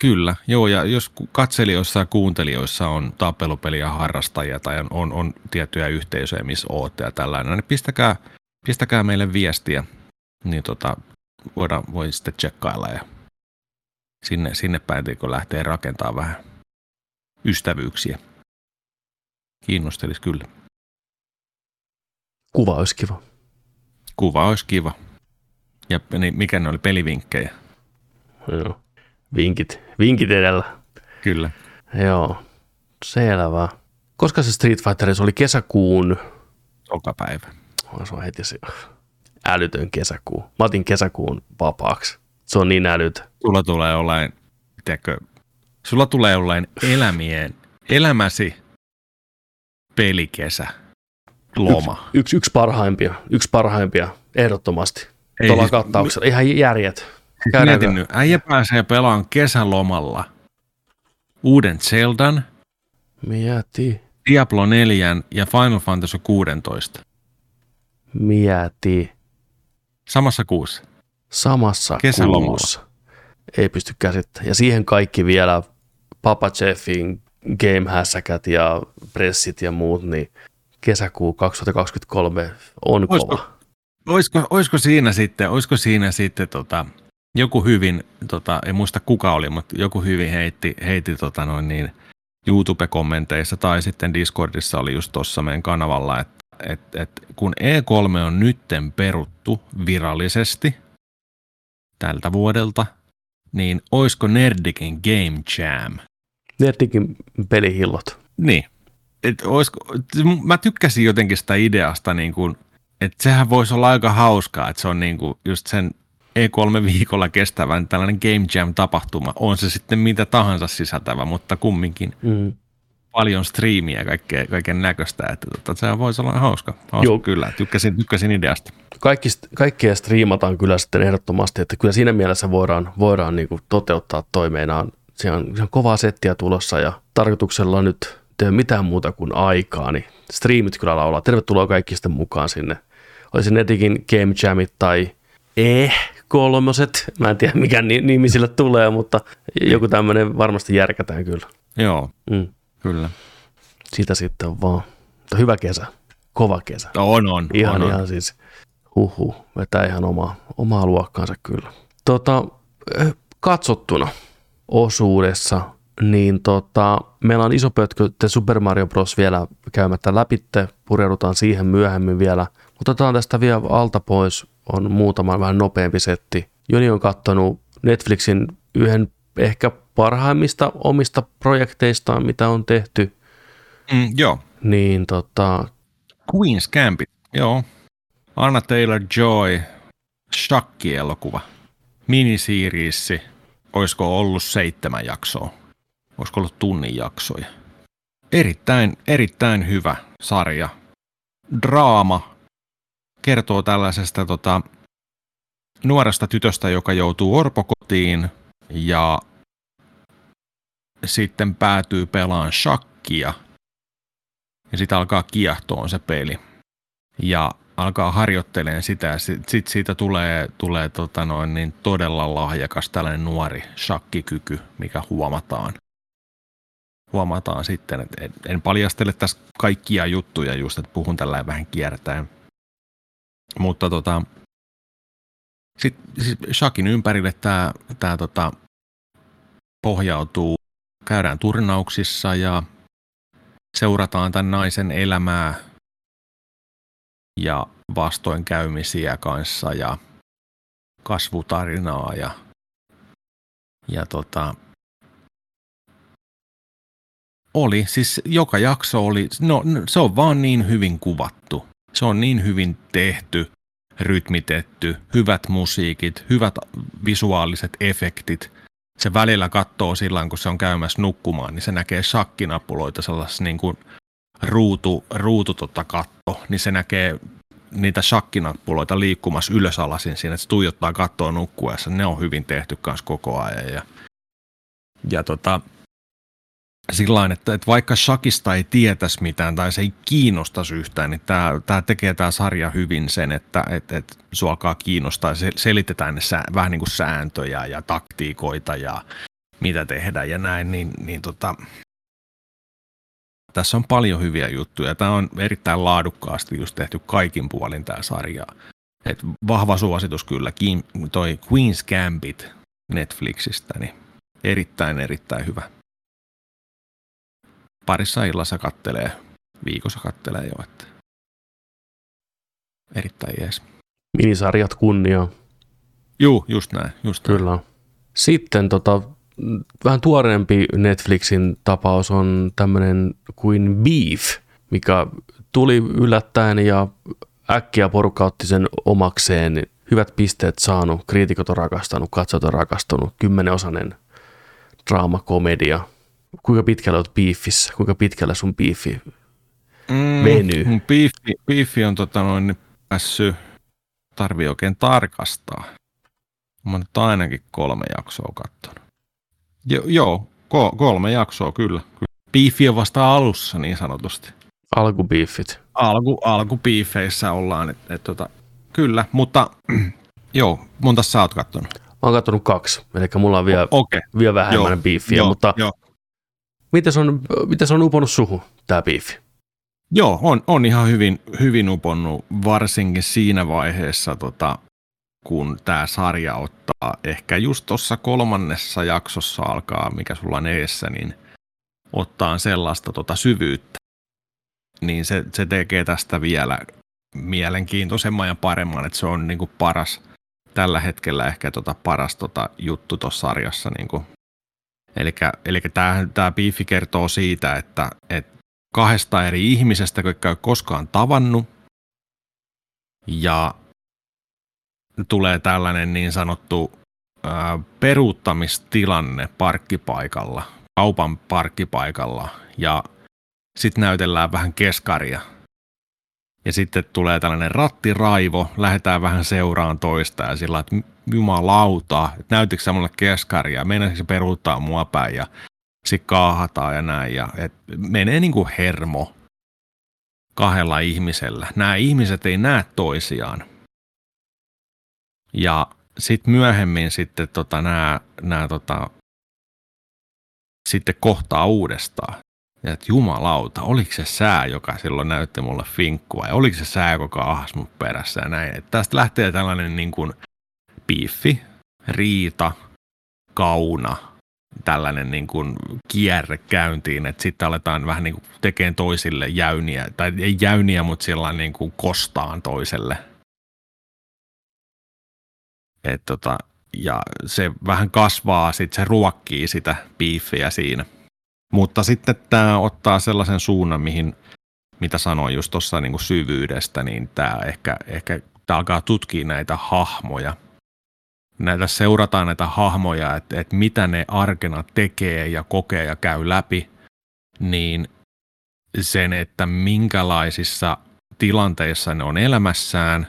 Kyllä, joo, ja jos katselijoissa ja kuuntelijoissa on tappelupeliä harrastajia tai on, on, on tiettyjä yhteisöjä, missä ootte ja tällainen, niin pistäkää, pistäkää meille viestiä, niin tota, voidaan, voi sitten tsekkailla ja sinne, sinne päin, kun lähtee rakentamaan vähän ystävyyksiä. Kiinnostelisi kyllä. Kuva olisi kiva. Kuva olisi kiva. Ja niin mikä ne oli, pelivinkkejä? Joo. Vinkit, vinkit edellä. Kyllä. Joo, selvä. Koska se Street Fighter se oli kesäkuun... Joka päivä. Se on heti se älytön kesäkuu. Mä otin kesäkuun vapaaksi. Se on niin älyt. Sulla tulee jollain, tiedätkö, sulla tulee jollain elämien, elämäsi pelikesä, loma. Yksi, yksi, yksi parhaimpia, yksi parhaimpia, ehdottomasti. Ei, Tuolla siis, kattauksella. Ihan järjet. Mietin nyt, äijä pääsee pelaan kesälomalla uuden Zeldan, Mieti. Diablo 4 ja Final Fantasy 16. Mieti. Samassa kuussa samassa kuussa. Ei pysty käsittämään. Ja siihen kaikki vielä Papa Jeffin game ja pressit ja muut, niin kesäkuu 2023 on olisiko, kova. Olisiko, olisiko siinä sitten, olisiko siinä sitten tota, joku hyvin, tota, en muista kuka oli, mutta joku hyvin heitti, heitti tota noin niin, YouTube-kommenteissa tai sitten Discordissa oli just tuossa meidän kanavalla, että et, et, kun E3 on nytten peruttu virallisesti, tältä vuodelta, niin oisko Nerdikin Game Jam? Nerdikin pelihillot. Niin. Et oisko, mä tykkäsin jotenkin sitä ideasta, niin kuin, että sehän voisi olla aika hauskaa, että se on niin kuin just sen E3 viikolla kestävän tällainen Game Jam-tapahtuma. On se sitten mitä tahansa sisältävä, mutta kumminkin. Mm paljon striimiä ja kaikkea, kaiken näköistä, että tota, se voisi olla hauska. hauska Joo. kyllä, tykkäsin, tykkäsin ideasta. Kaikki, kaikkea striimataan kyllä sitten ehdottomasti, että kyllä siinä mielessä voidaan, voidaan niin kuin toteuttaa toimeenaan. Se on, se on kovaa settiä tulossa ja tarkoituksella nyt tehdä mitään muuta kuin aikaa, niin striimit kyllä laulaa. Tervetuloa kaikki sitten mukaan sinne. Olisi netikin Game Jamit tai eh, kolmoset. Mä en tiedä mikä nimi sille tulee, mutta joku tämmöinen varmasti järkätään kyllä. Joo. Mm. Kyllä. Sitä sitten vaan. Mutta hyvä kesä. kova kesä. On, on. Ihan, on, on. ihan siis, huhu, vetää ihan omaa, omaa luokkaansa kyllä. Tota, eh, katsottuna osuudessa, niin tota, meillä on iso pötkö The Super Mario Bros. vielä käymättä läpi, pureudutaan siihen myöhemmin vielä. Mutta otetaan tästä vielä alta pois, on muutama vähän nopeampi setti. Joni on katsonut Netflixin yhden ehkä parhaimmista omista projekteistaan, mitä on tehty, Mm, joo. niin tota, Queen's Gambit, joo. Anna Taylor-Joy, Shakki-elokuva. Miniseriissi, olisiko ollut seitsemän jaksoa? Olisiko ollut tunnin jaksoja? Erittäin, erittäin hyvä sarja. Draama kertoo tällaisesta tota, nuoresta tytöstä, joka joutuu orpokotiin ja sitten päätyy pelaan shakkia. Ja sitten alkaa kiehtoon se peli. Ja alkaa harjoittelemaan sitä sitten sit siitä tulee, tulee tota noin, niin todella lahjakas tällainen nuori shakkikyky, mikä huomataan. Huomataan sitten, että en, en paljastele tässä kaikkia juttuja just, että puhun tällä vähän kiertäen. Mutta tota, sitten siis shakin ympärille tämä tää, tota, pohjautuu, käydään turnauksissa ja seurataan tämän naisen elämää ja vastoinkäymisiä kanssa ja kasvutarinaa ja, ja tota, oli, siis joka jakso oli, no se on vaan niin hyvin kuvattu. Se on niin hyvin tehty, rytmitetty, hyvät musiikit, hyvät visuaaliset efektit. Se välillä katsoo silloin, kun se on käymässä nukkumaan, niin se näkee shakkinapuloita sellaisessa niin kuin ruutu, ruutu tota katto, niin se näkee niitä shakkinappuloita liikkumassa ylösalasin siinä, että se tuijottaa kattoa nukkuessa. Ne on hyvin tehty kanssa koko ajan. Ja, ja tota, sillä että, että vaikka shakista ei tietäisi mitään tai se ei kiinnostaisi yhtään, niin tämä, tämä tekee tämä sarja hyvin sen, että, että, että sua alkaa kiinnostaa. Se, selitetään ne sää, vähän niin kuin sääntöjä ja taktiikoita ja mitä tehdään ja näin, niin, niin tota, tässä on paljon hyviä juttuja. Tämä on erittäin laadukkaasti just tehty kaikin puolin tämä sarja. Et vahva suositus kyllä, toi Queen's Gambit Netflixistä, niin erittäin erittäin hyvä. Parissa illassa kattelee, viikossa kattelee jo, että erittäin jees. minisarjat kunniaa. Juu, just näin, just näin. Kyllä. Sitten tota, vähän tuoreempi Netflixin tapaus on tämmöinen kuin Beef, mikä tuli yllättäen ja äkkiä porukka otti sen omakseen. Hyvät pisteet saanut, kriitikot on rakastanut, katsojat on rakastunut, kymmenenosainen draamakomedia. Kuinka pitkälle olet Beefissä? Kuinka pitkälle sun Beefi Mm, venyy? mun Biiffi, biiffi on tota noin päässyt, tarvii oikein tarkastaa. Mä oon nyt ainakin kolme jaksoa kattonut. Jo, joo, ko, kolme jaksoa kyllä. kyllä. Biiffi on vasta alussa niin sanotusti. Alkubiifit. Alku, alkubiifeissä ollaan, että et, tota, kyllä, mutta joo, monta sä oot kattonut? Mä oon katsonut kaksi, eli mulla on vielä, Okei, vielä vähemmän Joo, biifiä, joo, mutta joo. Miten se on, miten se on uponnut suhu, tämä biifi? Joo, on, on ihan hyvin, hyvin uponnut, varsinkin siinä vaiheessa, tota, kun tämä sarja ottaa ehkä just tuossa kolmannessa jaksossa alkaa, mikä sulla on edessä, niin ottaa sellaista tota syvyyttä. Niin se, se tekee tästä vielä mielenkiintoisemman ja paremman, että se on niinku paras, tällä hetkellä ehkä tota paras tota juttu tuossa sarjassa. Niinku. Eli tämä biifi kertoo siitä, että, että kahdesta eri ihmisestä, jotka ei ole koskaan tavannut. Ja tulee tällainen niin sanottu ää, peruuttamistilanne parkkipaikalla, kaupan parkkipaikalla. Ja sitten näytellään vähän keskaria. Ja sitten tulee tällainen rattiraivo, lähdetään vähän seuraan toista ja sillä että jumalauta, että näytikö sä mulle keskaria, meinaisiko se peruuttaa mua päin ja sitten kaahataan ja näin. Ja, et menee niin kuin hermo kahdella ihmisellä. Nämä ihmiset ei näe toisiaan. Ja sitten myöhemmin sitten tota, nämä, nämä tota, sitten kohtaa uudestaan. Ja että jumalauta, oliko se sää, joka silloin näytti mulle finkkua, ja oliko se sää, joka ahas mut perässä ja näin. Että tästä lähtee tällainen niin kuin piiffi, riita, kauna, tällainen niin kuin kierre käyntiin, että sitten aletaan vähän niin tekemään toisille jäyniä, tai ei jäyniä, mutta sillä niin kuin kostaan toiselle. Et tota, ja se vähän kasvaa, sitten se ruokkii sitä piiffiä siinä. Mutta sitten tämä ottaa sellaisen suunnan, mihin, mitä sanoin just tuossa niin syvyydestä, niin tämä ehkä, ehkä tää alkaa tutkia näitä hahmoja. Näitä seurataan näitä hahmoja, että, että mitä ne arkena tekee ja kokee ja käy läpi, niin sen, että minkälaisissa tilanteissa ne on elämässään,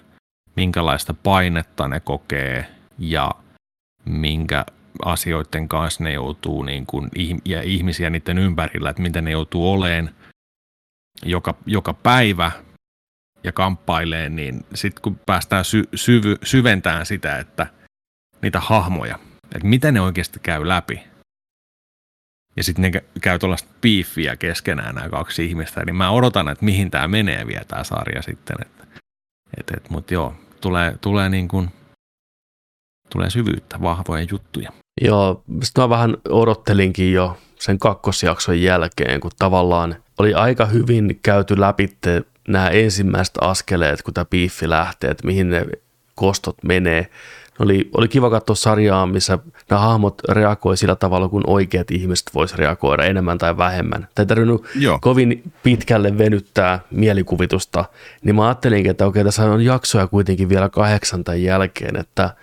minkälaista painetta ne kokee ja minkä asioiden kanssa ne joutuu niin kuin, ja ihmisiä niiden ympärillä, että miten ne joutuu oleen joka, joka päivä ja kamppailee, niin sitten kun päästään sy, syvy, syventämään sitä, että hahmoja, että miten ne oikeasti käy läpi. Ja sitten ne käy tuollaista piiffiä keskenään nämä kaksi ihmistä, niin mä odotan, että mihin tämä menee vielä tämä sarja sitten. Että, et, et, Mutta joo, tulee, tulee niin kuin tulee syvyyttä, vahvoja juttuja. Joo, sitten mä vähän odottelinkin jo sen kakkosjakson jälkeen, kun tavallaan oli aika hyvin käyty läpi nämä ensimmäiset askeleet, kun tämä piiffi lähtee, että mihin ne kostot menee. Oli, oli kiva katsoa sarjaa, missä nämä hahmot reagoi sillä tavalla, kun oikeat ihmiset voisi reagoida enemmän tai vähemmän. Tai ei tarvinnut Joo. kovin pitkälle venyttää mielikuvitusta, niin mä ajattelinkin, että okei, tässä on jaksoja kuitenkin vielä kahdeksan tämän jälkeen, että –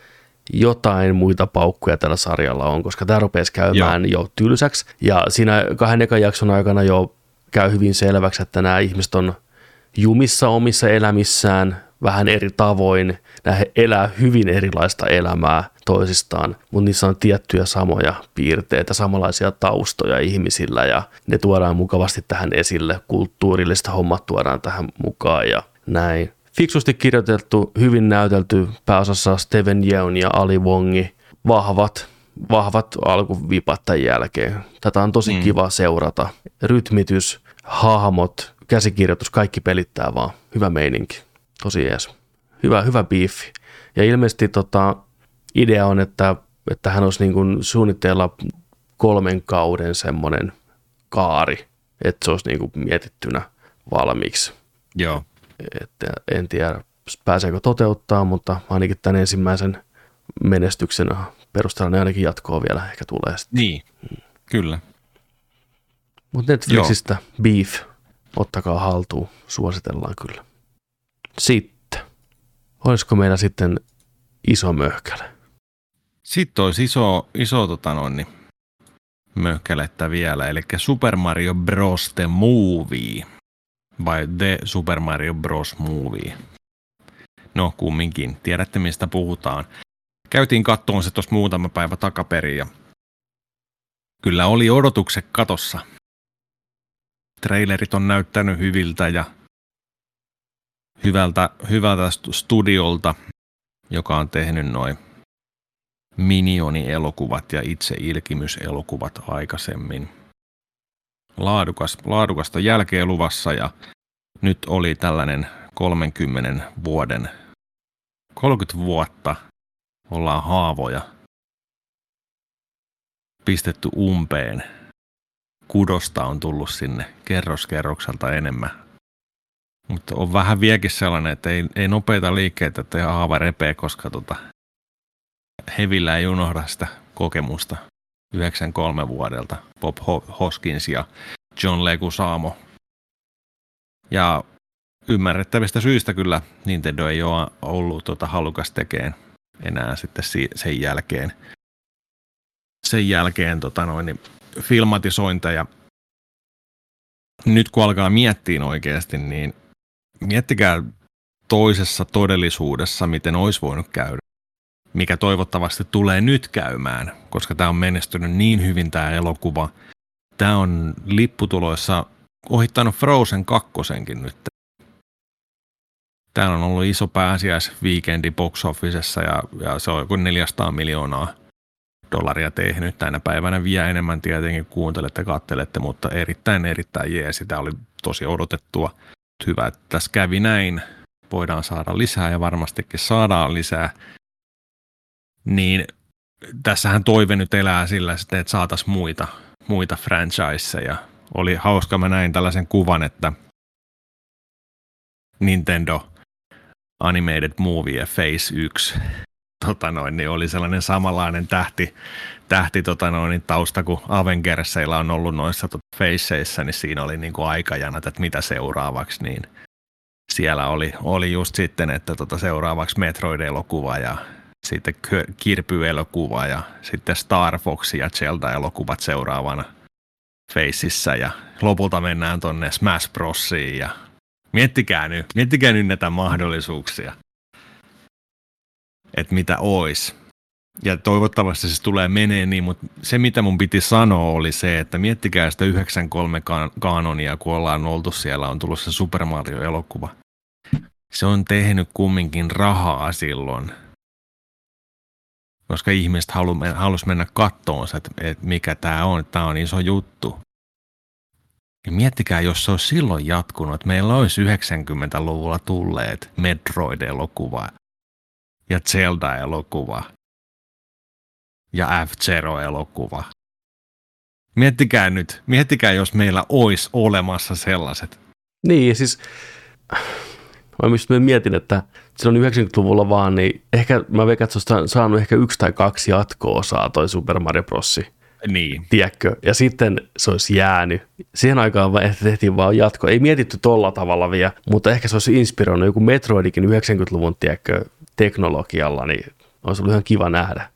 jotain muita paukkuja tällä sarjalla on, koska tämä rupesi käymään Joo. jo tylsäksi. Ja siinä kahden ekan jakson aikana jo käy hyvin selväksi, että nämä ihmiset on jumissa omissa elämissään vähän eri tavoin. Nämä elää hyvin erilaista elämää toisistaan, mutta niissä on tiettyjä samoja piirteitä, samanlaisia taustoja ihmisillä ja ne tuodaan mukavasti tähän esille. Kulttuurilliset hommat tuodaan tähän mukaan ja näin fiksusti kirjoitettu, hyvin näytelty pääosassa Steven Yeun ja Ali Wongi. Vahvat, vahvat alkuvipat tämän jälkeen. Tätä on tosi mm. kiva seurata. Rytmitys, hahmot, käsikirjoitus, kaikki pelittää vaan. Hyvä meininki. Tosi jees. Hyvä, hyvä biifi. Ja ilmeisesti tota, idea on, että, että hän olisi niin kuin suunnitteilla kolmen kauden semmoinen kaari, että se olisi niin kuin mietittynä valmiiksi. Joo. Että en tiedä, pääseekö toteuttaa, mutta ainakin tämän ensimmäisen menestyksen perusteella ne ainakin jatkoa vielä ehkä tulee sitten. Niin, mm. kyllä. Mutta Netflixistä Joo. Beef, ottakaa haltuun, suositellaan kyllä. Sitten, olisiko meillä sitten iso möhkäle? Sitten olisi iso, iso tota noin, niin möhkälettä vielä, eli Super Mario Bros. The Movie vai The Super Mario Bros. Movie. No kumminkin, tiedätte mistä puhutaan. Käytiin kattoon se tuossa muutama päivä takaperin ja kyllä oli odotukset katossa. Trailerit on näyttänyt hyviltä ja hyvältä, hyvältä studiolta, joka on tehnyt noin Minioni-elokuvat ja itse ilkimys-elokuvat aikaisemmin laadukas, laadukasta jälkeen luvassa ja nyt oli tällainen 30 vuoden, 30 vuotta ollaan haavoja pistetty umpeen. Kudosta on tullut sinne kerroskerrokselta enemmän. Mutta on vähän viekin sellainen, että ei, ei nopeita liikkeitä, että haava repee, koska tota, hevillä ei unohda sitä kokemusta 93 vuodelta Bob Hoskins ja John Leguizamo. Ja ymmärrettävistä syistä kyllä Nintendo ei ole ollut tuota halukas tekeen enää sitten sen jälkeen, sen jälkeen tota noin, niin filmatisointeja. Nyt kun alkaa miettiä oikeasti, niin miettikää toisessa todellisuudessa, miten olisi voinut käydä mikä toivottavasti tulee nyt käymään, koska tämä on menestynyt niin hyvin tämä elokuva. Tämä on lipputuloissa ohittanut Frozen kakkosenkin nyt. Täällä on ollut iso pääsiäisviikendi box officessa ja, ja se on joku 400 miljoonaa dollaria tehnyt. Tänä päivänä vielä enemmän tietenkin kuuntelette, kattelette, mutta erittäin erittäin jees. Sitä oli tosi odotettua. Hyvä, että tässä kävi näin. Voidaan saada lisää ja varmastikin saadaan lisää. Niin tässähän toive nyt elää sillä, että saataisiin muita, muita franchiseja. Oli hauska, mä näin tällaisen kuvan, että Nintendo Animated Movie Phase 1 tota noin, niin oli sellainen samanlainen tähti, tähti tota noin, niin tausta kuin Avengersseilla on ollut noissa tota, faceissa, niin siinä oli niin kuin aikajanat, että mitä seuraavaksi, niin siellä oli, oli just sitten, että tota seuraavaksi Metroid-elokuva ja sitten Kirpy-elokuva ja sitten Star Fox ja Zelda-elokuvat seuraavana Faceissa ja lopulta mennään tonne Smash Brosiin ja miettikää nyt, miettikää nyt näitä mahdollisuuksia että mitä ois. Ja toivottavasti se tulee menee niin, mutta se mitä mun piti sanoa oli se, että miettikää sitä 93 kanonia, kun ollaan oltu siellä, on tullut se Super Mario-elokuva. Se on tehnyt kumminkin rahaa silloin, koska ihmiset halu, halus mennä kattoon, että, että mikä tämä on, että tämä on iso juttu. Ja miettikää, jos se olisi silloin jatkunut, että meillä olisi 90-luvulla tulleet Metroid-elokuva ja Zelda-elokuva ja F-Zero-elokuva. Miettikää nyt, miettikää jos meillä olisi olemassa sellaiset. Niin, siis mä myös mietin, että silloin 90-luvulla vaan, niin ehkä mä veikkaan, että saanut ehkä yksi tai kaksi jatko-osaa toi Super Mario Bros. Niin. Tiedätkö? Ja sitten se olisi jäänyt. Siihen aikaan tehtiin vaan jatko. Ei mietitty tolla tavalla vielä, mutta ehkä se olisi inspiroinut joku Metroidikin 90-luvun, tiedätkö, teknologialla, niin olisi ollut ihan kiva nähdä,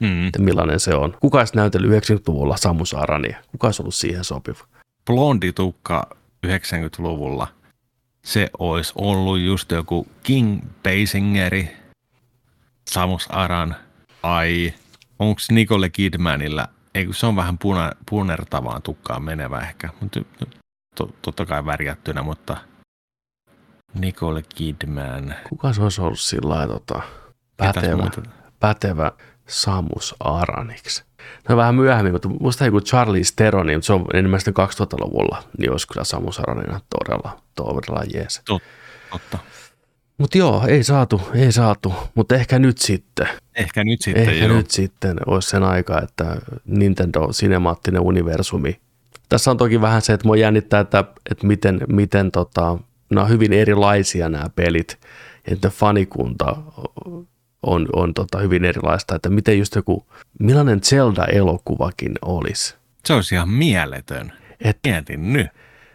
mm. että millainen se on. Kuka olisi näytellyt 90-luvulla Samus Arania? Kuka olisi ollut siihen sopiva? Blonditukka 90-luvulla, se olisi ollut just joku King Basingeri, Samus Aran, ai, onko Nicole Kidmanilla, ei se on vähän puna, punertavaan tukkaan menevä ehkä, mutta to, totta kai värjättynä, mutta – Nicole Kidman. Kuka se olisi ollut sillä tota, pätevä, pätevä Samus Araniksi? No vähän myöhemmin, mutta musta joku Charlie Theron, niin se on enemmän 2000-luvulla, niin olisi kyllä Samus Aranina todella, todella jees. Totta. Mutta joo, ei saatu, ei saatu, mutta ehkä nyt sitten. Ehkä nyt sitten, Ehkä joo. nyt sitten olisi sen aika, että Nintendo Cinemaattinen universumi. Tässä on toki vähän se, että mua jännittää, että, että miten, miten tota, nämä on hyvin erilaisia nämä pelit, että fanikunta on, on tota hyvin erilaista, että miten just joku, millainen Zelda-elokuvakin olisi. Se olisi ihan mieletön. Et, Mietin nyt.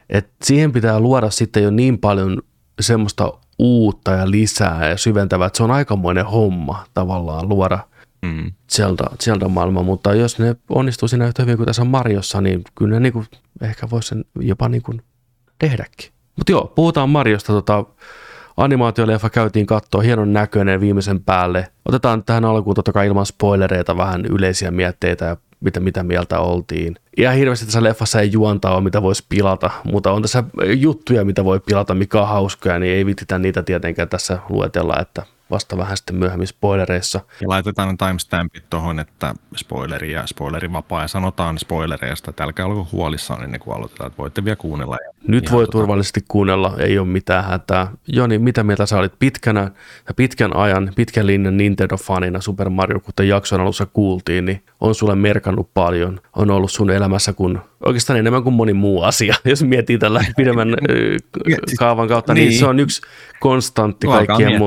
Et siihen pitää luoda sitten jo niin paljon semmoista uutta ja lisää ja syventävää, että se on aikamoinen homma tavallaan luoda mm. Zelda, Zelda-maailma, mutta jos ne onnistuu siinä yhtä hyvin kuin tässä Mariossa, niin kyllä ne niinku, ehkä voisi sen jopa niinku tehdäkin. Mutta joo, puhutaan Mariosta. Tota, animaatioleffa käytiin katsoa, hienon näköinen viimeisen päälle. Otetaan tähän alkuun totta kai ilman spoilereita vähän yleisiä mietteitä ja mitä, mitä mieltä oltiin. Ihan hirveästi tässä leffassa ei juontaa ole, mitä voisi pilata, mutta on tässä juttuja, mitä voi pilata, mikä on hauskoja, niin ei vititä niitä tietenkään tässä luetella, että vasta vähän sitten myöhemmin spoilereissa. Ja laitetaan timestampit tuohon, että spoileri ja spoilerin vapaa ja sanotaan spoilereista, että älkää olko huolissaan ennen kuin aloitetaan, että voitte vielä kuunnella. Ja Nyt voi tota... turvallisesti kuunnella, ei ole mitään hätää. Joni, mitä mieltä sä olit pitkänä ja pitkän ajan, pitkän linjan Nintendo-fanina Super Mario, kuten jakson alussa kuultiin, niin on sulle merkannut paljon, on ollut sun elämässä kun oikeastaan enemmän kuin moni muu asia, jos miettii tällä pidemmän kaavan kautta, niin, niin se on yksi konstantti kaikkien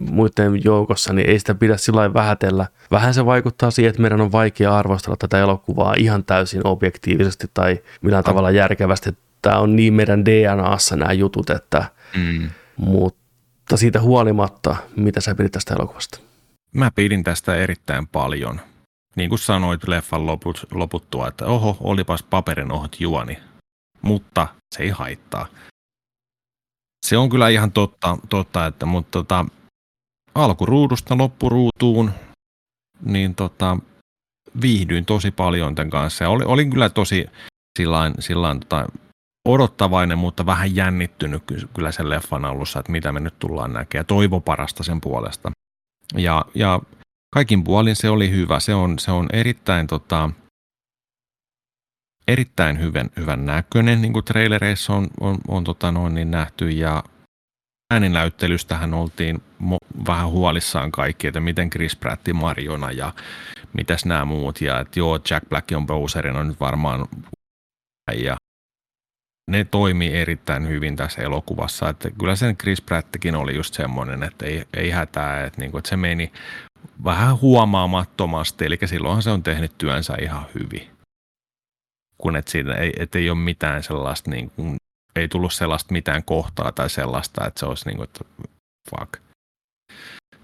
muiden joukossa, niin ei sitä pidä sillä vähätellä. Vähän se vaikuttaa siihen, että meidän on vaikea arvostella tätä elokuvaa ihan täysin objektiivisesti tai millään tavalla järkevästi. Tämä on niin meidän DNAssa nämä jutut, että mm. mutta siitä huolimatta, mitä sä pidit tästä elokuvasta? Mä pidin tästä erittäin paljon niin kuin sanoit leffan loput, loputtua, että oho, olipas paperin ohut juoni, mutta se ei haittaa. Se on kyllä ihan totta, totta että, mutta tota, alkuruudusta loppuruutuun, niin tota, viihdyin tosi paljon tämän kanssa. Ja olin, olin kyllä tosi sillain, sillain tota, odottavainen, mutta vähän jännittynyt kyllä sen leffan alussa, että mitä me nyt tullaan näkemään. Toivo parasta sen puolesta. Ja, ja kaikin puolin se oli hyvä. Se on, se on erittäin, tota, erittäin hyvän, hyvän näköinen, niin kuin trailereissa on, on, on tota noin, niin nähty, ja ääninäyttelystähän oltiin mo- vähän huolissaan kaikki, että miten Chris Pratt Mariona ja mitäs nämä muut, ja että joo, Jack Black on Bowserina nyt varmaan ja ne toimii erittäin hyvin tässä elokuvassa. Että kyllä sen Chris Prattikin oli just semmoinen, että ei, ei hätää, että, niinku, että se meni vähän huomaamattomasti, eli silloinhan se on tehnyt työnsä ihan hyvin. Kun et siinä ei, et ei ole mitään sellaista, niin kuin, ei tullut sellaista mitään kohtaa tai sellaista, että se olisi niin kuin, että fuck.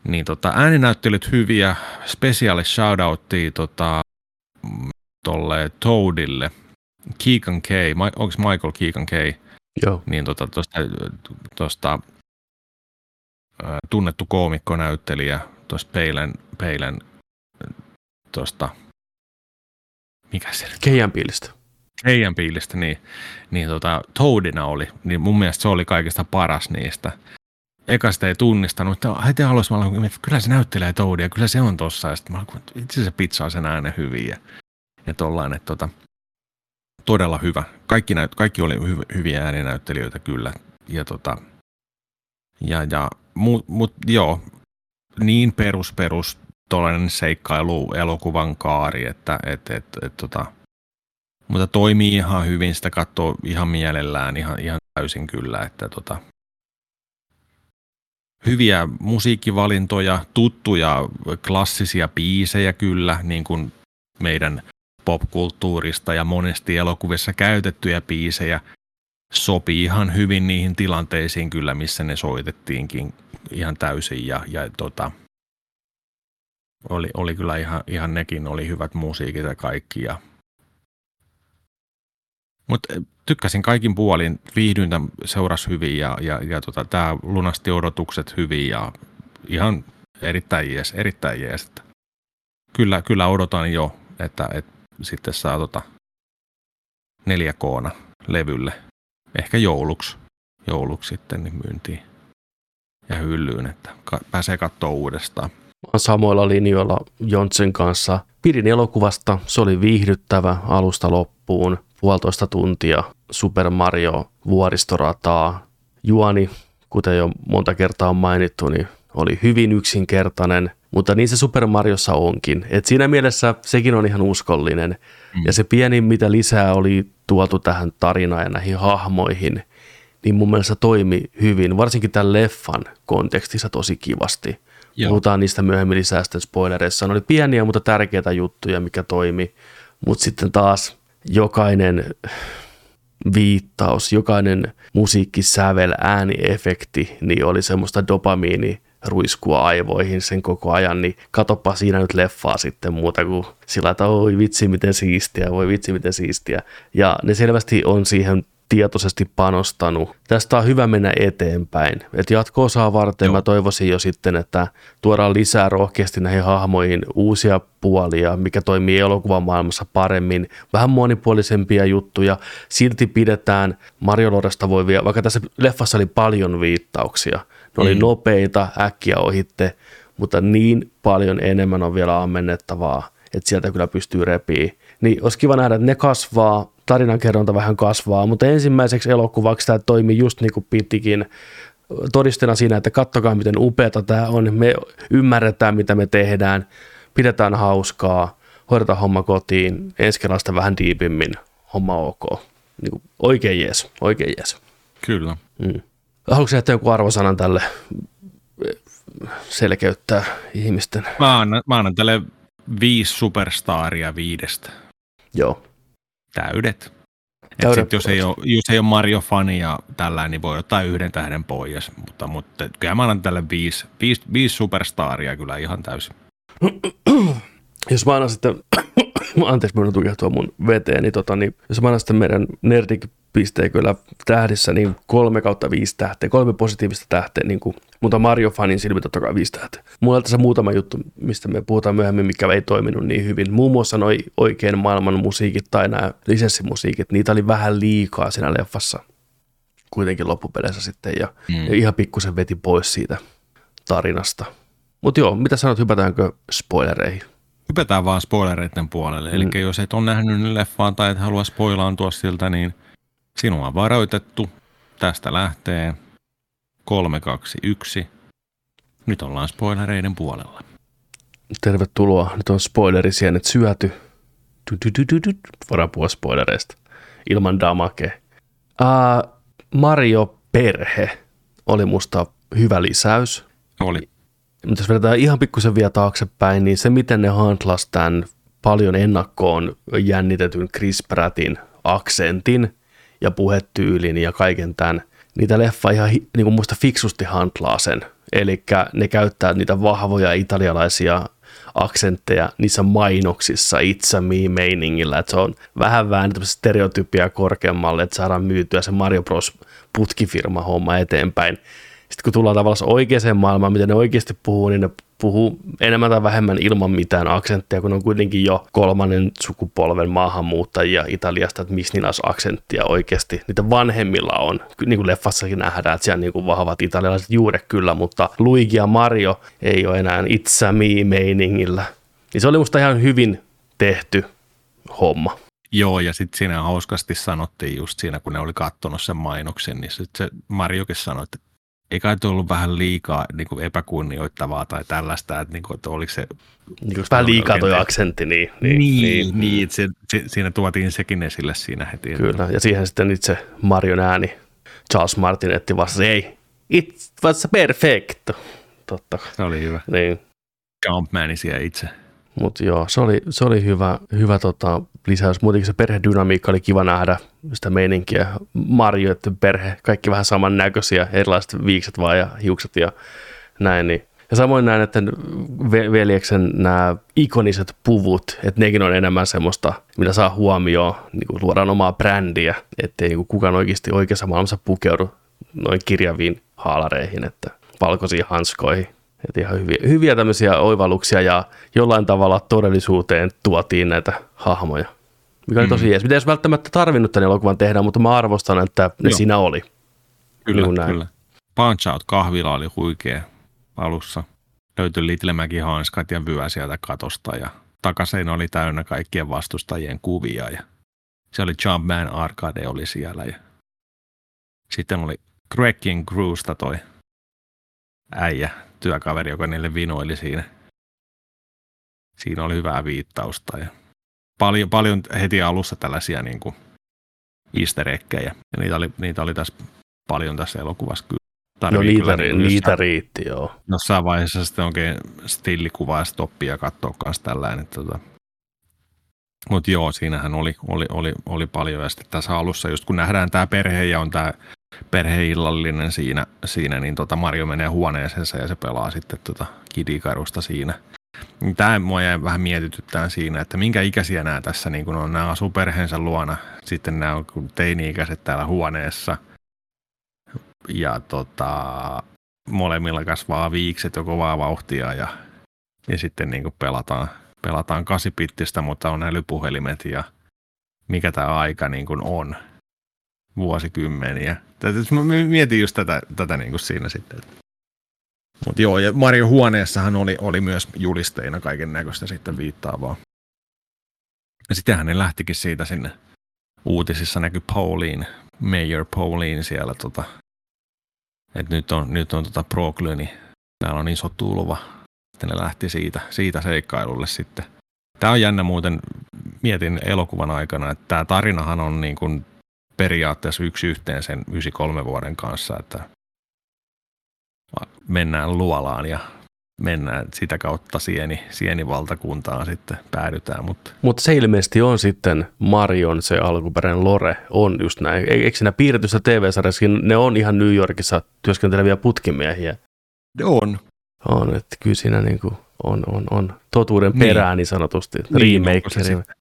Niin tota, ääninäyttelyt hyviä, spesiaali shoutouttia tota, tolle Toadille, Keegan K, onko Michael Keegan K, Joo. niin tota, tosta, tosta, tunnettu koomikkonäyttelijä tuosta Peilen, Peilen tuosta, mikä se nyt Keijan piilistä. Keijan piilistä, niin, niin tota, Toadina oli, niin mun mielestä se oli kaikista paras niistä. Eka sitä ei tunnistanut, että heti alussa mä olin, että kyllä se näyttelee Toadia, kyllä se on tossa. Ja sitten mä olin, itse se pizzaa sen äänen hyvin ja, ja tollain, että tota, todella hyvä. Kaikki, näyt, kaikki oli hyv, hyviä ääninäyttelijöitä kyllä. Ja, tota, ja, ja mut, mut, joo, niin perus perus tuollainen seikkailu elokuvan kaari, että et, et, et, tota, mutta toimii ihan hyvin, sitä katsoo ihan mielellään ihan, ihan täysin kyllä, että tota, hyviä musiikkivalintoja, tuttuja klassisia biisejä kyllä, niin kuin meidän popkulttuurista ja monesti elokuvissa käytettyjä biisejä. Sopii ihan hyvin niihin tilanteisiin kyllä, missä ne soitettiinkin ihan täysin ja, ja tota, oli, oli kyllä ihan, ihan nekin oli hyvät musiikit ja kaikki. Ja... Mutta tykkäsin kaikin puolin, viihdyntä seurasi hyvin ja, ja, ja tota, tämä lunasti odotukset hyvin ja ihan erittäin jees, erittäin jees. Kyllä, kyllä odotan jo, että, että sitten saa tota 4 k levylle, ehkä jouluksi, jouluksi sitten niin myyntiin ja hyllyyn, että pääsee katsoa uudestaan. Mä oon samoilla linjoilla Jontsen kanssa. Pidin elokuvasta, se oli viihdyttävä alusta loppuun, puolitoista tuntia, Super Mario, vuoristorataa. Juoni, kuten jo monta kertaa on mainittu, niin oli hyvin yksinkertainen, mutta niin se Super Mariossa onkin. Et siinä mielessä sekin on ihan uskollinen. Mm. Ja se pieni, mitä lisää oli tuotu tähän tarinaan ja näihin hahmoihin, niin mun mielestä toimi hyvin, varsinkin tämän leffan kontekstissa tosi kivasti. Joo. Puhutaan niistä myöhemmin lisää sitten spoilereissa. Ne oli pieniä, mutta tärkeitä juttuja, mikä toimi. Mutta sitten taas jokainen viittaus, jokainen musiikkisävel, ääniefekti, niin oli semmoista dopamiini ruiskua aivoihin sen koko ajan, niin katoppa siinä nyt leffaa sitten muuta kuin sillä, että oi vitsi miten siistiä, voi vitsi miten siistiä. Ja ne selvästi on siihen tietoisesti panostanut. Tästä on hyvä mennä eteenpäin. Et jatko-osaa varten Joo. mä toivoisin jo sitten, että tuodaan lisää rohkeasti näihin hahmoihin uusia puolia, mikä toimii elokuvan maailmassa paremmin, vähän monipuolisempia juttuja. Silti pidetään Mario Loresta voi vielä, vaikka tässä leffassa oli paljon viittauksia. Ne oli mm. nopeita, äkkiä ohitte, mutta niin paljon enemmän on vielä ammennettavaa, että sieltä kyllä pystyy repii. Niin olisi kiva nähdä, että ne kasvaa, tarinankerronta vähän kasvaa, mutta ensimmäiseksi elokuvaksi tämä toimii just niin kuin pitikin todistena siinä, että kattokaa miten upeata tämä on, me ymmärretään mitä me tehdään, pidetään hauskaa, hoidetaan homma kotiin, ensi kerrasta vähän diipimmin, homma ok. Niin kuin oikein jees, oikein jees. Kyllä. Mm. Haluatko jättää joku arvosanan tälle selkeyttää ihmisten? Mä annan, mä annan tälle viisi superstaria viidestä. Joo. Täydet. Et sit, jos, ei ole, jos ei ole Mario-fani ja tällä, niin voi ottaa yhden tähden pois. Mutta, mutta kyllä mä annan tälle viisi, viisi, viisi superstaria kyllä ihan täysin. jos mä annan sitten, anteeksi, minun tukehtua mun veteen, niin, tota, niin jos mä annan sitten meidän Nerdik pisteen kyllä tähdissä, niin kolme kautta viisi tähteä, kolme positiivista tähteä, niin kuin, mutta Mario-fanin silmi totta kai viisi tähteä. Mulla on tässä muutama juttu, mistä me puhutaan myöhemmin, mikä ei toiminut niin hyvin. Muun muassa noi oikein maailman musiikit tai nämä lisenssimusiikit, niitä oli vähän liikaa siinä leffassa kuitenkin loppupeleissä sitten ja, mm. ja ihan pikkusen veti pois siitä tarinasta. Mutta joo, mitä sanot, hypätäänkö spoilereihin? Hypätään vaan spoilereiden puolelle. Mm. Eli jos et ole nähnyt leffaa tai et halua spoilaantua siltä, niin sinua on varoitettu. Tästä lähtee 3, 2, 1. Nyt ollaan spoilereiden puolella. Tervetuloa. Nyt on spoilerisienet syöty. Voidaan puhua spoilereista. Ilman damake. Uh, Mario Perhe oli musta hyvä lisäys. Oli. Mutta jos vedetään ihan pikkusen vielä taaksepäin, niin se miten ne handlas tämän paljon ennakkoon jännitetyn Chris Prattin aksentin ja puhetyylin ja kaiken tämän, niitä leffa ihan niin kuin muista fiksusti handlaa sen. Eli ne käyttää niitä vahvoja italialaisia aksentteja niissä mainoksissa It's me meiningillä, että se on vähän vähän stereotypia korkeammalle, että saadaan myytyä se Mario Bros putkifirma homma eteenpäin. Sitten kun tullaan tavallaan oikeaan maailmaan, miten ne oikeasti puhuu, niin ne puhuu enemmän tai vähemmän ilman mitään aksenttia, kun on kuitenkin jo kolmannen sukupolven maahanmuuttajia Italiasta, että missä niillä aksenttia oikeasti. Niitä vanhemmilla on, niin kuin leffassakin nähdään, että siellä on niin vahvat italialaiset juuret kyllä, mutta Luigi ja Mario ei ole enää It's me meiningillä. Niin se oli musta ihan hyvin tehty homma. Joo, ja sitten siinä hauskasti sanottiin just siinä, kun ne oli katsonut sen mainoksen, niin sitten se Marjokin sanoi, että ei kai ollut vähän liikaa niin kuin epäkunnioittavaa tai tällaista, että, niin kuin, että oliko se... Niin kuin vähän liikaa tuo aksentti, niin. Niin, niin, niin, niin että se, se, siinä tuotiin sekin esille siinä heti. Kyllä, ja siihen sitten itse Marion ääni Charles Martinetti vastasi, ei, it was perfect. Totta. Se oli hyvä. Niin. Jumpmani siellä itse. Mutta joo, se oli, se oli hyvä, hyvä tota, lisäys. Muutenkin se perhedynamiikka oli kiva nähdä sitä meininkiä. Marjo, että perhe, kaikki vähän samannäköisiä, erilaiset viikset vaan ja hiukset ja näin. Niin. Ja samoin näin, että veljeksen nämä ikoniset puvut, että nekin on enemmän semmoista, mitä saa huomioon, niin kuin luodaan omaa brändiä, ettei niin kukaan oikeasti oikeassa maailmassa pukeudu noin kirjaviin haalareihin, että valkoisiin hanskoihin että ihan hyviä, hyviä tämmöisiä oivalluksia ja jollain tavalla todellisuuteen tuotiin näitä hahmoja, mikä oli tosi mm. jees. Mitä ei välttämättä tarvinnut tämän elokuvan tehdä, mutta mä arvostan, että ne Joo. siinä oli. Kyllä, niin kyllä. Punch Out kahvila oli huikea alussa. Löytyi Little hanskat ja vyö sieltä katosta ja takaisin oli täynnä kaikkien vastustajien kuvia ja se oli Jumpman Arcade oli siellä ja sitten oli Cracking Cruista toi äijä työkaveri, joka niille vinoili siinä. Siinä oli hyvää viittausta ja paljon, paljon heti alussa tällaisia niin kuin easter. Ja niitä oli, niitä oli tässä paljon tässä elokuvassa kyllä. no niitä, niin niitä riitti, joo. Jossain vaiheessa sitten oikein stillikuvaa ja stoppia katsoa kanssa tällainen. Tota. Mutta joo, siinähän oli, oli, oli, oli paljon. Ja sitten tässä alussa, just kun nähdään tämä perhe ja on tämä perheillallinen siinä, siinä niin tota Mario menee huoneeseensa ja se pelaa sitten tota kidikarusta siinä. Tämä mua jäi vähän mietityttää siinä, että minkä ikäisiä nämä tässä niin kun on. Nämä asuu perheensä luona, sitten nämä on teini-ikäiset täällä huoneessa. Ja tota, molemmilla kasvaa viikset jo kovaa vauhtia ja, ja sitten niin pelataan, pelataan kasipittistä, mutta on älypuhelimet ja mikä tämä aika niin kuin on vuosikymmeniä. Mä mietin just tätä, tätä niin kuin siinä sitten. Mutta joo, ja Mario huoneessahan oli, oli myös julisteina kaiken näköistä sitten viittaavaa. Ja sitten hänen lähtikin siitä sinne. Uutisissa näkyi Pauline, Mayor Pauline siellä tota, että nyt on, nyt on tota Proclyni, täällä on iso tulva. Sitten ne lähti siitä, siitä seikkailulle sitten. Tämä on jännä muuten, mietin elokuvan aikana, että tämä tarinahan on niin kuin periaatteessa yksi yhteen sen 93 vuoden kanssa, että mennään luolaan ja mennään sitä kautta sieni, sienivaltakuntaan sitten päädytään. Mutta Mut se ilmeisesti on sitten Marion se alkuperäinen lore, on just näin. E-, eikö siinä piirretyssä TV-sarjassa, ne on ihan New Yorkissa työskenteleviä putkimiehiä? On. On, että kyllä siinä niin kuin on, on, on totuuden niin. perään niin sanotusti. Niin, remake.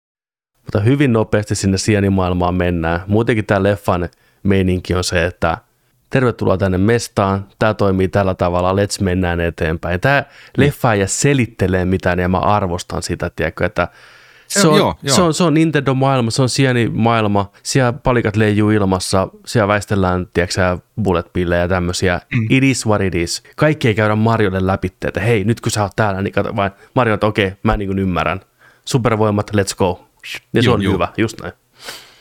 Mutta hyvin nopeasti sinne sienimaailmaan mennään. Muutenkin tämä leffan meininki on se, että tervetuloa tänne mestaan, tämä toimii tällä tavalla, let's mennään eteenpäin. Tämä leffa ei selittelee mitään ja mä arvostan sitä, tiedätkö, että Se on, joo, joo. se on, se on Nintendo-maailma, se on sieni-maailma. Siellä palikat leijuu ilmassa, siellä väistellään, tiedätkö bullet pillejä ja tämmöisiä. Mm. It is what it is. Kaikki ei käydä Mariolle läpi, että hei, nyt kun sä oot täällä, niin kato vain Mario, että okei, mä niin ymmärrän. Supervoimat, let's go. Ja se on juu. hyvä, just näin.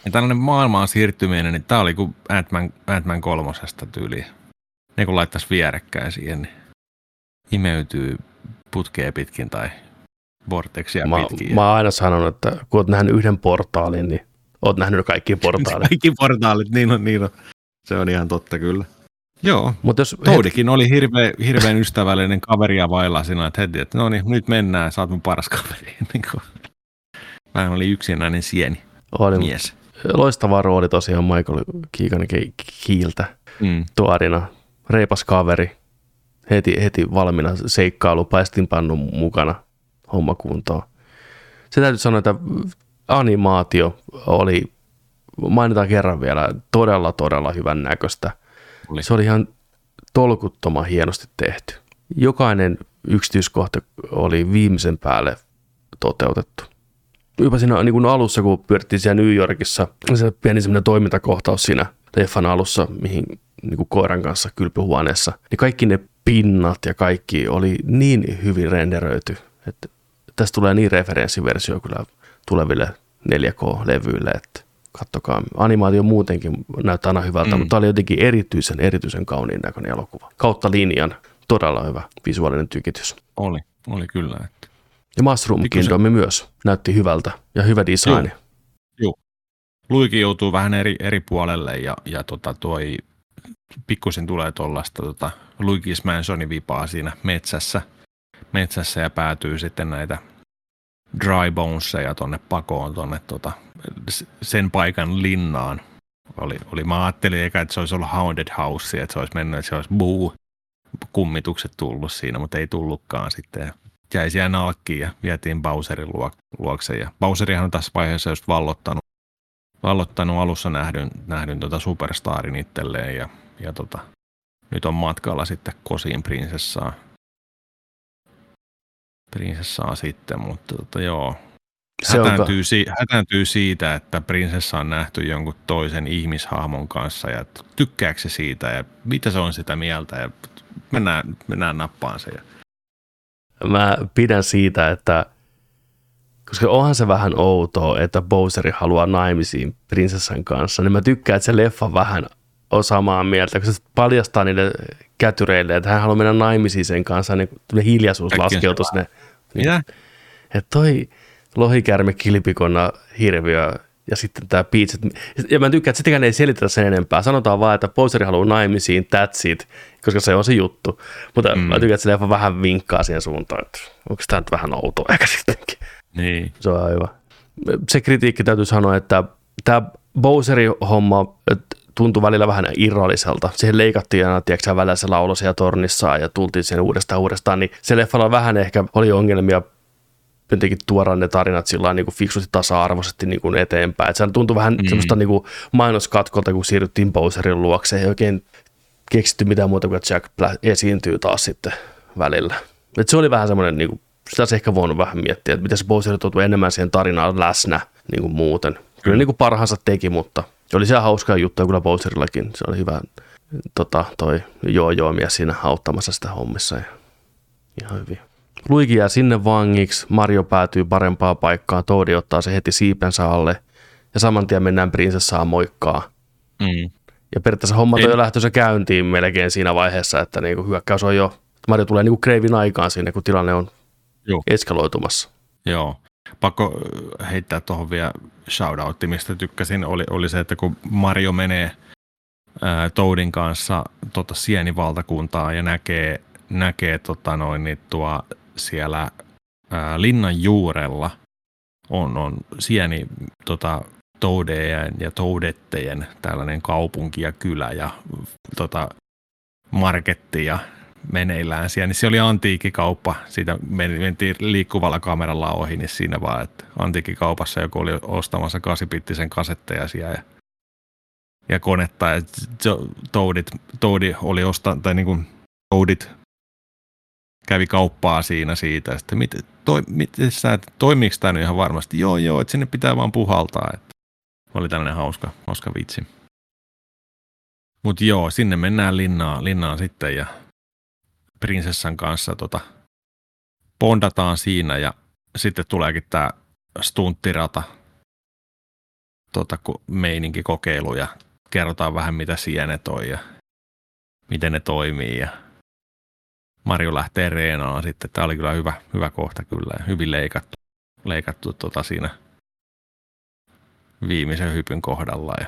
Ja tällainen maailmaan siirtyminen, niin tämä oli kuin Ant-Man, Ant-Man kolmosesta tyyliin. Ne kun laittaisi vierekkäin siihen, niin imeytyy putkea pitkin tai vorteksia Mä, pitkin. mä oon aina sanonut, että kun oot nähnyt yhden portaalin, niin oot nähnyt kaikki portaalit. Kaikki portaalit, niin on, niin on. Se on ihan totta kyllä. Joo, Mutta jos Toadikin oli hirveän, hirveän ystävällinen kaveri ja vailla siinä, että heti, että no niin, nyt mennään, sä oot mun paras kaveri. Niin kuin. Mä olin yksinäinen sieni oli mies. loistava rooli tosiaan Michael Ke- Kiiltä Mm. tuorina. Reipas kaveri, heti, heti valmiina seikkailu, paistinpannun mukana homma kuntoon. Se täytyy sanoa, että animaatio oli, mainitaan kerran vielä, todella todella hyvän näköistä. Oli. Se oli ihan tolkuttoman hienosti tehty. Jokainen yksityiskohta oli viimeisen päälle toteutettu. Jopa siinä niin kuin alussa, kun pyörittiin siellä New Yorkissa, se pieni semmoinen toimintakohtaus siinä leffan alussa, mihin niin kuin koiran kanssa kylpyhuoneessa, niin kaikki ne pinnat ja kaikki oli niin hyvin renderöity, että tästä tulee niin referenssiversio kyllä tuleville 4K-levyille, että kattokaa. Animaatio muutenkin näyttää aina hyvältä, mm. mutta tämä oli jotenkin erityisen, erityisen kauniin näköinen elokuva. Kautta linjan, todella hyvä visuaalinen tykitys. Oli, oli kyllä. Ja Mushroom Kingdom myös näytti hyvältä ja hyvä design. Luikin joutuu vähän eri, eri puolelle ja, ja tota toi pikkusen tulee tuollaista tota, Luigi's Mansionin vipaa siinä metsässä, metsässä ja päätyy sitten näitä dry boneseja tonne pakoon tonne tota, sen paikan linnaan. Oli, oli, mä ajattelin eikä, että se olisi ollut Haunted House, että se olisi mennyt, että se olisi buu, kummitukset tullut siinä, mutta ei tullutkaan sitten. Ja jäi siellä nalkkiin ja vietiin Bowserin luo- luokse. Ja Bowserihan on tässä vaiheessa just vallottanut vallottanut alussa nähdyn, nähdyn tota superstarin itselleen ja, ja tota, nyt on matkalla sitten kosiin prinsessaa. Prinsessaa sitten, mutta tota, joo. Hätääntyy, si- hätääntyy siitä, että prinsessa on nähty jonkun toisen ihmishahmon kanssa ja tykkääkö se siitä ja mitä se on sitä mieltä ja mennään, mennään nappaan se. Ja, Mä pidän siitä, että koska onhan se vähän outoa, että Bowseri haluaa naimisiin prinsessan kanssa, niin mä tykkään, että se leffa vähän on samaa mieltä, kun se paljastaa niille kätyreille, että hän haluaa mennä naimisiin sen kanssa, niin hiljaisuus Äkkiä. laskeutuu sinne. Niin, että toi lohikärme, kilpikonna, hirviö ja sitten tämä Peach. Ja mä tykkään, että sitäkään ei selitetä sen enempää. Sanotaan vaan, että Bowseri haluaa naimisiin, that's it, koska se on se juttu. Mutta mm. mä tykkään, että se leffa vähän vinkkaa siihen suuntaan, että onko tämä nyt vähän outoa ehkä sittenkin. Niin. Se on hyvä. Se kritiikki täytyy sanoa, että tämä Bowseri-homma että tuntui välillä vähän irralliselta. Siihen leikattiin aina, tiedätkö, välillä se laulu siellä tornissaan ja tultiin sen uudestaan uudestaan, niin se leffalla vähän ehkä oli ongelmia jotenkin tuoda ne tarinat sillä niin kuin fiksusti tasa-arvoisesti niin kuin eteenpäin. Et se tuntui vähän mm. semmoista niin kuin mainoskatkolta, kun siirryttiin Bowserin luokse. Ei oikein keksitty mitään muuta kuin, että Jack Black esiintyy taas sitten välillä. Et se oli vähän semmoinen, niin kuin, sitä olisi ehkä voinut vähän miettiä, että miten se Bowser tuntui enemmän siihen tarinaan läsnä niin kuin muuten. Kyllä niin kuin parhaansa teki, mutta oli siellä hauskaa juttuja kyllä Bowserillakin. Se oli hyvä tota, toi joo mies siinä auttamassa sitä hommissa. Ja ihan hyvin. Luigi jää sinne vangiksi, Mario päätyy parempaan paikkaan, Toadi ottaa se heti siipensä alle ja saman tien mennään prinsessaan moikkaa. Mm. Ja periaatteessa hommat on jo lähtössä käyntiin melkein siinä vaiheessa, että niinku hyökkäys on jo, Mario tulee niinku kreivin aikaan sinne, kun tilanne on Joo. eskaloitumassa. Joo. Pakko äh, heittää tuohon vielä shoutoutti, mistä tykkäsin, oli, oli se, että kun Mario menee ää, Toadin kanssa tota sienivaltakuntaa ja näkee, näkee tota noin, niin tuo siellä ää, linnan juurella on, on sieni tota, toudejen ja toudettejen tällainen kaupunki ja kylä ja tota, marketti ja meneillään siellä, niin se oli antiikkikauppa. Siitä men- mentiin liikkuvalla kameralla ohi, niin siinä vaan, että antiikkikaupassa joku oli ostamassa kasipittisen kasetteja siellä ja, ja konetta. Ja Toadit, Toadi oli ostanut, tai niin kuin Toadit kävi kauppaa siinä siitä. Sitten, mit, toi, miten sä, toimiiko tämä nyt ihan varmasti? Joo, joo, että sinne pitää vaan puhaltaa. Että oli tällainen hauska, hauska vitsi. Mutta joo, sinne mennään linnaan, linnaan sitten ja prinsessan kanssa tota, pondataan siinä ja sitten tuleekin tämä stunttirata tota, meininki kokeilu ja kerrotaan vähän mitä sienet on ja miten ne toimii ja Marjo lähtee reenaan sitten. Tämä oli kyllä hyvä, hyvä kohta kyllä hyvin leikattu, leikattu tota siinä viimeisen hypyn kohdalla ja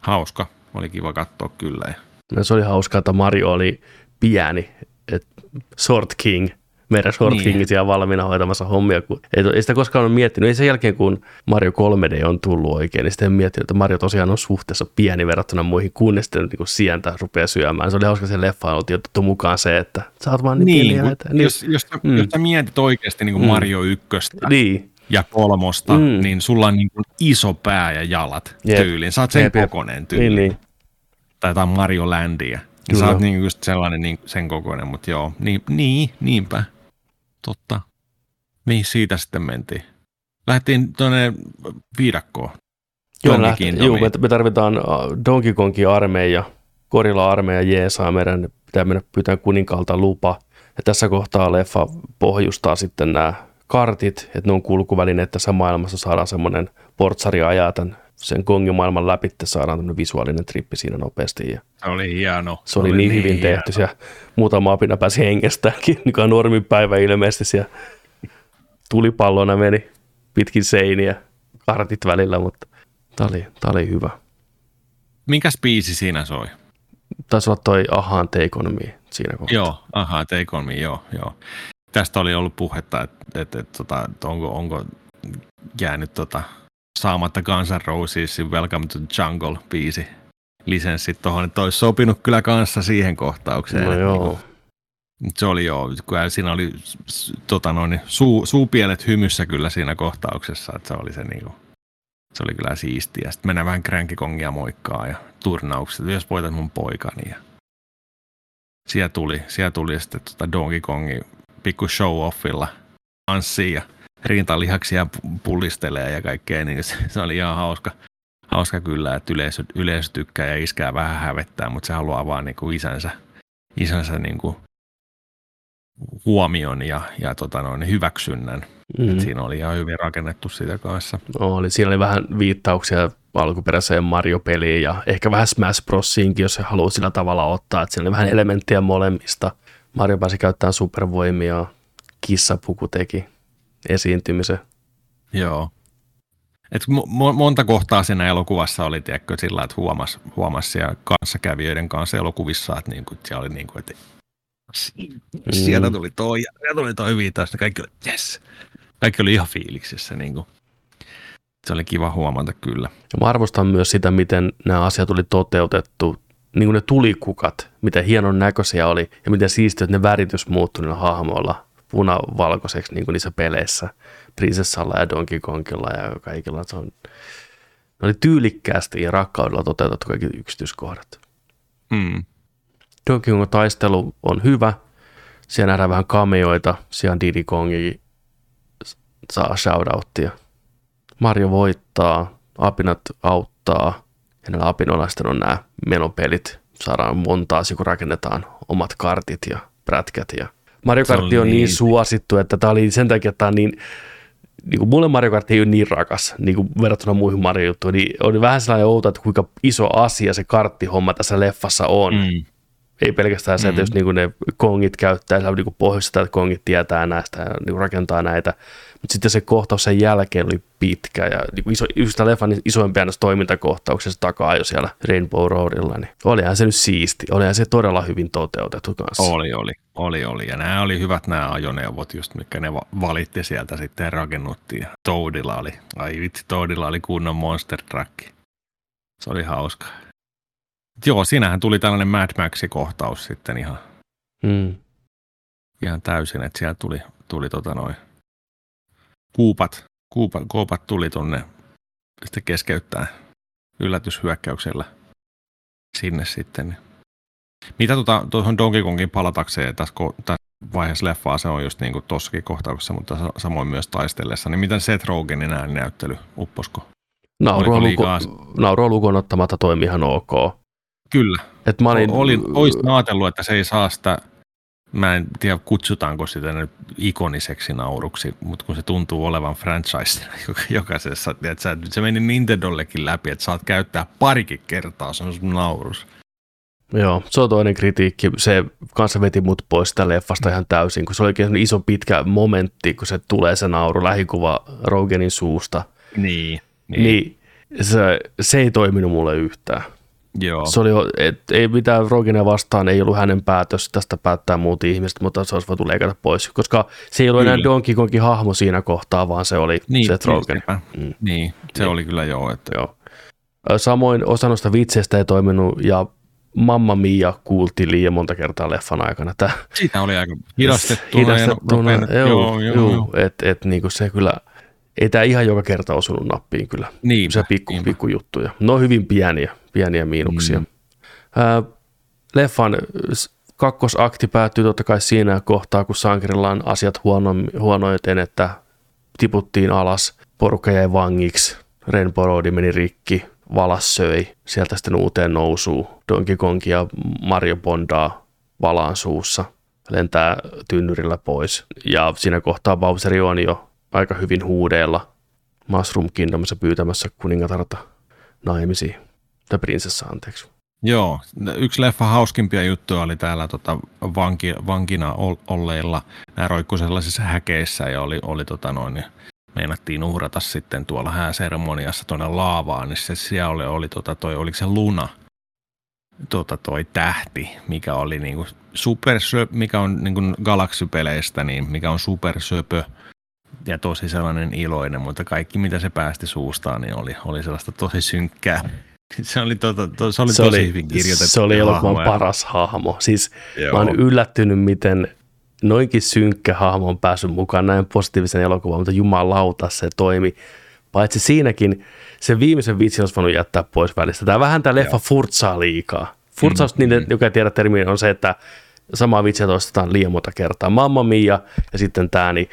hauska. Oli kiva katsoa kyllä. No, se oli hauskaa, että Mario oli pieni, että Sword King, meidän Sword niin. Valmiina hoitamassa hommia. Kun ei, ei sitä koskaan ole miettinyt. Ei sen jälkeen, kun Mario 3D on tullut oikein, niin sitten miettinyt, että Mario tosiaan on suhteessa pieni verrattuna muihin, kunnes sitten niin kuin sientä rupeaa syömään. Se oli hauska se leffa, oltiin otettu mukaan se, että sä oot vaan niin, niin pieni. Että, niin, jos, jos, mm. jos sä mietit oikeasti niin kuin mm. Mario 1 niin. ja kolmosta, mm. niin sulla on niin kuin iso pää ja jalat Jep. tyyliin. Sä oot sen kokoinen tyyliin. Niin, niin. Tai jotain Mario Landia. Kyllä. Sä oot niin just sellainen niin, sen kokoinen, mutta joo, niin, niin, niinpä. Totta. Mihin siitä sitten mentiin? Lähdettiin tuonne viidakkoon. Joo, lähti, juu, me, me tarvitaan äh, Donkey Kongin armeija, Gorilla-armeija jeesaa meidän, pitää mennä pyytää kuninkaalta lupa. Ja tässä kohtaa leffa pohjustaa sitten nämä kartit, että ne on kulkuvälineet tässä maailmassa, saadaan semmoinen portsari ajaa tämän sen gongimaailman läpi, että saadaan tämmöinen visuaalinen trippi siinä nopeasti. Ja se oli hieno. Se oli, oli niin, niin hyvin hieno. tehty. Ja muutama apina pääsi hengestäänkin, mikä on normipäivä ilmeisesti. Siellä tulipallona meni pitkin seiniä kartit välillä, mutta tämä oli, tämä oli hyvä. Minkä biisi siinä soi? Taisi olla toi Ahaan Take On Me siinä kohtaa. Joo, Ahaan Take On Me, joo, joo. Tästä oli ollut puhetta, että, että, että, että, että onko, onko jäänyt tota, saamatta Guns N' Rosesin Welcome to the Jungle biisi lisenssit tuohon, että olisi sopinut kyllä kanssa siihen kohtaukseen. No joo. Niin, se oli joo, kun siinä oli tota noin, suu, suupielet hymyssä kyllä siinä kohtauksessa, että se oli se niinku, se oli kyllä siistiä. Sitten mennään vähän kränkikongia moikkaa ja turnaukset, jos voitat mun poikani. Ja siellä tuli, siellä tuli sitten tota Donkey Kongi pikku show-offilla tanssiin ja rintalihaksia pullistelee ja kaikkea, niin se, se oli ihan hauska, hauska kyllä, että yleisö, yleisö tykkää ja iskää vähän hävettää, mutta se haluaa vaan niin kuin isänsä, isänsä niin kuin huomion ja, ja tota noin, hyväksynnän. Mm. Et siinä oli ihan hyvin rakennettu sitä kanssa. Oli, siinä oli vähän viittauksia alkuperäiseen Mario-peliin ja ehkä vähän Smash Brosiinkin, jos se haluaa sillä tavalla ottaa. Että siinä oli vähän elementtiä molemmista. Mario pääsi käyttämään supervoimia, kissapuku teki esiintymisen. Joo. Et mo- monta kohtaa siinä elokuvassa oli tiedätkö, sillä, että huomasi huomas siellä kanssakävijöiden kanssa elokuvissa, että niinku, siellä oli niin kuin, että mm. sieltä tuli toi ja sieltä tuli toi viitaus, kaikki oli, yes. Kaikki oli ihan fiiliksissä. Niin kuin. Se oli kiva huomata kyllä. Ja mä arvostan myös sitä, miten nämä asiat oli toteutettu, niin kuin ne tulikukat, miten hienon näköisiä oli ja miten siistiä, että ne väritys muuttui niillä hahmoilla punavalkoiseksi niin kuin niissä peleissä, Prinsessalla ja Donkey Kongilla ja kaikilla. Se on, ne oli tyylikkäästi ja rakkaudella toteutettu kaikki yksityiskohdat. Mm. Donkey Kong taistelu on hyvä. Siellä nähdään vähän kameoita. Siellä Diddy Kongi saa shoutouttia. Mario voittaa, apinat auttaa. Ja näillä apinoilla sitten on nämä menopelit. Saadaan montaa, kun rakennetaan omat kartit ja prätkät ja Mario Kart on niin, niin suosittu, että tämä oli sen takia, että tämä on niin, niin kuin mulle Mario Kart ei ole niin rakas niin kuin verrattuna muihin Mario juttuihin, niin oli vähän sellainen outo, että kuinka iso asia se karttihomma tässä leffassa on. Mm. Ei pelkästään se, että mm. jos niin ne kongit käyttää, niin pohjoista, että kongit tietää näistä ja niin rakentaa näitä, mutta sitten se kohtaus sen jälkeen oli pitkä ja niin iso, just leffan isoimpia näistä toimintakohtauksista takaa jo siellä Rainbow Roadilla, niin olihan se nyt siisti, olihan se todella hyvin toteutettu kanssa. Oli, oli, oli, oli. Ja nämä oli hyvät nämä ajoneuvot just, mikä ne valitti sieltä sitten ja rakennuttiin. Toadilla oli, ai vitsi, Toadilla oli kunnon Monster Truck. Se oli hauska. Joo, siinähän tuli tällainen Mad Max-kohtaus sitten ihan, mm. ihan täysin, että siellä tuli, tuli tota noin kuupat, kuupat, kuupat tuli tuonne sitten keskeyttää yllätyshyökkäyksellä sinne sitten. Mitä tuota, tuohon Donkey Kongin palatakseen tässä, ko- tässä vaiheessa leffaa, se on just niin kuin tossakin kohtauksessa, mutta sa- samoin myös taistellessa. Niin miten Seth Rogenin ääninäyttely, upposko? Naurua, luku, naurua lukuun ottamatta toimi ihan ok. Kyllä. Et mä olin, Olin, olisin ajatellut, että se ei saa sitä, mä en tiedä kutsutaanko sitä nyt ikoniseksi nauruksi, mutta kun se tuntuu olevan franchise joka- jokaisessa, että sä, se meni Nintendollekin läpi, että saat käyttää parikin kertaa, se on sun naurus. Joo, se on toinen kritiikki. Se kanssa veti mut pois sitä leffasta ihan täysin, kun se oli oikein iso pitkä momentti, kun se tulee se nauru, lähikuva Rogenin suusta. Niin. Niin, niin se, se ei toiminut mulle yhtään. Joo. Se oli, et, ei mitään Rogenia vastaan, ei ollut hänen päätös, tästä päättää muut ihmiset, mutta se olisi voitu leikata pois, koska se ei ollut enää Kyllä. Donkey Kongin hahmo siinä kohtaa, vaan se oli niin, Seth Rogen. Mm. Niin, se Niin. oli kyllä joo. Että, Joo. Samoin osa noista vitseistä ei toiminut ja Mamma Mia kuultiin liian monta kertaa leffan aikana. Tää, Siitä oli aika hidastettuna. hidastettuna. ja Joo, joo, joo, joo, joo. Et, et, niinku se kyllä, ei tämä ihan joka kerta osunut nappiin kyllä. Niinpä, se pikku, pikku juttuja. Ne on hyvin pieniä, pieniä miinuksia. Mm. Ää, leffan kakkosakti päättyy totta kai siinä kohtaa, kun sankarilla on asiat huono, huonoiten, että tiputtiin alas, porukka jäi vangiksi, Rainbow Road meni rikki, valas söi, sieltä sitten uuteen nousuun, Donkey Kong ja Mario Bondaa valaan suussa, lentää tynnyrillä pois. Ja siinä kohtaa Bowseri on jo aika hyvin huudeella Mushroom Kingdomissa pyytämässä kuningatarta naimisiin, tai prinsessa anteeksi. Joo, yksi leffa hauskimpia juttuja oli täällä tota, vanki, vankina ol- olleilla. Nämä roikku sellaisissa häkeissä ja oli, oli tota noin, niin meinattiin uhrata sitten tuolla hääseremoniassa tuonne laavaan, niin se siellä oli, oli tota toi, oliko se Luna, tota toi tähti, mikä oli niinku super, mikä on niinku galaksipeleistä, niin mikä on supersöpö ja tosi sellainen iloinen, mutta kaikki mitä se päästi suustaan, niin oli, oli sellaista tosi synkkää. Se oli, tota, to, se oli Se tosi oli, hyvin kirjoitettu. se oli elokuvan paras hahmo. Siis Joo. mä oon yllättynyt, miten noinkin synkkä hahmo on päässyt mukaan näin positiivisen elokuvan, mutta jumalauta se toimi. Paitsi siinäkin se viimeisen vitsin olisi voinut jättää pois välistä. Tämä vähän tämä leffa furtsaa liikaa. Furtsaus, mm, niiden, joka ei tiedä termiä, on se, että samaa vitsiä toistetaan liian monta kertaa. Mamma mia ja sitten tämä, niin,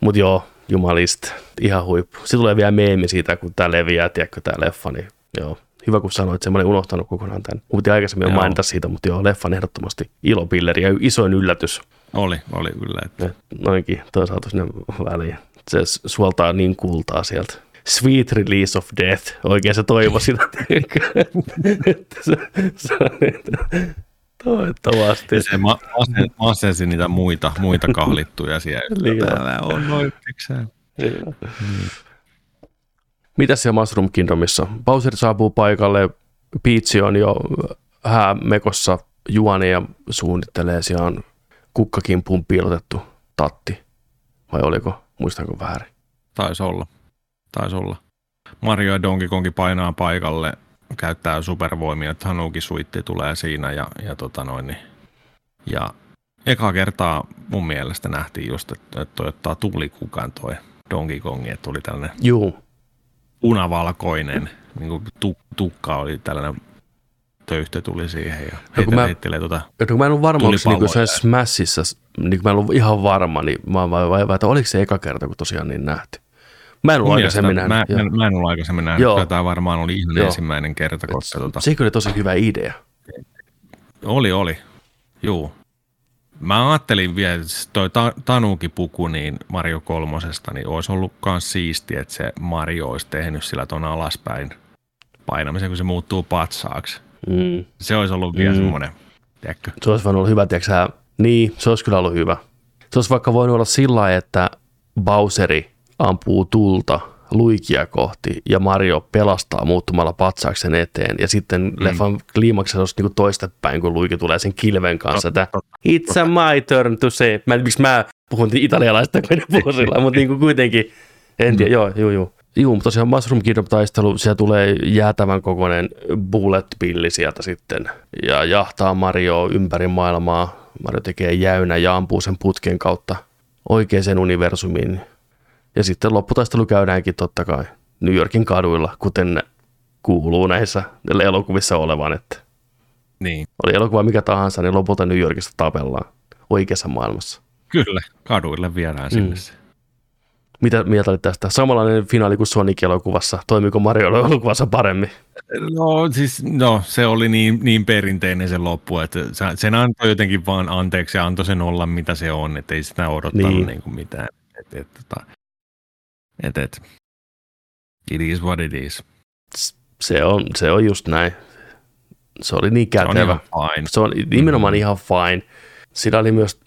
mutta joo, jumalista, ihan huippu. Sitten tulee vielä meemi siitä, kun tämä leviää, tiedätkö, tämä leffa, niin joo. Hyvä, kun sanoit, sen mä olin unohtanut kokonaan tämän. Mutta aikaisemmin joo. Mainita siitä, mutta joo, leffan ehdottomasti ilopilleri ja isoin yllätys. Oli, oli kyllä. Että. Et Noinkin, toi saatu sinne väliin. Se suoltaa niin kultaa sieltä. Sweet Release of Death. Oikein se toivo sitä. Että se, se Toivottavasti. Ja se ma- masen- masensi niitä muita, muita kahlittuja siellä. Liian. Täällä on noin piksää. Mitäs siellä Mushroom Kingdomissa? Bowser saapuu paikalle, Peach on jo häämekossa juoni ja suunnittelee, siellä on kukkakimpuun piilotettu tatti. Vai oliko, muistanko väärin? Taisi olla. Taisi olla. Mario ja Donkey Kongi painaa paikalle, käyttää supervoimia, että Hanuki Suitti tulee siinä ja, ja, tota noin, niin, ja eka kertaa mun mielestä nähtiin just, että, että toi ottaa tulikukan toi Donkey Kongi, että tuli tällainen Juu, punavalkoinen, niin kuin tu, tukka oli tällainen töyhtö tuli siihen ja kun heittelee, mä- heittelee tota, Ja kun mä en ollut varma, onko niinku Tulipalloja. se Smashissa, niin kun mä en ollut ihan varma, niin mä vai, että oliko se eka kerta, kun tosiaan niin nähty. Mä en ollut aikaisemmin nähnyt. Mä, mä, mä, en ollut aikaisemmin nähnyt. Joo. Tämä varmaan oli ihan Joo. ensimmäinen kerta, koska tota, Se oli tosi hyvä idea. oli, oli. Juu. Mä ajattelin vielä, että toi ta- Tanuki-puku niin Mario kolmosesta, niin olisi ollut myös siistiä, että se Mario olisi tehnyt sillä ton alaspäin painamisen, kun se muuttuu patsaaksi. Mm. Se olisi ollut vielä Mm. mm. semmoinen, tiedätkö? Se olisi voinut olla hyvä, tiedätkö? Niin, se olisi kyllä ollut hyvä. Se olisi vaikka voinut olla sillä että Bowseri ampuu tulta luikia kohti ja Mario pelastaa muuttumalla patsauksen eteen. Ja sitten mm. leffan kliimaksessa olisi niin toistepäin, kun luiki tulee sen kilven kanssa, että it's a my turn to say. Mä miksi mä puhun italialaista, kun ne puhuu sillä, mutta niin kuin kuitenkin, en tiedä, joo, joo, joo. Joo, mutta tosiaan Mushroom Kingdom taistelu, siellä tulee jäätävän kokoinen bullet pilli sieltä sitten ja jahtaa Mario ympäri maailmaa. Mario tekee jäynä ja ampuu sen putken kautta oikeaan universumiin. Ja sitten lopputaistelu käydäänkin totta kai New Yorkin kaduilla, kuten kuuluu näissä elokuvissa olevan. Että Niin, Oli elokuva mikä tahansa, niin lopulta New Yorkissa tapellaan oikeassa maailmassa. kyllä, kaduille viedään sinne Mm. se. Mitä mieltä oli tästä? Samanlainen finaali kuin Sonic-elokuvassa. Toimiko Mario-elokuvassa paremmin? No siis, no se oli niin, niin perinteinen se loppu, että se- sen antoi jotenkin vaan anteeksi ja antoi sen olla mitä se on, että ei sitä odottanut Niin. niin. Niin kuin mitään. Et, et, tota, et, et, it is what it is. Se on, se on just näin. Se oli niin Se on kätevä. ihan fine. Se on nimenomaan Mm. ihan fine. Sillä oli myös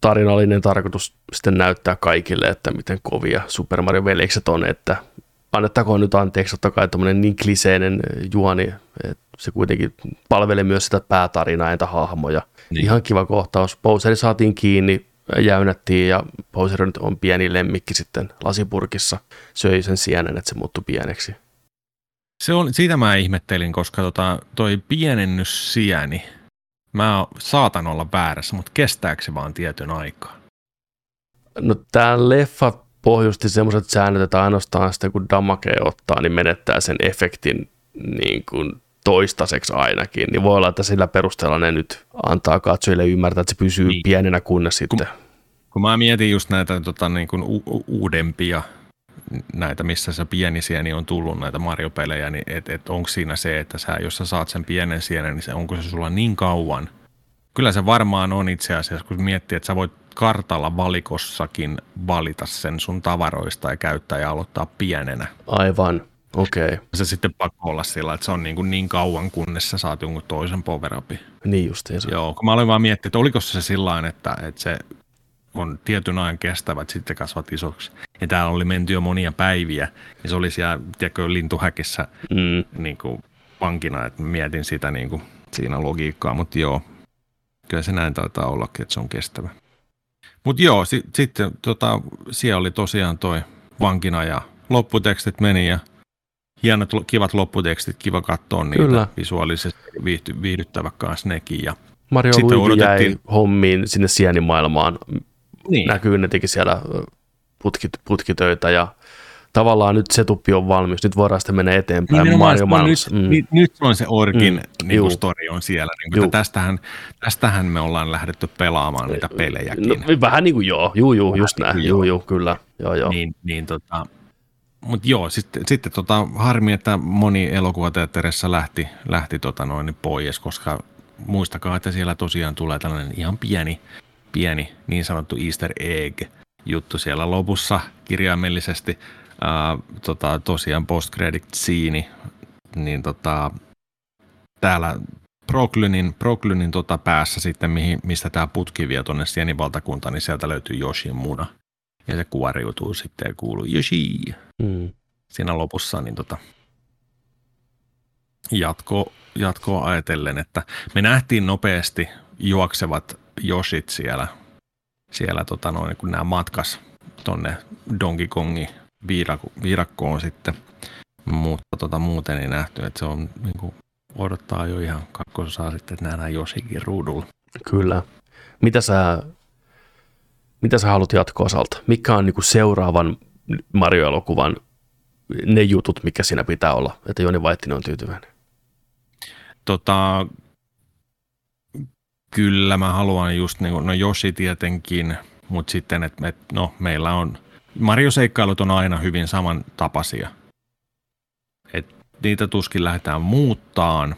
tarinallinen tarkoitus sitten näyttää kaikille, että miten kovia Super Mario veljekset on, että annettakoon nyt anteeksi, totta kai tuommoinen niin kliseinen juoni, että se kuitenkin palvelee myös sitä päätarinaa entä hahmoja. Niin. Ihan kiva kohtaus. Bowseri saatiin kiinni, jäynättiin ja Bowser nyt on pieni lemmikki sitten lasipurkissa. Söi sen sienen, että se muuttui pieneksi. Se on, siitä mä ihmettelin, koska tota, toi pienennyssieni, mä saatan olla väärässä, mutta kestääkö se vaan tietyn aikaa? No tämä leffa pohjusti semmoiset säännöt, että ainoastaan sitten kun damage ottaa, niin menettää sen efektin niin kuin toistaiseksi ainakin. Niin voi olla, että sillä perusteella ne nyt antaa katsojille ymmärtää, että se pysyy niin. Pienenä kunnes sitten. Kun mä mietin just näitä tota, niin kuin u- u- uudempia, näitä, missä se pieni sieni on tullut, näitä Mario-pelejä, niin et, et onko siinä se, että sä, jos sä saat sen pienen sienen, niin se, onko se sulla niin kauan? Kyllä se varmaan on itse asiassa, kun miettii, että sä voit kartalla valikossakin valita sen sun tavaroista ja käyttää ja aloittaa pienenä. Aivan, okei. Okay. Se sitten pakko olla sillä, että se on niin, kuin niin kauan, kunnes sä saat jonkun toisen power upin. Niin justiinsa. Joo, kun mä olin vaan miettinyt, että oliko se sillä että, että se on tietyn ajan kestävä, että sitten kasvat isoksi. Ja täällä oli menty jo monia päiviä, ja se oli siellä, tiedätkö, lintuhäkissä Mm, niin kuin vankina, että mietin sitä niin kuin, siinä logiikkaa, mutta joo, kyllä se näin taitaa ollakin, että se on kestävä. Mutta joo, si- sitten tota, siellä oli tosiaan toi vankina ja lopputekstit meni ja hienot, kivat lopputekstit, kiva katsoa niitä. Kyllä. Visuaalisesti viihty, viihdyttävä kanssa nekin. Ja Mario Sitten Luigi jäi odotettiin- hommiin sinne sienimaailmaan. niin. Näkyy, ne teki siellä putkit, putkitöitä ja tavallaan nyt setuppi on valmis. Nyt voidaan sitten mennä eteenpäin Nimenomaan Mario se maailmassa. nyt, Mm. nyt, on se Orkin Mm, niin story on siellä. Niin kuin, tästähän, tästähän me ollaan lähdetty pelaamaan niitä pelejäkin. No, vähän niin kuin joo, juu, juu, just näin, kuin juu, joo. juu, kyllä, joo, joo. Niin, niin tota, mutta joo, sitten, sitten tota, harmi, että moni elokuvateatterissa lähti, lähti tota noin pois, koska muistakaa, että siellä tosiaan tulee tällainen ihan pieni, pieni niin sanottu easter egg juttu siellä lopussa kirjaimellisesti. Ää, tota, tosiaan post credit scene, niin tota, täällä Proklynin, Proklynin tota päässä sitten, mihin, mistä tämä putki vie tuonne sienivaltakuntaan, niin sieltä löytyy Yoshin muna. Ja se kuoriutuu sitten ja kuuluu Yoshi Mm. siinä lopussa, niin tota, jatko, jatkoa ajatellen, että me nähtiin nopeasti juoksevat Joshit siellä, siellä tota noin, kun nämä matkas tonne Donkey Kongin viirakko, viirakkoon sitten, mutta tota, muuten ei nähty, että se on niin kuin, odottaa jo ihan kakkososaa sitten, että nähdään Joshikin ruudulla. Kyllä. Mitä sä, mitä sä haluat jatko-osalta? Mikä on niinku seuraavan Mario-elokuvan ne jutut, mikä siinä pitää olla, että Joni Vaittinen on tyytyväinen? Tota, kyllä mä haluan just niin kuin, no Yoshi tietenkin, mutta sitten, että et, no meillä on, Mario-seikkailut on aina hyvin samantapaisia. Et niitä tuskin lähdetään muuttaan,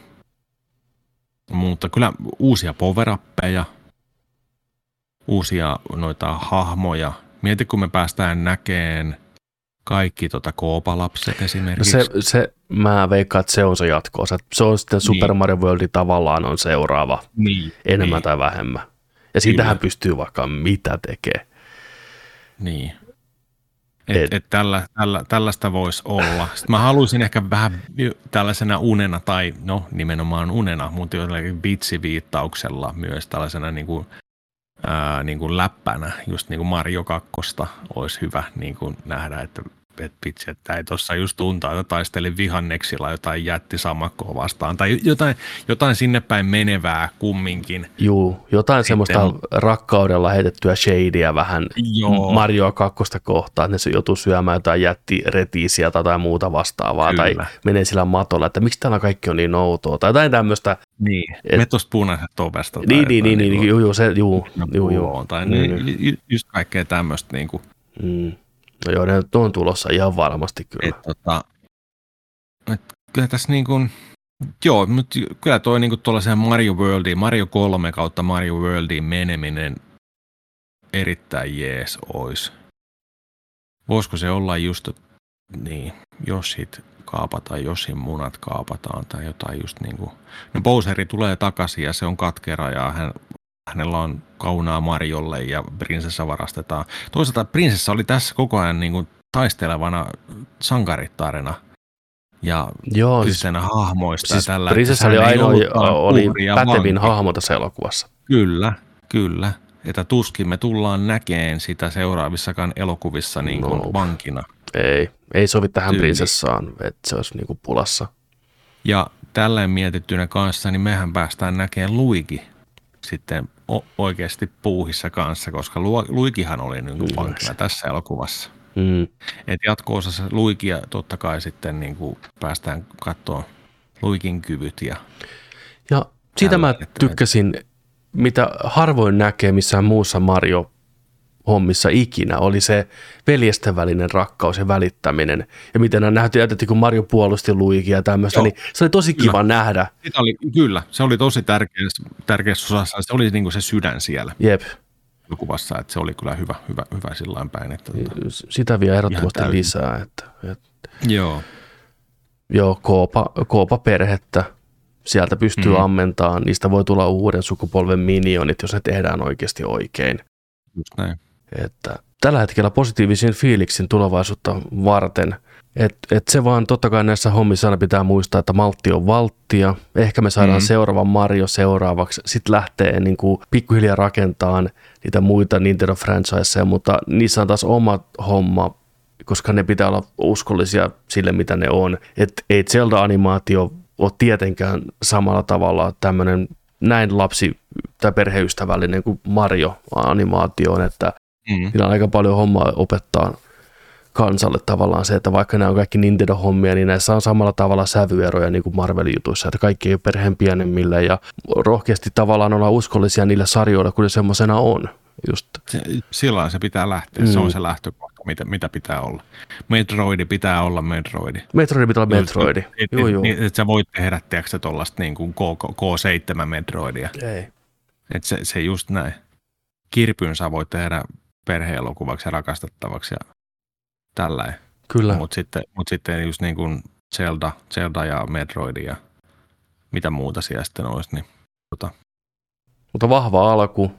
mutta kyllä uusia power uusia noita hahmoja. Mieti, kun me päästään näkeen kaikki tota koopalapset No esimerkiksi. se, se, mä veikkaan, että se on se jatko Se on sitten Super Niin. Mario World tavallaan on seuraava, niin, enemmän niin. tai vähemmän. Ja siitähän Kyllä. pystyy vaikka mitä tekee. Niin. Et, Et- et, tällä, tällä, tällaista voisi olla. Sitten mä haluaisin ehkä vähän tällaisena unena, tai no nimenomaan unena, mutta jotenkin vitsiviittauksella myös tällaisena niin kuin, ää, niin kuin läppänä, just niin kuin Mario 2 olisi hyvä niin kuin nähdä, että että vitsi, että ei tuossa just tuntaa, että taistelin vihanneksilla jotain jättisamakkoa vastaan tai jotain, jotain sinne päin menevää kumminkin. Juu, jotain Sitten, semmoista rakkaudella heitettyä shadeä vähän Joo. Marioa kakkosta kohtaan, että ne joutuu syömään jotain jättiretiisiä tai jotain muuta vastaavaa Kyllä. tai menee sillä matolla, että miksi täällä kaikki on niin outoa tai jotain tämmöistä. Niin, et, me tuosta punaiset ovesta. Niin, niin, niin, niin, juu, juu, se, juu, juu, juu. Tai niin, niin. just kaikkea tämmöistä niin kuin. Mm. No joo, ne on tulossa ihan varmasti kyllä. Et, tota, et, kyllä tässä niin kuin, joo, mutta kyllä toi niin tuollaiseen Mario Worldiin, Mario 3 kautta Mario Worldiin meneminen erittäin jees ois. Voisiko se olla just, niin, jos sit kaapataan, jos munat kaapataan tai jotain just niin kuin, no Bowseri tulee takaisin ja se on katkera ja hän hänellä on kaunaa Marjolle ja prinsessa varastetaan. Toisaalta prinsessa oli tässä koko ajan niin kuin taistelevana sankarittarina ja Joo, yhtenä siis, hahmoista. Siis tällä, prinsessa oli ainoa, oli pätevin hahmo tässä elokuvassa. Kyllä, kyllä. Että tuskin me tullaan näkeen sitä seuraavissakaan elokuvissa niin kuin no, vankina. Ei, ei sovi tähän Tyyli. prinsessaan, että se olisi niin kuin pulassa. Ja tälleen mietittynä kanssa, niin mehän päästään näkemään Luigi sitten oikeasti puuhissa kanssa, koska Luikihan oli niin kuin pankina tässä elokuvassa. Mm. Et jatko-osassa Luikia totta kai sitten niin kuin päästään katsoa Luikin kyvyt. Ja, ja siitä mä tykkäsin, mitä harvoin näkee missään muussa Mario hommissa ikinä, oli se veljesten välinen rakkaus ja välittäminen. Ja miten on nähty, että kun Mario puolusti Luigia ja tämmöistä, Joo. niin se oli tosi kiva kyllä. nähdä. Sitä oli, kyllä, se oli tosi tärkeässä, tärkeässä osassa, se oli niin kuin se sydän siellä. Jep. Kuvassa, että se oli kyllä hyvä, hyvä, hyvä sillä päin. Että, että, Sitä vielä ehdottomasti lisää. Että, että, Joo. Joo, koopa, koopa perhettä, sieltä pystyy mm. ammentamaan, niistä voi tulla uuden sukupolven minionit, jos ne tehdään oikeasti oikein. Just näin. Että tällä hetkellä positiivisen fiiliksin tulevaisuutta varten. Et, et se vaan totta kai näissä hommissa aina pitää muistaa, että maltti on valttia. Ehkä me saadaan mm-hmm. seuraava Mario seuraavaksi. Sitten lähtee niin kuin pikkuhiljaa rakentamaan niitä muita Nintendo franchiseja, mutta niissä on taas oma homma, koska ne pitää olla uskollisia sille, mitä ne on. Et ei Zelda-animaatio ole tietenkään samalla tavalla tämmöinen näin lapsi- tai perheystävällinen kuin Mario-animaatio on, että Mm. Siinä on aika paljon hommaa opettaa kansalle tavallaan se, että vaikka nämä on kaikki Nintendo-hommia, niin näissä on samalla tavalla sävyeroja niin kuin Marvel-jutuissa, että kaikki ei ole perheen pienemmille ja rohkeasti tavallaan olla uskollisia niille sarjoille, kun ne semmoisena on. Just. Se, silloin se pitää lähteä, mm. se on mm. se lähtökohta, mitä, mitä pitää olla. Metroidi pitää olla Metroidi. Metroidi pitää olla Metroidi. Et, et, joo, joo. Niin, et sä voit tehdä, tiedätkö, tuollaista niin kuin K, K7 Metroidia. Ei. Et se, se just näin. Kirpyn sä voit tehdä perheelokuvaksi ja rakastettavaksi ja tällä. Kyllä. Mutta sitten, mut sitten just niin kuin Zelda, Zelda ja Metroid ja mitä muuta siellä sitten olisi, niin tota. Mutta vahva alku.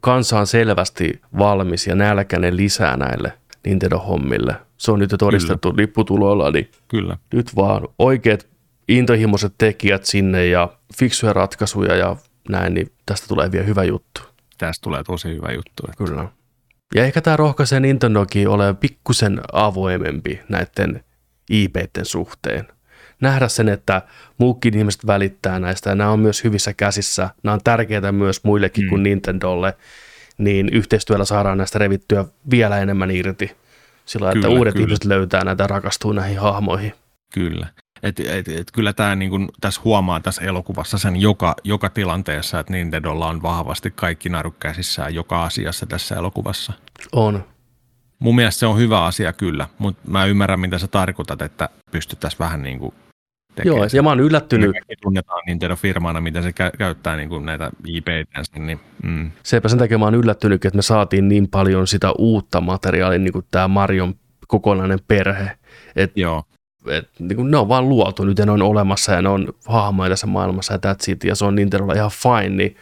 Kansa on selvästi valmis ja nälkäinen lisää näille Nintendo-hommille. Se on nyt jo todistettu Kyllä. lipputuloilla, niin Kyllä. nyt vaan oikeat intohimoiset tekijät sinne ja fiksuja ratkaisuja ja näin, niin tästä tulee vielä hyvä juttu. Tästä tulee tosi hyvä juttu. Että... Kyllä. Ja ehkä tämä rohkaisee Nintendokin ole pikkusen avoimempi näiden IPiden suhteen. Nähdä sen, että muukin ihmiset välittää näistä ja nämä on myös hyvissä käsissä. Nämä on tärkeitä myös muillekin mm. kuin Nintendolle, niin yhteistyöllä saadaan näistä revittyä vielä enemmän irti. Sillä että uudet kyllä. ihmiset löytää näitä ja rakastuu näihin hahmoihin. Kyllä. Et, et, et, kyllä tämä niin tässä huomaa tässä elokuvassa sen joka, joka tilanteessa, että Nintendolla on vahvasti kaikki narut käsissään joka asiassa tässä elokuvassa. On. Mun mielestä se on hyvä asia kyllä, mutta mä ymmärrän, mitä sä tarkoitat, että pystyttäisiin vähän niin kuin Joo, ja mä oon yllättynyt. Me tunnetaan Nintendo-firmana, miten se kä- käyttää niin kuin näitä ip niin mm. Sepä sen takia mä oon yllättynyt, että me saatiin niin paljon sitä uutta materiaalia, niin kuin tämä Marion kokonainen perhe. Et Joo et, niin kuin ne on vaan luotu nyt ja ne on olemassa ja ne on hahmoja tässä maailmassa ja that's it, ja se on Nintendolla ihan fine, niin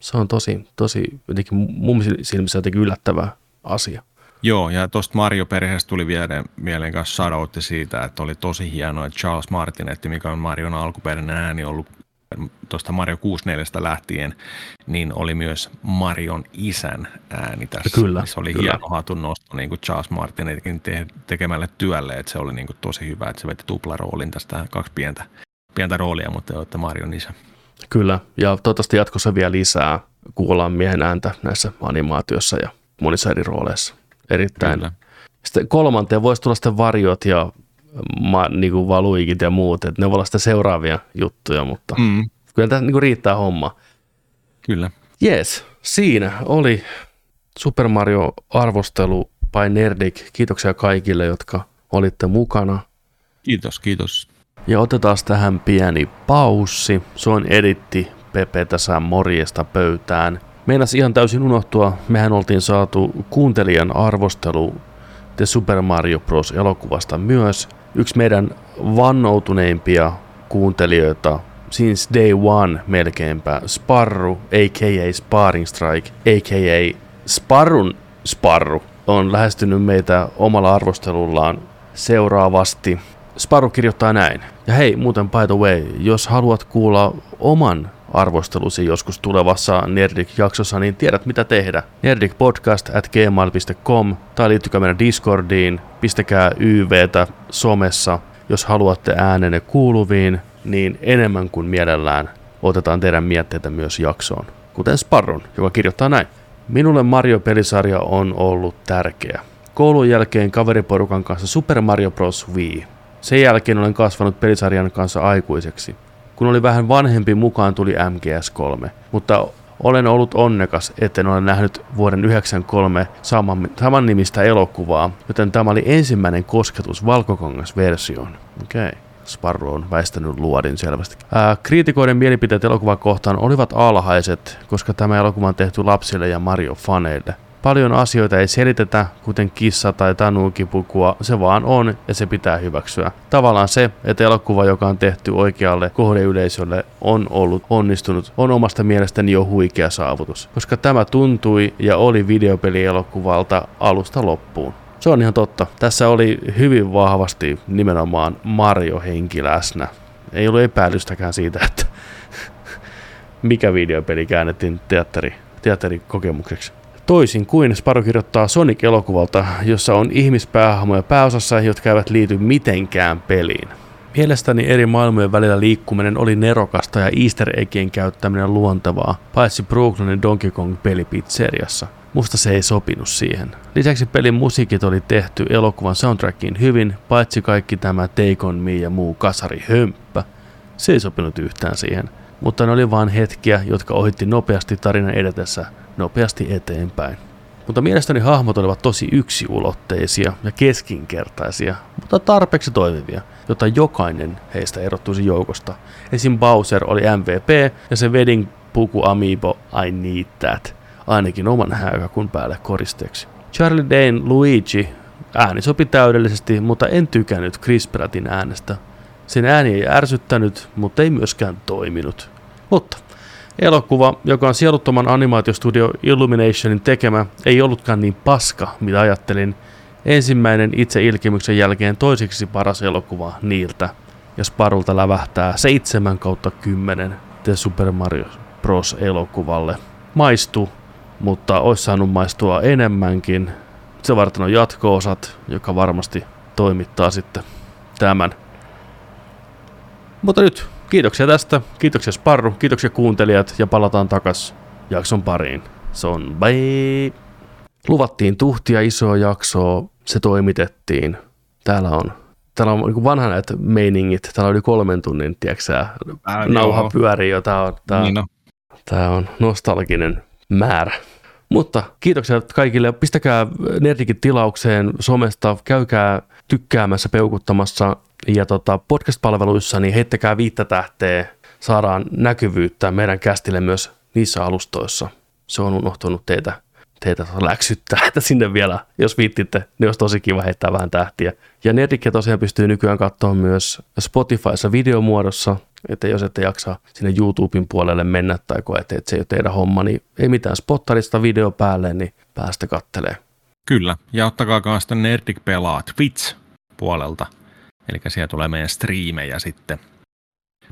se on tosi, tosi jotenkin mun silmissä jotenkin yllättävä asia. Joo, ja tuosta Mario-perheestä tuli vielä mieleen kanssa shoutoutti siitä, että oli tosi hienoa, että Charles Martinetti, mikä on Marion alkuperäinen ääni ollut tuosta Mario 64 lähtien, niin oli myös Marion isän ääni tässä. Kyllä, Se oli kyllä. hieno hatun nosto niin kuin Charles Martinetin te- tekemälle työlle, että se oli niin kuin tosi hyvä, että se veti tuplaroolin tästä kaksi pientä, pientä roolia, mutta että Marion isä. Kyllä, ja toivottavasti jatkossa vielä lisää kuullaan miehen ääntä näissä animaatioissa ja monissa eri rooleissa. Erittäin. Kyllä. Sitten kolmanteen voisi tulla sitten varjot ja ma, niin kuin valuikit ja muut, että ne voi olla sitten seuraavia juttuja, mutta mm. Kyllä tämä niin kuin riittää homma. kyllä. Jees, siinä oli Super Mario arvostelu by Nerdik. Kiitoksia kaikille, jotka olitte mukana. Kiitos, kiitos. Ja otetaan tähän pieni paussi. Se on editti Pepe tässä morjesta pöytään. Meinas ihan täysin unohtua, mehän oltiin saatu kuuntelijan arvostelu The Super Mario Bros. elokuvasta myös. Yksi meidän vannoutuneimpia kuuntelijoita since day one melkeinpä, Sparru, a.k.a. Sparring Strike, a.k.a. Sparrun Sparru, on lähestynyt meitä omalla arvostelullaan seuraavasti. Sparru kirjoittaa näin. Ja hei, muuten by the way, jos haluat kuulla oman arvostelusi joskus tulevassa Nerdik-jaksossa, niin tiedät mitä tehdä. Nerdikpodcast at gmail.com tai liittykää meidän Discordiin, pistäkää YVtä somessa, jos haluatte äänenne kuuluviin, niin enemmän kuin mielellään otetaan teidän mietteitä myös jaksoon. Kuten Sparron, joka kirjoittaa näin. Minulle Mario-pelisarja on ollut tärkeä. Koulun jälkeen kaveriporukan kanssa Super Mario Bros. Wii. Sen jälkeen olen kasvanut pelisarjan kanssa aikuiseksi. Kun oli vähän vanhempi, mukaan tuli MGS3, mutta olen ollut onnekas, etten ole nähnyt vuoden 1993 saman, nimistä elokuvaa, joten tämä oli ensimmäinen kosketus valkokangasversioon. Okei. Okay. Sparrow on väistänyt luodin selvästi. Ää, kriitikoiden mielipiteet elokuvaa kohtaan olivat alhaiset, koska tämä elokuva on tehty lapsille ja Mario-faneille. Paljon asioita ei selitetä, kuten kissa tai tanukipukua, se vaan on ja se pitää hyväksyä. Tavallaan se, että elokuva, joka on tehty oikealle kohdeyleisölle, on ollut onnistunut, on omasta mielestäni jo huikea saavutus, koska tämä tuntui ja oli videopelielokuvalta alusta loppuun. Se on ihan totta. Tässä oli hyvin vahvasti nimenomaan Mario-henki läsnä. Ei ollut epäilystäkään siitä, että mikä videopeli käännettiin teatteri, teatterikokemukseksi. Toisin kuin Sparrow kirjoittaa Sonic-elokuvalta, jossa on ihmispäähahmoja pääosassa, jotka eivät liity mitenkään peliin. Mielestäni eri maailmojen välillä liikkuminen oli nerokasta ja easter eggien käyttäminen luontevaa, paitsi Brooklynin Donkey Kong pelipizzeriassa. Musta se ei sopinut siihen. Lisäksi pelin musiikit oli tehty elokuvan soundtrackiin hyvin, paitsi kaikki tämä Take On Me ja muu kasari hömppä. Se ei sopinut yhtään siihen. Mutta ne oli vain hetkiä, jotka ohitti nopeasti tarinan edetessä nopeasti eteenpäin. Mutta mielestäni hahmot olivat tosi yksiulotteisia ja keskinkertaisia, mutta tarpeeksi toimivia, jotta jokainen heistä erottuisi joukosta. Esim. Bowser oli MVP ja se wedding puku amiibo I need that, ainakin oman hääkakun päälle koristeeksi. Charlie Dane Luigi ääni sopi täydellisesti, mutta en tykännyt Chris Prattin äänestä. Sen ääni ei ärsyttänyt, mutta ei myöskään toiminut. Mutta Elokuva, joka on sieluttoman animaatiostudio Illuminationin tekemä, ei ollutkaan niin paska, mitä ajattelin. Ensimmäinen itse ilkimyksen jälkeen toiseksi paras elokuva niiltä, ja Sparulta lävähtää 7 kautta 10 The Super Mario Bros. elokuvalle. Maistu, mutta olisi saanut maistua enemmänkin. Se varten on jatko-osat, joka varmasti toimittaa sitten tämän. Mutta nyt Kiitoksia tästä, kiitoksia Sparru, kiitoksia kuuntelijat ja palataan takas jakson pariin. Se on bye! Luvattiin tuhtia isoa jaksoa, se toimitettiin. Täällä on, täällä on niin vanha näitä meiningit, täällä on yli kolmen tunnin, tiedätkö Ää, nauha joo. pyörii jo, tää on, tää, Niin no, Tämä on nostalginen määrä. Mutta kiitoksia kaikille. Pistäkää Nerdikin tilaukseen somesta, käykää tykkäämässä, peukuttamassa ja tota, podcast-palveluissa, niin heittäkää viittä tähteä. Saadaan näkyvyyttä meidän kästille myös niissä alustoissa. Se on unohtunut teitä, teitä läksyttää, että sinne vielä, jos viittitte, niin olisi tosi kiva heittää vähän tähtiä. Ja Nerdikia tosiaan pystyy nykyään katsoa myös Spotifyssa videomuodossa, että jos ette jaksa sinne YouTuben puolelle mennä tai koette, että se ei ole teidän homma, niin ei mitään spottarista video päälle, niin päästä kattelee. kyllä. Ja ottakaa myös Nerdik pelaa Twitch puolelta. Eli siellä tulee meidän striimejä sitten.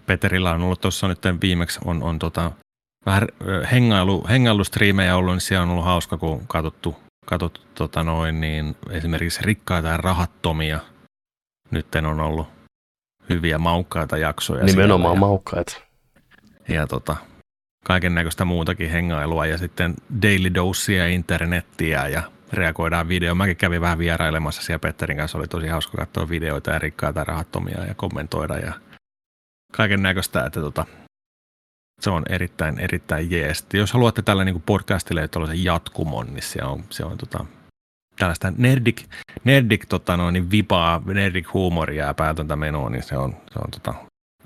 Peterillä on ollut tuossa nyt viimeksi on, on tota, vähän hengailu, hengailustriimejä ollut, niin siellä on ollut hauska, kun katsottu, katsottu tota noin, niin esimerkiksi rikkaita ja rahattomia. Nyt on ollut hyviä maukkaita jaksoja. Nimenomaan siellä maukkaita. ja, ja tota, kaiken näköistä muutakin hengailua ja sitten daily dosea internettiä ja reagoidaan videoon. Mäkin kävin vähän vierailemassa siellä Petterin kanssa, oli tosi hauska katsoa videoita ja rikkaita ja rahattomia ja kommentoida ja kaiken näköistä, että tota, se on erittäin, erittäin jees. Jos haluatte tällä niin podcastille tällaisen jatkumon, niin se on, se on tota, tällaista nerdik, nerdik tota noin, niin vipaa, nerdik huumoria ja päätöntä menoa, niin se on, se on tota,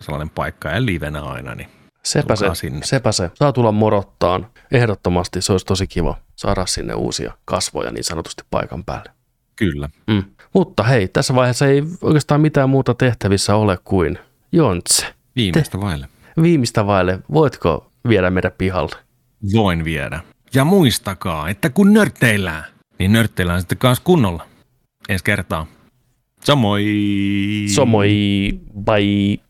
sellainen paikka ja livenä aina, niin Sepä se, sinne. sepä se. Saa tulla morottaan. Ehdottomasti se olisi tosi kiva saada sinne uusia kasvoja niin sanotusti paikan päälle. kyllä. Mm. Mutta hei, tässä vaiheessa ei oikeastaan mitään muuta tehtävissä ole kuin Jontse. Viimeistä vaille. Viimeistä vaille, voitko viedä meidän pihalle? Voin viedä. Ja muistakaa, että kun nörtteillään, niin nörtteillään sitten kanssa kunnolla. Ensi kertaa. Samoin! Somoi, bye.